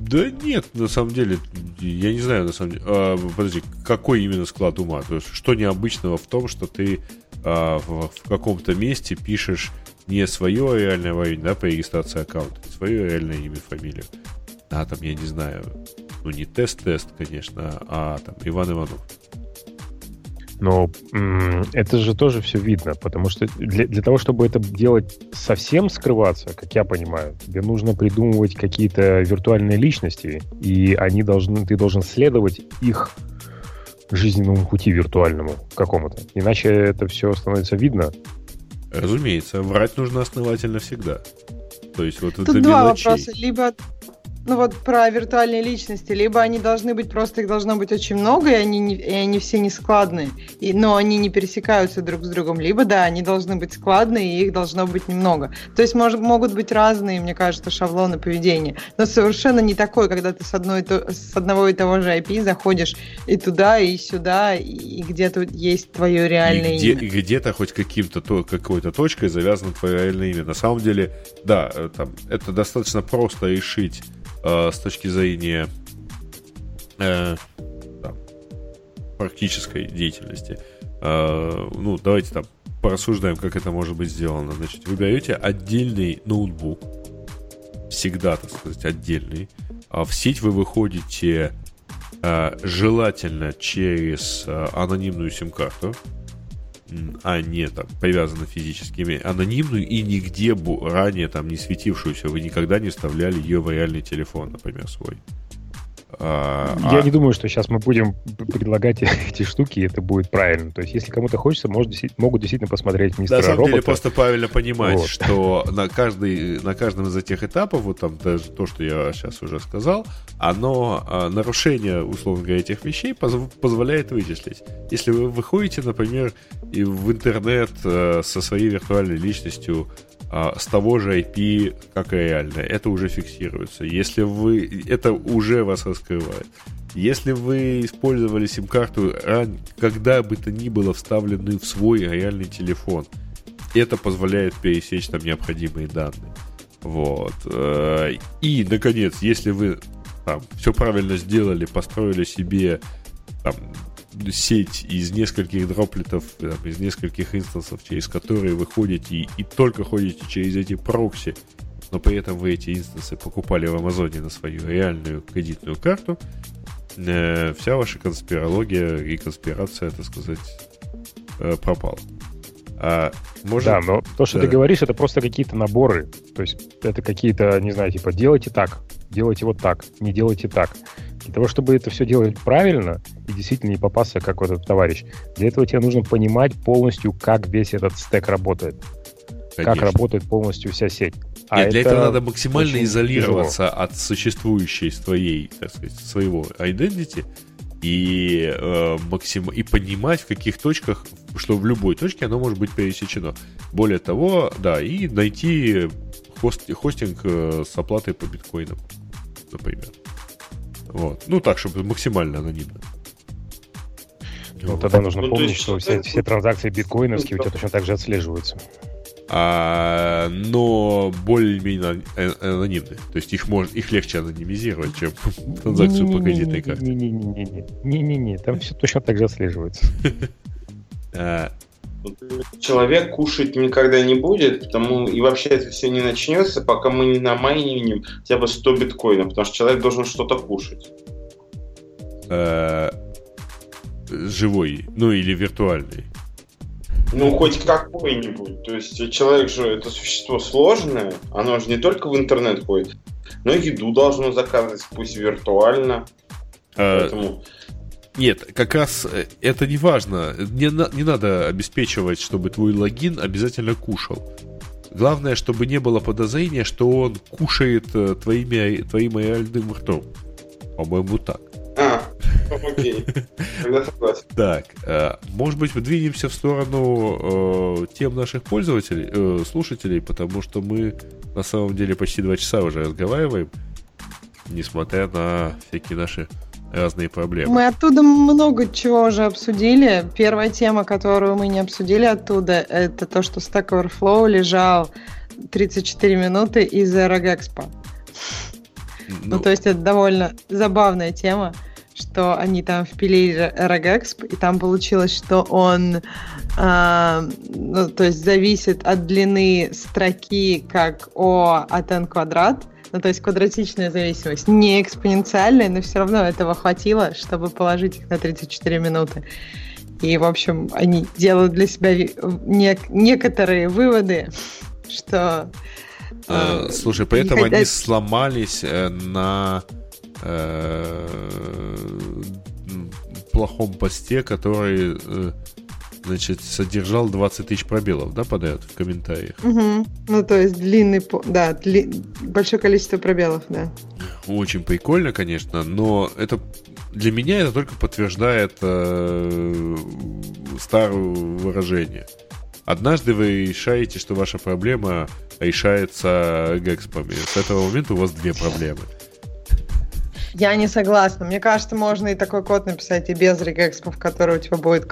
Да нет, на самом деле, я не знаю, на самом деле. А, подожди, какой именно склад ума? То есть, что необычного в том, что ты а, в, в каком-то месте пишешь не свое реальное имя, да, по регистрации аккаунта, а свое реальное имя, фамилию. А там, я не знаю, ну не тест-тест, конечно, а там Иван Иванов. Но это же тоже все видно, потому что для, для того, чтобы это делать совсем скрываться, как я понимаю, тебе нужно придумывать какие-то виртуальные личности, и они должны, ты должен следовать их жизненному пути виртуальному какому-то. Иначе это все становится видно. Разумеется, врать нужно основательно всегда. То есть вот Тут два мелочей. вопроса. Либо ну вот про виртуальные личности, либо они должны быть, просто их должно быть очень много, и они, не, и они все не складные, и, но они не пересекаются друг с другом, либо да, они должны быть складные, и их должно быть немного. То есть мож, могут быть разные, мне кажется, шаблоны поведения, но совершенно не такой, когда ты с, одной, с одного и того же IP заходишь и туда, и сюда, и где-то есть твое реальное и где, имя. И где-то хоть каким-то то, какой-то точкой завязано твое реальное имя. На самом деле, да, э, там, это достаточно просто решить э, с точки зрения э, да, практической деятельности. Э, ну, давайте там порассуждаем, как это может быть сделано. Значит, вы берете отдельный а, желательно через а, анонимную сим-карту, а не там привязаны физическими, анонимную и нигде ранее там не светившуюся, вы никогда не вставляли ее в реальный телефон, например, свой. А, Я а... не думаю, что сейчас мы будем предлагать эти штуки, и это будет правильно. То есть, если кому-то хочется, может, могут действительно посмотреть мистера На самом робота. деле, просто правильно понимать, вот. что на, каждый, на каждом из этих этапов, вот там даже то, что я сейчас уже сказал, оно, а, нарушение, условно говоря, этих вещей поз, позволяет вычислить. Если вы выходите, например, и в интернет а, со своей виртуальной личностью с того же IP, как и реально. Это уже фиксируется. Если вы... Это уже вас раскрывает. Если вы использовали сим-карту, когда бы то ни было вставленную в свой реальный телефон, это позволяет пересечь там необходимые данные. Вот. Э, и, наконец, если вы там все правильно сделали, построили себе там, сеть из нескольких дроплетов, там, из нескольких инстансов, через которые вы ходите и, и только ходите через эти прокси, но при этом вы эти инстансы покупали в Амазоне на свою реальную кредитную карту, э, вся ваша конспирология и конспирация, так сказать, э, пропала. А, может... Да, но то, что да. ты говоришь, это просто какие-то наборы. То есть это какие-то, не знаю, типа делайте так, делайте вот так, не делайте так. Для того, чтобы это все делать правильно и действительно не попасться, как вот этот товарищ, для этого тебе нужно понимать полностью, как весь этот стек работает. Конечно. Как работает полностью вся сеть. А Нет, для этого надо максимально изолироваться тяжело. от существующей своей, так сказать, своего identity и, э, максим... и понимать, в каких точках, что в любой точке оно может быть пересечено. Более того, да, и найти хост... хостинг э, с оплатой по биткоинам, например. Вот. Ну так, чтобы максимально анонимно. Ну, тогда нужно ну, помнить, есть, что все, все транзакции биткоиновские у тебя точно так же отслеживаются. А, но более-менее анонимны. То есть их, может, их легче анонимизировать, чем транзакцию по кредитной карте. Не-не-не, там все точно так же отслеживается. Человек кушать никогда не будет, потому и вообще это все не начнется, пока мы не намайним хотя бы 100 биткоинов, потому что человек должен что-то кушать. Э, живой, ну или виртуальный. Ну, хоть какой-нибудь. То есть человек же это существо сложное, оно же не только в интернет ходит, но еду должно заказывать, пусть виртуально. А... Поэтому нет, как раз э, это не важно. Не, не надо обеспечивать, чтобы твой логин обязательно кушал. Главное, чтобы не было подозрения, что он кушает э, твоими, твоим реальным ртом. По-моему, так. А, окей. Тогда согласен. Так, э, может быть, мы двинемся в сторону тем наших пользователей, слушателей, потому что мы на самом деле почти два часа уже разговариваем, несмотря на всякие наши разные проблемы. Мы оттуда много чего уже обсудили. Первая тема, которую мы не обсудили оттуда, это то, что Stack Overflow лежал 34 минуты из-за Regexpo. Ну, ну, то есть это довольно забавная тема, что они там впилили Regexp, и там получилось, что он э, ну, то есть зависит от длины строки как О от n квадрат, ну, то есть квадратичная зависимость. Не экспоненциальная, но все равно этого хватило, чтобы положить их на 34 минуты. И, в общем, они делают для себя не- некоторые выводы, что... Э, э слушай, поэтому хотят... они сломались э, на э, плохом посте, который э, значит, содержал 20 тысяч пробелов, да, подряд в комментариях? Угу. Ну, то есть длинный, да, дли... большое количество пробелов, да. Очень прикольно, конечно, но это для меня это только подтверждает э, старое выражение. Однажды вы решаете, что ваша проблема решается гекспами. С этого момента у вас две проблемы. Я не согласна. Мне кажется, можно и такой код написать и без регэкспов, который у тебя будет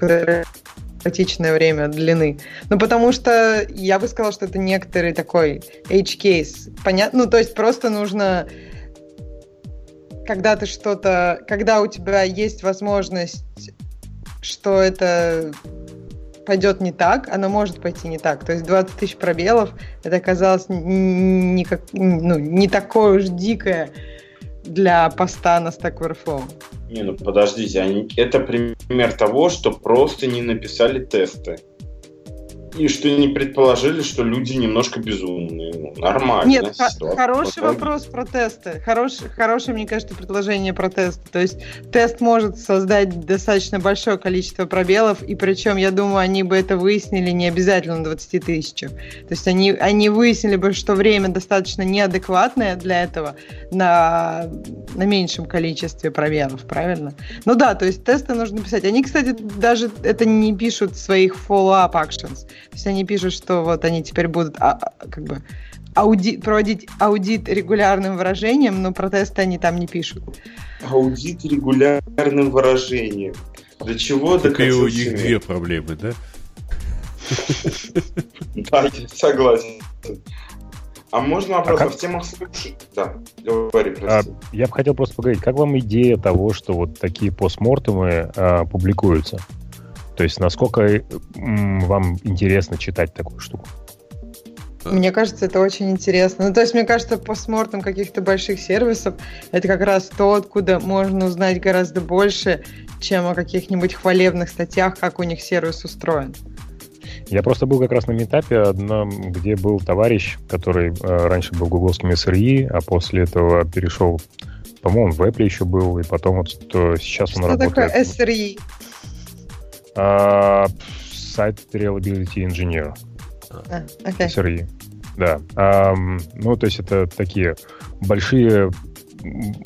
хаотичное время длины. Ну, потому что я бы сказала, что это некоторый такой H-кейс. Понятно? Ну, то есть просто нужно когда ты что-то, когда у тебя есть возможность, что это пойдет не так, оно может пойти не так. То есть 20 тысяч пробелов, это оказалось не, как, ну, не такое уж дикое для поста на Stack Overflow. Не, ну подождите, они... это пример того, что просто не написали тесты и что не предположили, что люди немножко безумные. Ну, нормально. Нет, х- хороший вопрос про тесты. Хорош, хорошее, мне кажется, предложение про тесты. То есть тест может создать достаточно большое количество пробелов, и причем, я думаю, они бы это выяснили не обязательно на 20 тысячах. То есть они, они выяснили бы, что время достаточно неадекватное для этого на, на меньшем количестве пробелов, правильно? Ну да, то есть тесты нужно писать. Они, кстати, даже это не пишут в своих follow-up actions. То есть они пишут, что вот они теперь будут а, а, как бы ауди, проводить аудит регулярным выражением, но протесты они там не пишут. Аудит регулярным выражением. Для чего так и у них две проблемы, да? Да, я согласен. А можно вопрос а как... в темах слушай? Да, говори, прости. А, я бы хотел просто поговорить, как вам идея того, что вот такие постмортемы а, публикуются? То есть насколько вам интересно читать такую штуку? Мне кажется, это очень интересно. Ну, то есть, мне кажется, постмортом каких-то больших сервисов это как раз то, откуда можно узнать гораздо больше, чем о каких-нибудь хвалебных статьях, как у них сервис устроен. Я просто был как раз на метапе, одном, где был товарищ, который э, раньше был гугловским SRE, а после этого перешел, по-моему, в Apple еще был, и потом вот то, сейчас Что он работает. Что такое SRE? Uh, Site Reliability Engineer. А, okay. SRE. Да. Um, ну, то есть это такие большие,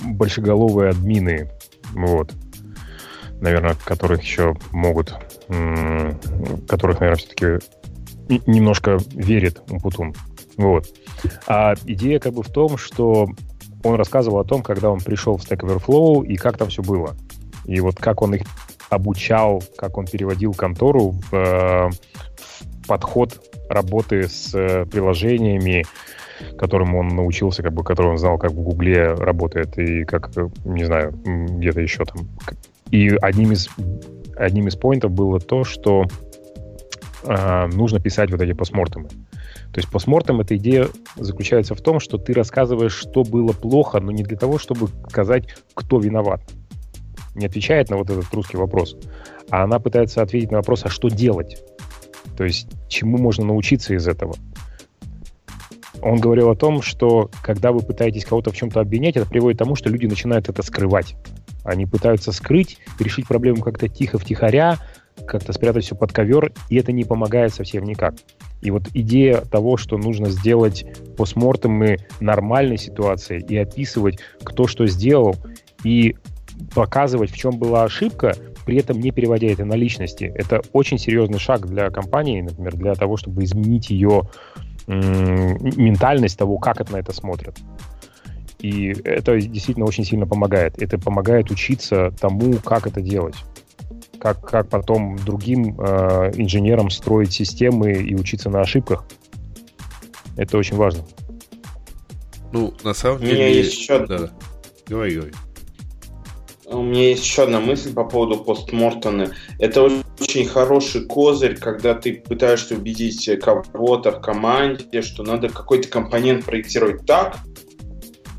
большеголовые админы, вот, наверное, которых еще могут, которых, наверное, все-таки немножко верит Умпутун. Вот. А идея как бы в том, что он рассказывал о том, когда он пришел в Stack Overflow и как там все было. И вот как он их обучал, как он переводил контору в, э, в подход работы с э, приложениями, которым он научился, как бы, который он знал, как в Гугле работает и как, э, не знаю, где-то еще там. И одним из, одним из поинтов было то, что э, нужно писать вот эти постмортемы. То есть постмортем эта идея заключается в том, что ты рассказываешь, что было плохо, но не для того, чтобы сказать, кто виноват не отвечает на вот этот русский вопрос, а она пытается ответить на вопрос, а что делать? То есть чему можно научиться из этого? Он говорил о том, что когда вы пытаетесь кого-то в чем-то обвинять, это приводит к тому, что люди начинают это скрывать. Они пытаются скрыть, решить проблему как-то тихо, втихаря, как-то спрятать все под ковер, и это не помогает совсем никак. И вот идея того, что нужно сделать постмортемы нормальной ситуации и описывать, кто что сделал, и показывать, в чем была ошибка, при этом не переводя это на личности. Это очень серьезный шаг для компании, например, для того, чтобы изменить ее ментальность того, как это на это смотрят. И это действительно очень сильно помогает. Это помогает учиться тому, как это делать. Как, как потом другим э, инженерам строить системы и учиться на ошибках. Это очень важно. Ну, на самом деле... У меня есть еще... Да. Говори, говори. У меня есть еще одна мысль по поводу постмортона. Это очень хороший козырь, когда ты пытаешься убедить кого-то в команде, что надо какой-то компонент проектировать так,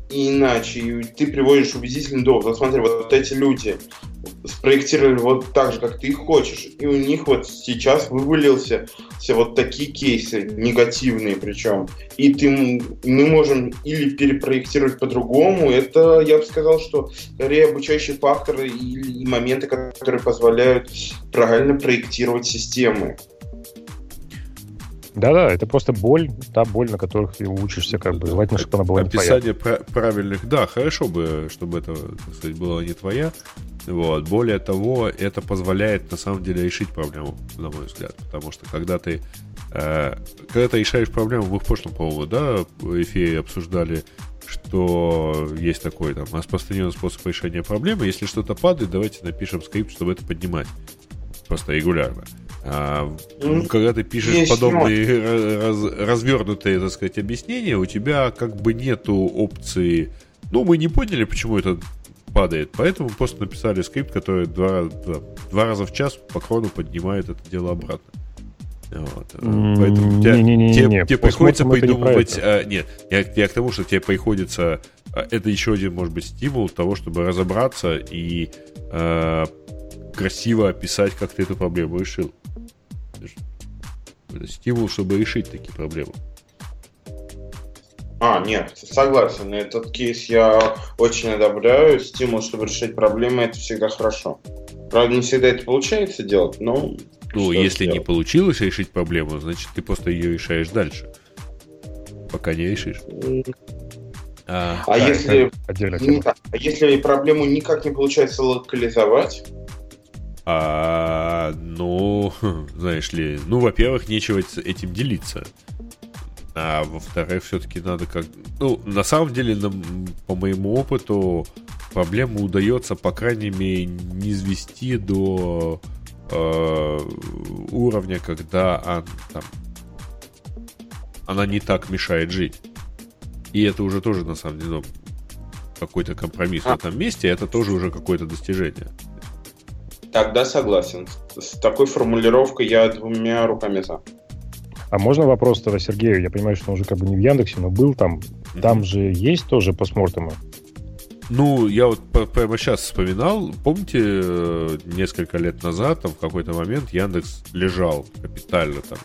и иначе. И ты приводишь убедительный довод. Вот смотри, вот эти люди, спроектировали вот так же, как ты хочешь, и у них вот сейчас вывалился все вот такие кейсы, негативные причем, и ты, мы можем или перепроектировать по-другому, это, я бы сказал, что скорее обучающий фактор и, и моменты, которые позволяют правильно проектировать системы. Да-да, это просто боль, та боль, на которых ты учишься, как бы. Желательно, чтобы она была Описание не твоя. правильных, да, хорошо бы, чтобы это, так сказать, была не твоя. Вот. Более того, это позволяет на самом деле решить проблему, на мой взгляд. Потому что когда ты, э, когда ты решаешь проблему, мы в прошлом, по-моему, да, в эфире обсуждали, что есть такой там распространенный способ решения проблемы. Если что-то падает, давайте напишем скрипт, чтобы это поднимать. Просто регулярно. А, когда ты пишешь Есть подобные раз, развернутые, так сказать, объяснения, у тебя как бы нету опции. Ну, мы не поняли, почему это падает, поэтому просто написали скрипт, который два, два, два раза в час по крону поднимает это дело обратно. Вот. Поэтому не, тебе, не, не, тебе, не, тебе приходится придумывать... Не а, нет, я, я к тому, что тебе приходится а, это еще один, может быть, стимул того, чтобы разобраться и э, красиво описать, как ты эту проблему решил. Это стимул, чтобы решить такие проблемы. А, нет, согласен. Этот кейс я очень одобряю. Стимул, чтобы решить проблемы, это всегда хорошо. Правда, не всегда это получается делать, но... Ну, если сделать? не получилось решить проблему, значит, ты просто ее решаешь дальше. Пока не решишь. А, а, да, если, не, а если проблему никак не получается локализовать? А, ну, знаешь ли, ну, во-первых, нечего этим делиться. А во-вторых, все-таки надо как... Ну, на самом деле, на, по моему опыту, проблему удается, по крайней мере, не извести до э, уровня, когда он, там, она не так мешает жить. И это уже тоже, на самом деле, ну, какой-то компромисс а. в этом месте, это тоже уже какое-то достижение. Тогда согласен. С такой формулировкой я двумя руками за. А можно вопрос тогда Сергею? Я понимаю, что он уже как бы не в Яндексе, но был там. Там же есть тоже постмортемы? Ну, я вот прямо сейчас вспоминал, помните, э, несколько лет назад, там в какой-то момент Яндекс лежал капитально там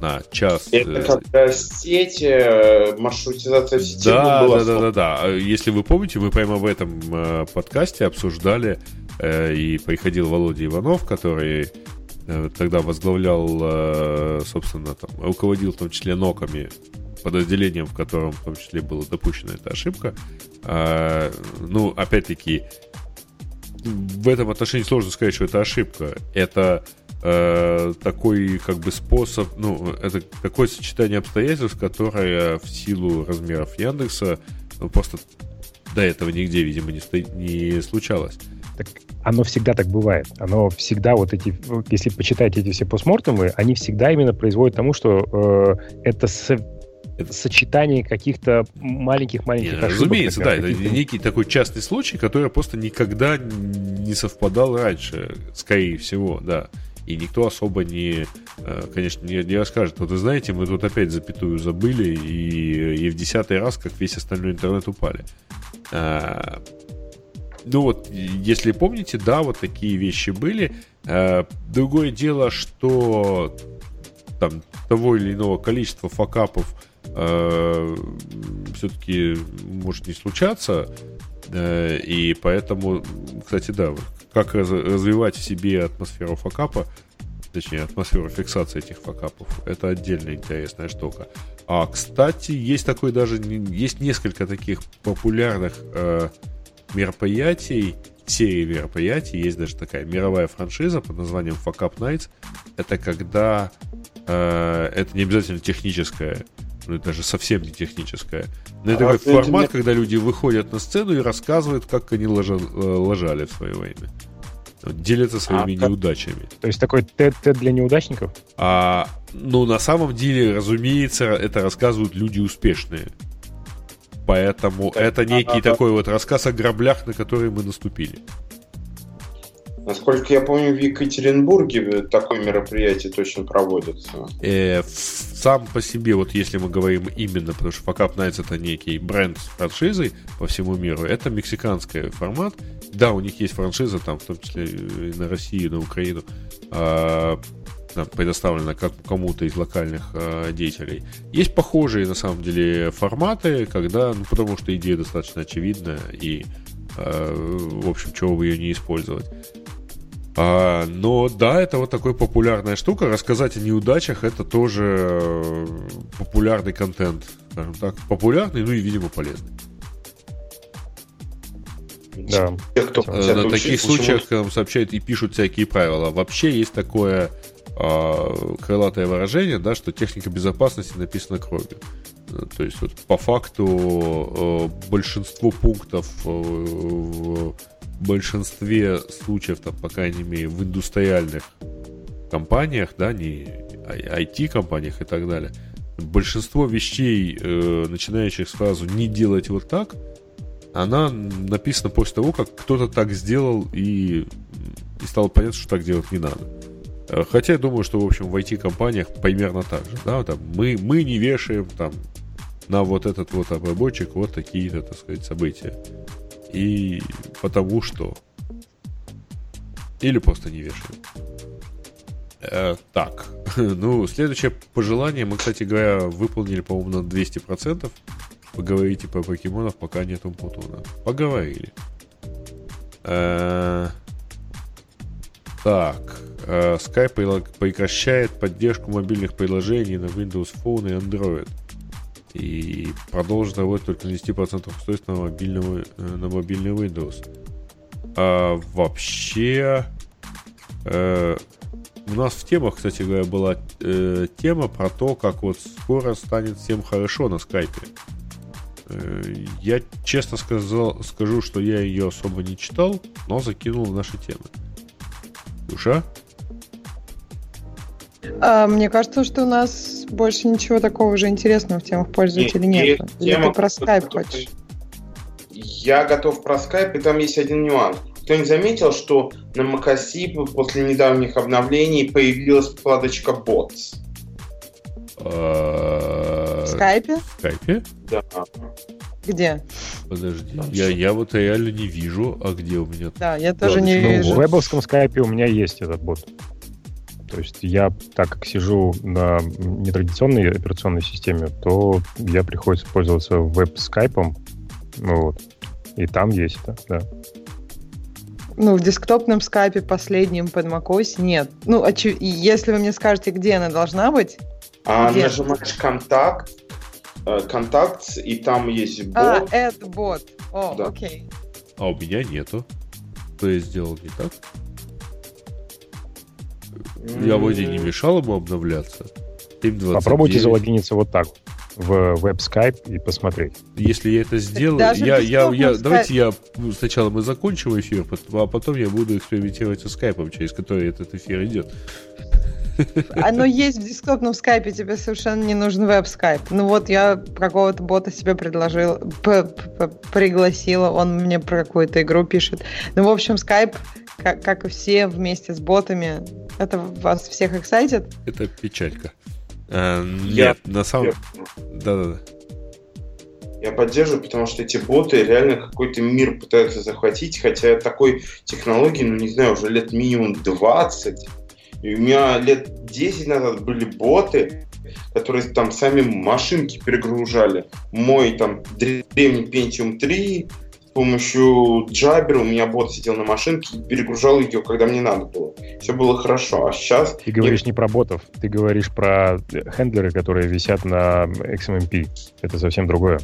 на час. Это э, когда сеть, э, маршрутизация сети да, была. Да, да, да, да. Если вы помните, мы прямо в этом подкасте обсуждали, и приходил Володя Иванов, который тогда возглавлял, э, собственно, там, руководил в том числе ноками, подразделением, в котором в том числе была допущена эта ошибка. А, ну, опять-таки, в этом отношении сложно сказать, что это ошибка. Это э, такой как бы способ, ну, это такое сочетание обстоятельств, которое в силу размеров Яндекса ну, просто до этого нигде, видимо, не, не случалось. Так оно всегда так бывает. Оно всегда вот эти, если почитать эти все постмортемы, они всегда именно производят тому, что э, это со, это сочетание каких-то маленьких-маленьких ошибок. Разумеется, да, это некий такой частный случай, который просто никогда не совпадал раньше, скорее всего, да. И никто особо не, э, конечно, не, не расскажет. Вот вы знаете, мы тут опять запятую забыли, и, и в десятый раз, как весь остальной интернет упали. Ну вот, если помните, да, вот такие вещи были. Э, другое дело, что там того или иного количества факапов э, все-таки может не случаться. Э, и поэтому, кстати, да, как раз, развивать в себе атмосферу факапа, точнее, атмосферу фиксации этих факапов, это отдельная интересная штука. А, кстати, есть такой даже, есть несколько таких популярных мероприятий, серии мероприятий, есть даже такая мировая франшиза под названием Fuck Up Nights. Это когда э, это не обязательно техническое, ну, даже совсем не техническое. Но это а такой формат, мне... когда люди выходят на сцену и рассказывают, как они ложа, э, ложали в свое время. Делятся своими а, неудачами. То есть такой тет для неудачников? А, ну, на самом деле, разумеется, это рассказывают люди успешные. Поэтому так, это некий а, такой вот рассказ о граблях, на которые мы наступили. Насколько я помню, в Екатеринбурге такое мероприятие точно проводится. Э, сам по себе, вот если мы говорим именно, потому что Fuck Up Nights это некий бренд с франшизой по всему миру, это мексиканский формат. Да, у них есть франшиза, там, в том числе и на Россию, и на Украину. А, предоставлена как кому-то из локальных э, деятелей. Есть похожие, на самом деле, форматы, когда, ну, потому что идея достаточно очевидна, и, э, в общем, чего бы ее не использовать. А, но да, это вот такая популярная штука. Рассказать о неудачах это тоже популярный контент, скажем так. Популярный, ну и, видимо, полезный. Да. Тех, кто на таких случаях нам сообщают и пишут всякие правила. Вообще есть такое а, крылатое выражение, да, что техника безопасности написана кровью. То есть вот по факту э, большинство пунктов э, в большинстве случаев, там, по крайней мере, в индустриальных компаниях, да, не IT-компаниях и так далее, большинство вещей, э, начинающих сразу не делать вот так, она написана после того, как кто-то так сделал и, и стало понятно, что так делать не надо. Э, хотя я думаю, что, в общем, в IT-компаниях примерно так же. Да? Там, мы, мы не вешаем там на вот этот вот обработчик вот такие-то, так сказать, события. И потому что. Или просто не вешают. Э, так, ну, следующее пожелание мы, кстати говоря, выполнили, по-моему, на 200%. Поговорите по покемонов, пока нету Путуна. Поговорили. Э, так, Skype прекращает поддержку мобильных приложений на Windows Phone и Android. И продолжит работать только на 10% устройств на, мобильного, э, на мобильный Windows. А вообще, э, у нас в темах, кстати говоря, была э, тема про то, как вот скоро станет всем хорошо на скайпе. Э, я честно сказал, скажу, что я ее особо не читал, но закинул в наши темы. Душа? А, мне кажется, что у нас больше ничего такого уже интересного в темах пользователей нет. нет. Или ты про скайп хочешь? Я готов про скайп, и там есть один нюанс. Кто не заметил, что на macOS после недавних обновлений появилась вкладочка Bots? А, в скайпе? В скайпе? Да. Где? Подожди, я, я вот реально не вижу, а где у меня? Да, я тоже не ну, вижу. В вебовском скайпе у меня есть этот бот. То есть я, так как сижу на нетрадиционной операционной системе, то я приходится пользоваться веб-скайпом. Вот. И там есть это, да. Ну, в десктопном скайпе последнем под macOS нет. Ну, очи... если вы мне скажете, где она должна быть... А, где? нажимаешь контакт, э, контакт, и там есть бот. А, это бот. О, да. окей. А у меня нету. Что я сделал не так? Я вроде не мешал ему обновляться. Попробуйте залогиниться вот так в веб-скайп и посмотреть. Если я это сделаю, я, я, я, давайте я сначала мы закончим эфир, а потом я буду экспериментировать со скайпом, через который этот эфир идет. Оно есть в десктопном скайпе, тебе совершенно не нужен веб-скайп. Ну вот я какого-то бота себе предложил, пригласила, он мне про какую-то игру пишет. Ну, в общем, скайп, как, как и все вместе с ботами, это вас всех эксайтит? Это печалька. А, нет, я... на самом... Да-да-да. Я поддерживаю, потому что эти боты реально какой-то мир пытаются захватить, хотя такой технологии, ну не знаю, уже лет минимум 20. И у меня лет 10 назад были боты, которые там сами машинки перегружали. Мой там древний Pentium 3 помощью Jabber у меня бот сидел на машинке и перегружал ее, когда мне надо было. Все было хорошо. А сейчас... Ты говоришь я... не про ботов, ты говоришь про хендлеры, которые висят на XMMP. Это совсем другое.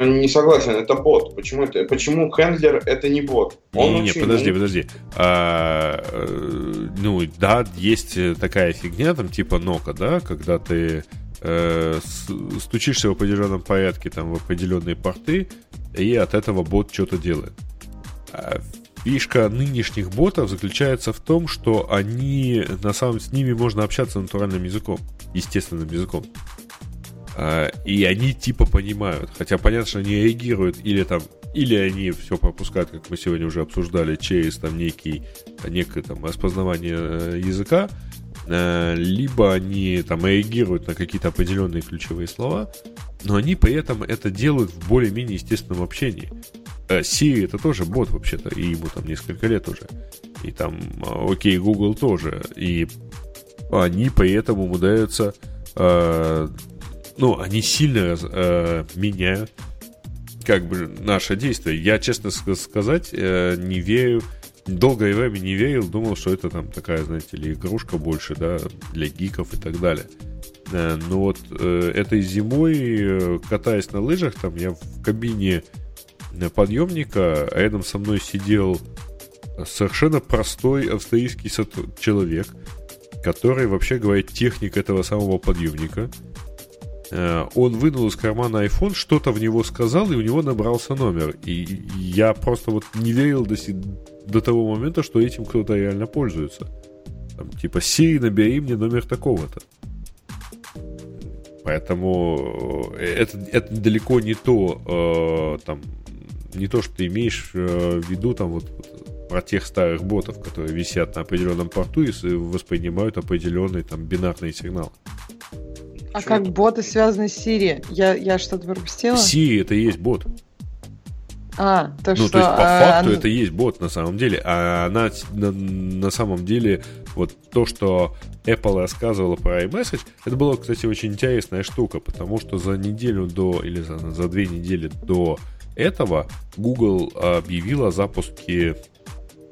Не согласен, это бот. Почему, это, почему хендлер это не бот? Он не, не, подожди, подожди. А, э, ну, да, есть такая фигня, там, типа нока, да, когда ты э, стучишься в определенном порядке там в определенные порты, и от этого бот что-то делает. А фишка нынешних ботов заключается в том, что они, на самом с ними можно общаться натуральным языком, естественным языком. А, и они типа понимают. Хотя понятно, что они реагируют или там или они все пропускают, как мы сегодня уже обсуждали, через там некий, некое там распознавание э, языка, либо они там реагируют на какие-то определенные ключевые слова, но они при этом это делают в более-менее естественном общении. Э, Siri это тоже бот вообще-то, и ему там несколько лет уже. И там, э, окей, Google тоже. И они при этом умудряются, э, ну, они сильно э, меняют как бы наше действие. Я, честно сказать, э, не верю долгое время не верил, думал, что это там такая, знаете ли, игрушка больше, да, для гиков и так далее. Э, но вот э, этой зимой, э, катаясь на лыжах, там я в кабине подъемника, а рядом со мной сидел совершенно простой австрийский человек, который, вообще говоря, техник этого самого подъемника. Он вынул из кармана iPhone, что-то в него сказал, и у него набрался номер. И я просто вот не верил до, сих до того момента, что этим кто-то реально пользуется. Там, типа, Siri, набери мне номер такого-то. Поэтому э, это, это далеко не то, э, там, не то, что ты имеешь э, в виду там вот, вот про тех старых ботов, которые висят на определенном порту и воспринимают определенный там бинарный сигнал. А как боты связаны с Siri? Я, я что-то пропустила? Siri это и есть бот. А, то, ну, что... то есть, по а, факту, она- это и есть бот на самом деле. А она на, на самом деле, вот то, что Apple рассказывала про iMessage, это была, кстати, очень интересная штука, потому что за неделю до, или за, за две недели до этого Google объявил о запуске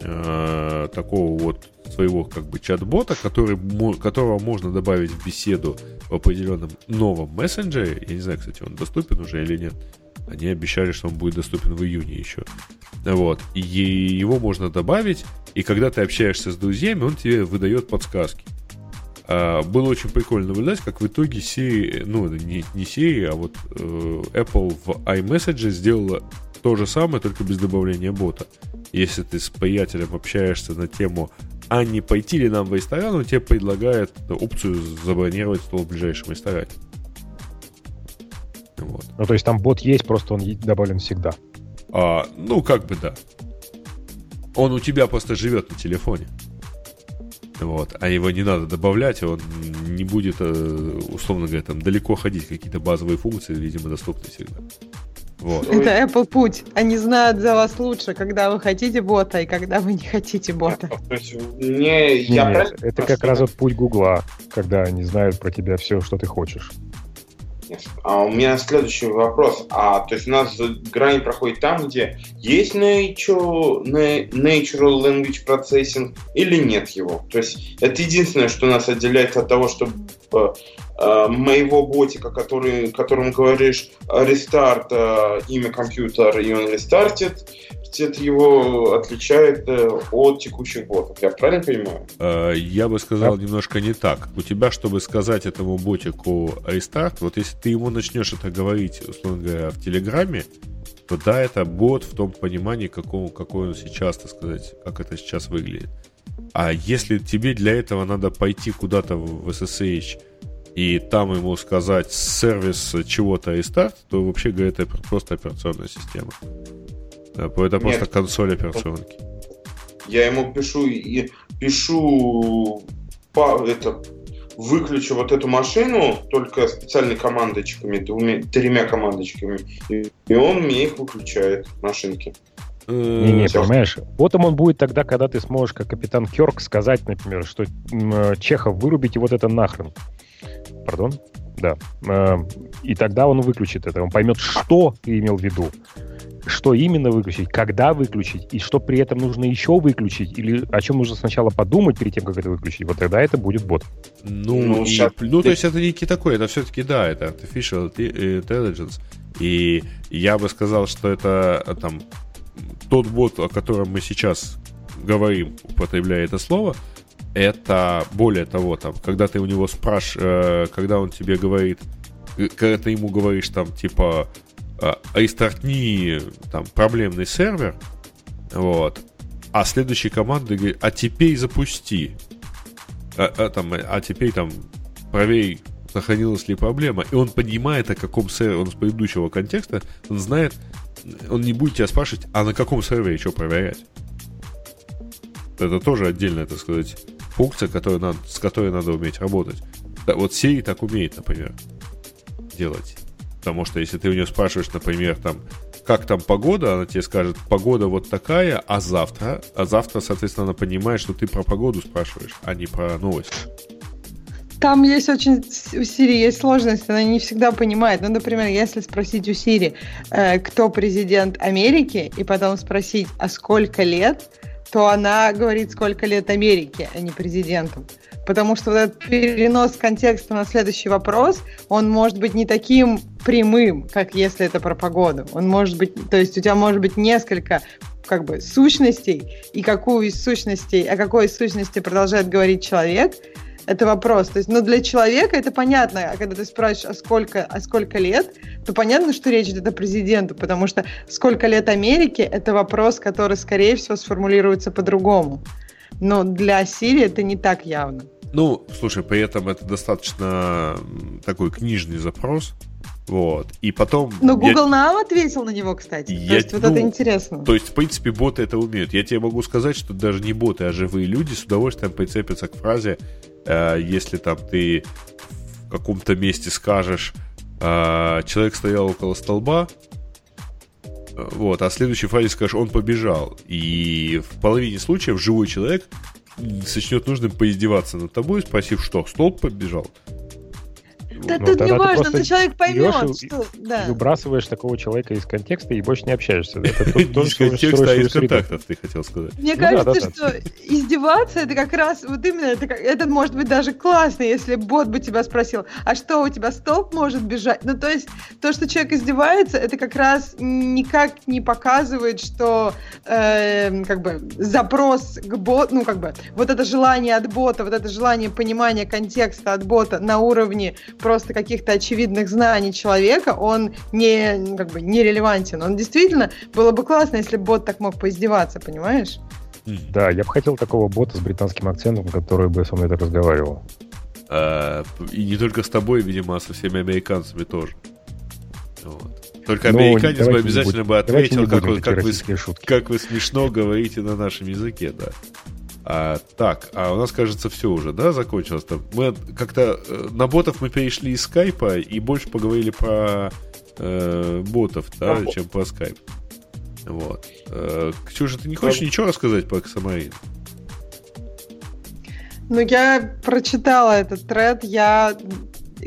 э, такого вот своего как бы чат-бота, который, которого можно добавить в беседу в определенном новом мессенджере. Я не знаю, кстати, он доступен уже или нет. Они обещали, что он будет доступен в июне еще. Вот. И его можно добавить, и когда ты общаешься с друзьями, он тебе выдает подсказки. А, было очень прикольно наблюдать, как в итоге Siri, ну, не, не Siri, а вот э, Apple в iMessage сделала то же самое, только без добавления бота. Если ты с приятелем общаешься на тему а не пойти ли нам в ресторан, он тебе предлагает опцию забронировать стол в ближайшем ресторане. Вот. Ну, то есть там бот есть, просто он добавлен всегда. А, ну, как бы да. Он у тебя просто живет на телефоне. Вот. А его не надо добавлять, он не будет, э, условно говоря, там далеко ходить. Какие-то базовые функции, видимо, доступны всегда. Вот. Это Apple путь. Они знают за вас лучше, когда вы хотите бота и когда вы не хотите бота. То есть мне... я Нет, это как раз вот путь Гугла, когда они знают про тебя все, что ты хочешь. Нет. А у меня следующий вопрос. А то есть у нас грань проходит там, где есть nature, na- natural language processing или нет его. То есть это единственное, что нас отделяет от того, чтобы э, э, моего ботика, который, которому говоришь рестарт э, имя компьютера, и он рестартит, это его отличает э, от текущих ботов. Я правильно понимаю? Э, Я бы сказал немножко не так. У тебя, чтобы сказать этому ботику рестарт, вот если ты ему начнешь это говорить, условно говоря, в Телеграме, то да, это бот в том понимании, какому, какой он сейчас, так сказать, как это сейчас выглядит. А если тебе для этого надо пойти куда-то в SSH и там ему сказать сервис чего-то рестарт, то вообще говоря, это просто операционная система. Да, Это просто Нет. консоль операционки. Я ему пишу и пишу по, это выключу вот эту машину только специальными командочками, двумя, тремя командочками, и, и он мне их выключает, машинки. Не-не, понимаешь? Потом он будет тогда, когда ты сможешь, как капитан Керк, сказать, например, что э, Чехов, вырубите вот это нахрен. Пардон? Да. Э, И тогда он выключит это. Он поймет, что ты имел в виду. Что именно выключить, когда выключить, и что при этом нужно еще выключить, или о чем нужно сначала подумать перед тем, как это выключить. Вот тогда это будет бот. Ну, Ну, и- щас- ну, то есть это некий такой, это все-таки, да, это artificial intelligence. И я бы сказал, что это а, там тот бот, о котором мы сейчас говорим, употребляя это слово, это более того, там, когда ты у него спрашиваешь, когда он тебе говорит, э, когда ты ему говоришь там, типа, э, рестартни там проблемный сервер, вот, а следующей командой говорит, а теперь запусти а, а, там, а теперь там проверь, сохранилась ли проблема. И он понимает, о каком сервере, он с предыдущего контекста, он знает, он не будет тебя спрашивать, а на каком сервере что проверять. Это тоже отдельная, так сказать, функция, которую надо, с которой надо уметь работать. Вот Siri так умеет, например, делать. Потому что если ты у нее спрашиваешь, например, там, как там погода, она тебе скажет, погода вот такая, а завтра, а завтра, соответственно, она понимает, что ты про погоду спрашиваешь, а не про новость. Там есть очень... У Сири есть сложность, она не всегда понимает. Ну, например, если спросить у Сири, э, кто президент Америки, и потом спросить, а сколько лет, то она говорит, сколько лет Америке, а не президенту. Потому что вот этот перенос контекста на следующий вопрос, он может быть не таким прямым, как если это про погоду. Он может быть... То есть у тебя может быть несколько как бы сущностей, и какую из сущностей, о какой из сущностей продолжает говорить человек, это вопрос. То есть, ну, для человека это понятно, а когда ты спрашиваешь, а сколько, а сколько лет, то понятно, что речь идет о президенту, потому что сколько лет Америке, это вопрос, который, скорее всего, сформулируется по-другому. Но для Сирии это не так явно. Ну, слушай, при этом это достаточно такой книжный запрос. Вот. И потом... Но я- Google нам ответил на него, кстати. Я- То есть вот ну, это интересно. То есть, в принципе, боты это умеют. Я тебе могу сказать, что даже не боты, а живые люди с удовольствием прицепятся к фразе, э, если там ты в каком-то месте скажешь, а, человек стоял около столба, вот, а в следующей фразе скажешь, он побежал. И в половине случаев живой человек сочнет нужным поиздеваться над тобой, спросив, что, столб побежал? Да ну, тут не важно, ты человек поймет, что... Да. Выбрасываешь такого человека из контекста и больше не общаешься. Это не из контекста, а из контактов, ты хотел сказать. Мне ну кажется, что издеваться, это как раз, вот именно, это может быть даже классно, если бот бы тебя спросил, а что, у тебя столб может бежать? Ну, то есть, то, что человек издевается, это как раз никак не показывает, что, эм, как бы, запрос к боту, ну, как бы, вот это желание от бота, вот это желание понимания контекста от бота на уровне просто каких-то очевидных знаний человека, он не, как бы, нерелевантен. Он действительно, было бы классно, если бы бот так мог поиздеваться, понимаешь? Да, я бы хотел такого бота с британским акцентом, который бы со мной так разговаривал. А, и не только с тобой, видимо, а со всеми американцами тоже. Вот. Только ну, американец бы обязательно будем, бы ответил, как как, вы, как вы смешно говорите на нашем языке, да. А, так, а у нас, кажется, все уже, да, закончилось там. Мы как-то э, на ботов мы перешли из скайпа и больше поговорили про э, ботов, да, а, чем про скайп. Вот. Э, Ксюша, ты не хочешь а... ничего рассказать про Ксамарин? Ну, я прочитала этот тред, я,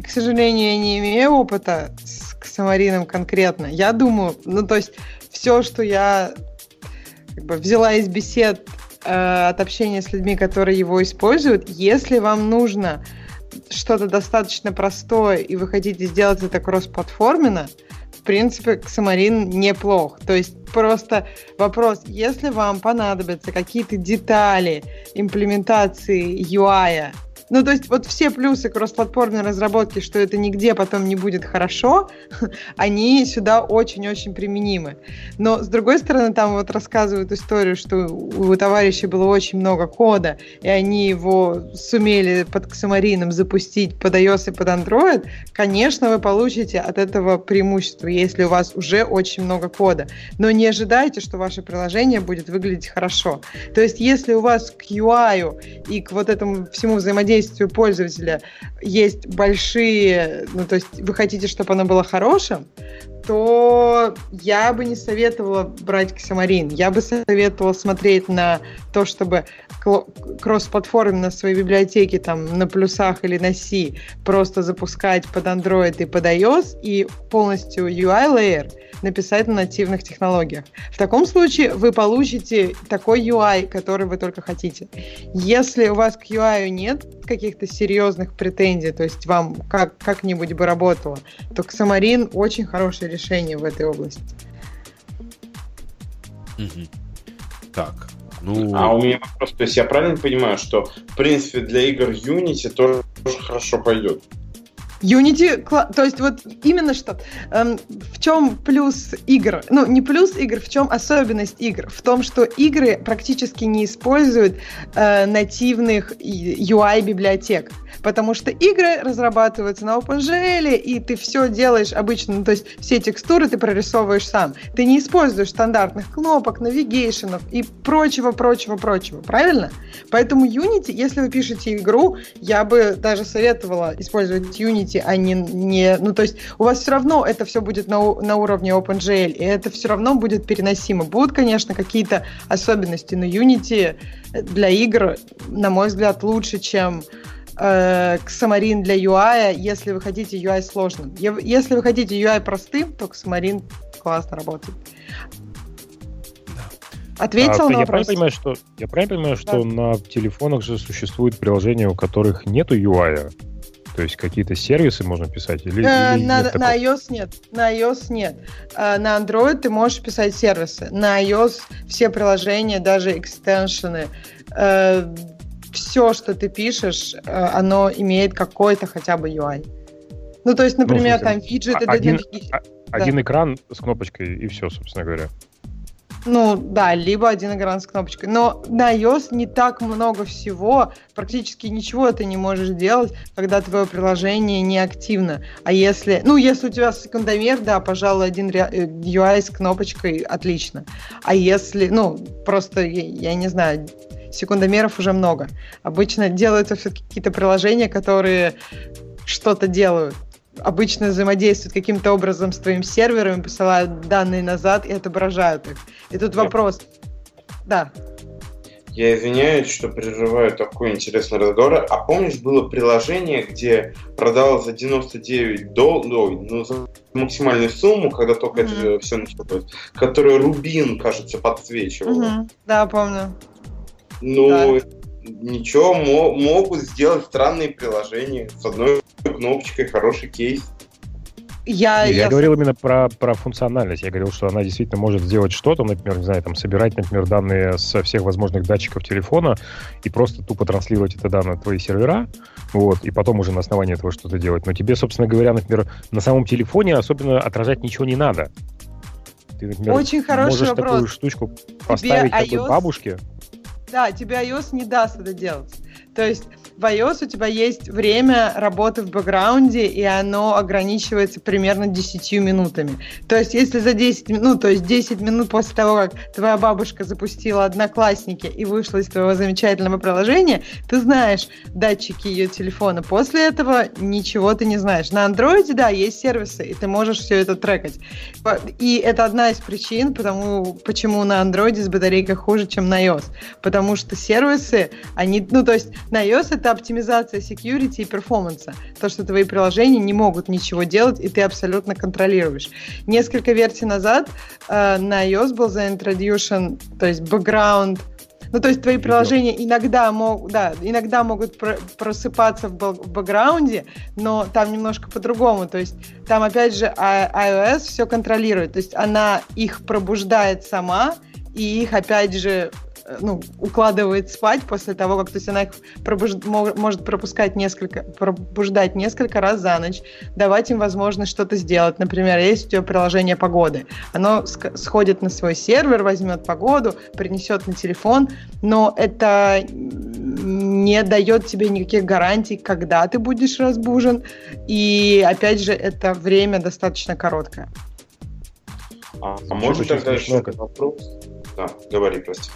к сожалению, не имею опыта с Ксамарином конкретно. Я думаю, ну, то есть, все, что я как бы, взяла из бесед э, от общения с людьми, которые его используют. Если вам нужно что-то достаточно простое, и вы хотите сделать это кросс-платформенно, в принципе, Xamarin неплох. То есть просто вопрос, если вам понадобятся какие-то детали имплементации UI ну, то есть вот все плюсы кроссплатформенной разработки, что это нигде потом не будет хорошо, они сюда очень-очень применимы. Но, с другой стороны, там вот рассказывают историю, что у товарища было очень много кода, и они его сумели под Xamarin запустить под iOS и под Android, конечно, вы получите от этого преимущество, если у вас уже очень много кода. Но не ожидайте, что ваше приложение будет выглядеть хорошо. То есть, если у вас к UI и к вот этому всему взаимодействию взаимодействию пользователя есть большие, ну то есть вы хотите, чтобы оно было хорошим, то я бы не советовала брать Xamarin. Я бы советовала смотреть на то, чтобы кросс-платформы на своей библиотеке там на плюсах или на C просто запускать под Android и под iOS и полностью UI layer написать на нативных технологиях. В таком случае вы получите такой UI, который вы только хотите. Если у вас к UI нет каких-то серьезных претензий, то есть вам как, как-нибудь бы работало, то Xamarin очень хорошее решение в этой области. Так, ну... А у меня вопрос, то есть я правильно понимаю, что в принципе для игр Unity тоже хорошо пойдет? Unity, то есть вот именно что, эм, в чем плюс игр, ну не плюс игр, в чем особенность игр, в том, что игры практически не используют э, нативных UI библиотек потому что игры разрабатываются на OpenGL, и ты все делаешь обычно, ну, то есть все текстуры ты прорисовываешь сам. Ты не используешь стандартных кнопок, навигейшенов и прочего, прочего, прочего, правильно? Поэтому Unity, если вы пишете игру, я бы даже советовала использовать Unity, а не, не ну, то есть у вас все равно это все будет на, на уровне OpenGL, и это все равно будет переносимо. Будут, конечно, какие-то особенности, но Unity для игр, на мой взгляд, лучше, чем э, Xamarin для UI, если вы хотите UI сложным. Если вы хотите UI простым, то Xamarin классно работает. Ответил а, на я Правильно понимаю, что, я правильно понимаю, что да. на телефонах же существуют приложения, у которых нету UI? То есть какие-то сервисы можно писать? Или, э, или на, нет на iOS нет. На iOS нет. Э, на Android ты можешь писать сервисы. На iOS все приложения, даже экстеншены, э, все, что ты пишешь, э, оно имеет какой-то хотя бы UI. Ну, то есть, ну, например, ну, там виджеты... Один, да. один экран с кнопочкой, и все, собственно говоря. Ну, да, либо один экран с кнопочкой. Но на iOS не так много всего, практически ничего ты не можешь делать, когда твое приложение не активно. А если, ну, если у тебя секундомер, да, пожалуй, один UI э, с кнопочкой отлично. А если, ну, просто, я, я не знаю, секундомеров уже много. Обычно делаются все-таки какие-то приложения, которые что-то делают. Обычно взаимодействуют каким-то образом с твоим сервером, посылают данные назад и отображают их. И тут вопрос. Да. Я извиняюсь, что прерываю такой интересный разговор. А помнишь, было приложение, где продавалось за 99 долларов, ну, за максимальную сумму, когда только mm-hmm. это все началось, которое Рубин, кажется, подсвечивал. Mm-hmm. Да, помню. Ну, да. ничего, могут сделать странные приложения с одной кнопочкой, хороший кейс. Я, я, я говорил именно про, про функциональность. Я говорил, что она действительно может сделать что-то, например, не знаю, там, собирать, например, данные со всех возможных датчиков телефона и просто тупо транслировать это данные на твои сервера, вот, и потом уже на основании этого что-то делать. Но тебе, собственно говоря, например, на самом телефоне особенно отражать ничего не надо. Ты, например, Очень хороший можешь вопрос. такую штучку поставить тебе такой iOS... бабушке. Да, тебе iOS не даст это делать. То есть в iOS у тебя есть время работы в бэкграунде, и оно ограничивается примерно 10 минутами. То есть, если за 10 минут, ну, то есть 10 минут после того, как твоя бабушка запустила Одноклассники и вышла из твоего замечательного приложения, ты знаешь датчики ее телефона. После этого ничего ты не знаешь. На андроиде, да, есть сервисы, и ты можешь все это трекать. И это одна из причин, потому, почему на андроиде с батарейкой хуже, чем на iOS. Потому что сервисы, они, ну, то есть на iOS это оптимизация security и перформанса. То, что твои приложения не могут ничего делать, и ты абсолютно контролируешь. Несколько версий назад э, на iOS был заинтродюшен, то есть background ну, то есть твои приложения иногда, мог, да, иногда могут про просыпаться в, в бэкграунде, но там немножко по-другому. То есть там, опять же, iOS все контролирует. То есть она их пробуждает сама, и их, опять же, ну, укладывает спать после того, как то есть она их пробуж... может пропускать несколько, пробуждать несколько раз за ночь, давать им возможность что-то сделать. Например, есть у тебя приложение погоды. Оно сходит на свой сервер, возьмет погоду, принесет на телефон, но это не дает тебе никаких гарантий, когда ты будешь разбужен. И опять же, это время достаточно короткое. А, а может тогда еще вопрос? Да, говори, прости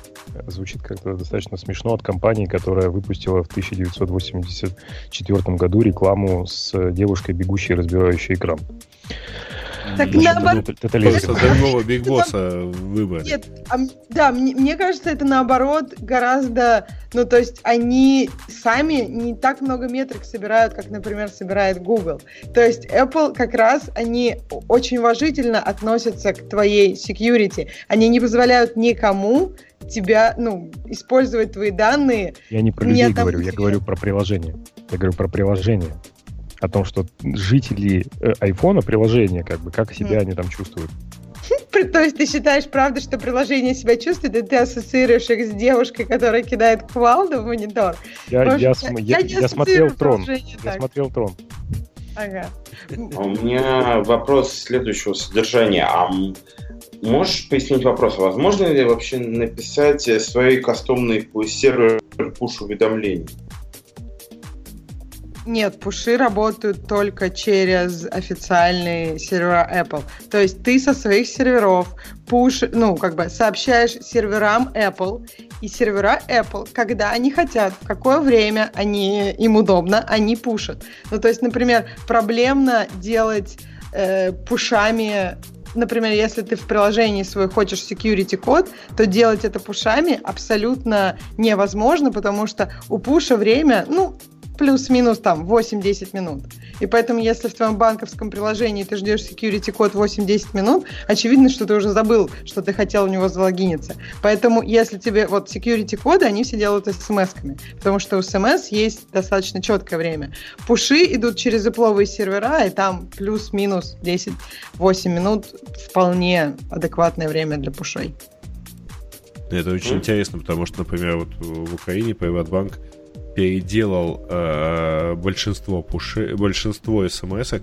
звучит как-то достаточно смешно от компании, которая выпустила в 1984 году рекламу с девушкой, бегущей разбирающей экран. Так наоборот. Просто другого Биг Босса выбор. Нет, а, да, мне, мне кажется, это наоборот гораздо... Ну, то есть они сами не так много метрик собирают, как, например, собирает Google. То есть Apple как раз, они очень уважительно относятся к твоей security. Они не позволяют никому тебя, ну, использовать твои данные. Я не про людей говорю, я говорю про приложение. Я говорю про приложение. О том, что жители э, айфона приложения, как бы, как себя mm. они там чувствуют. То есть ты считаешь, правда, что приложение себя чувствует, и ты ассоциируешь их с девушкой, которая кидает кувалду в монитор? Я, Может, я, я, я, я смотрел Трон. Я смотрел Трон. Ага. А у меня вопрос следующего содержания. А Можешь пояснить вопрос, возможно ли вообще написать свои кастомный сервер пуш-уведомлений? Нет, пуши работают только через официальные сервера Apple. То есть ты со своих серверов пуш, ну, как бы сообщаешь серверам Apple, и сервера Apple, когда они хотят, в какое время они, им удобно, они пушат. Ну, то есть, например, проблемно делать э, пушами например, если ты в приложении свой хочешь security код, то делать это пушами абсолютно невозможно, потому что у пуша время, ну, плюс-минус там 8-10 минут. И поэтому, если в твоем банковском приложении ты ждешь security код 8-10 минут, очевидно, что ты уже забыл, что ты хотел у него залогиниться. Поэтому, если тебе вот security коды, они все делают смс-ками, потому что у смс есть достаточно четкое время. Пуши идут через ипловые сервера, и там плюс-минус 10-8 минут вполне адекватное время для пушей. Это очень mm. интересно, потому что, например, вот в Украине Приватбанк переделал э, большинство пуши, большинство смс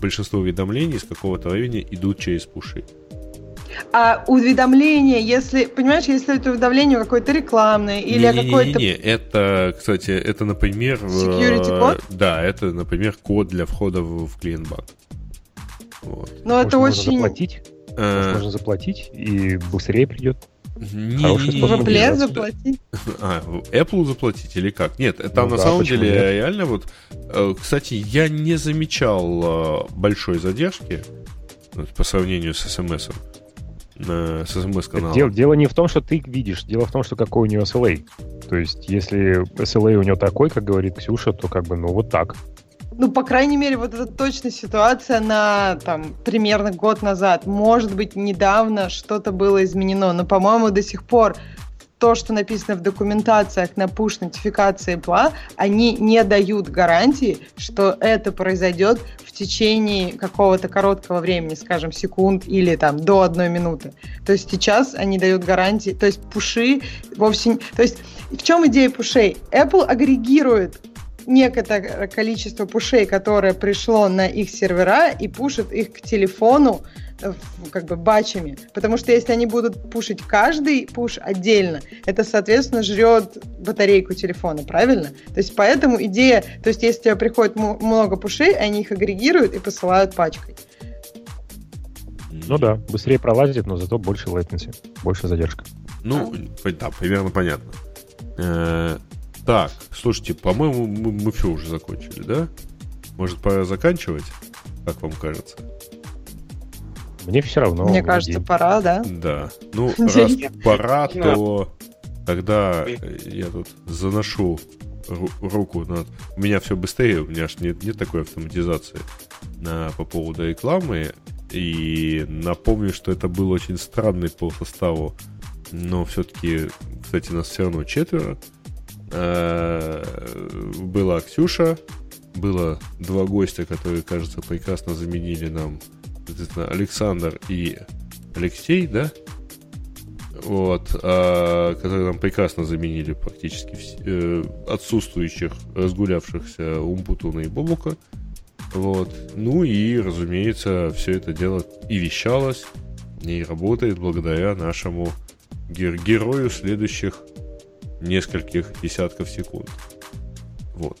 большинство уведомлений с какого-то времени идут через пуши. А уведомление, если, понимаешь, если это уведомление какое-то рекламное или какое-то... Не, это, кстати, это, например... Security код? Э, да, это, например, код для входа в, в клиент-банк. Вот. Но Может, это очень... заплатить? А... Можно заплатить, и быстрее придет. Не, Хороший способ Apple заплатить. А, Apple заплатить или как? Нет, там ну, на да, самом деле нет? реально вот... Э, кстати, я не замечал э, большой задержки по сравнению с смс с смс-каналом. Дело, дело не в том, что ты видишь, дело в том, что какой у нее SLA. То есть, если SLA у нее такой, как говорит Ксюша, то как бы, ну, вот так. Ну, по крайней мере, вот эта точно ситуация на там примерно год назад. Может быть, недавно что-то было изменено, но, по-моему, до сих пор то, что написано в документациях на push-нотификации пла, они не дают гарантии, что это произойдет в течение какого-то короткого времени, скажем, секунд или там до одной минуты. То есть сейчас они дают гарантии, то есть пуши вовсе... То есть в чем идея пушей? Apple агрегирует некоторое количество пушей, которое пришло на их сервера и пушит их к телефону э, как бы бачами. Потому что если они будут пушить каждый пуш отдельно, это, соответственно, жрет батарейку телефона, правильно? То есть поэтому идея, то есть если у тебя приходит много пушей, они их агрегируют и посылают пачкой. Ну да, быстрее пролазит, но зато больше latency, больше задержка. Ну, да, примерно понятно. Э, так, слушайте, по-моему, мы, мы все уже закончили, да? Может, пора заканчивать? Как вам кажется? Мне все равно. Мне кажется, день. пора, да? Да. Ну, раз пора, то когда я тут заношу руку над... У меня все быстрее, у меня аж нет, нет такой автоматизации на, по поводу рекламы. И напомню, что это был очень странный по составу. Но все-таки, кстати, нас все равно четверо. Э, была Ксюша, было два гостя, которые, кажется, прекрасно заменили нам Александр и Алексей, да? Вот, а, которые нам прекрасно заменили практически все, э, отсутствующих, разгулявшихся Умпутуна и Бобука. Вот. Ну и, разумеется, все это дело и вещалось, и работает благодаря нашему гер- герою следующих нескольких десятков секунд. Вот.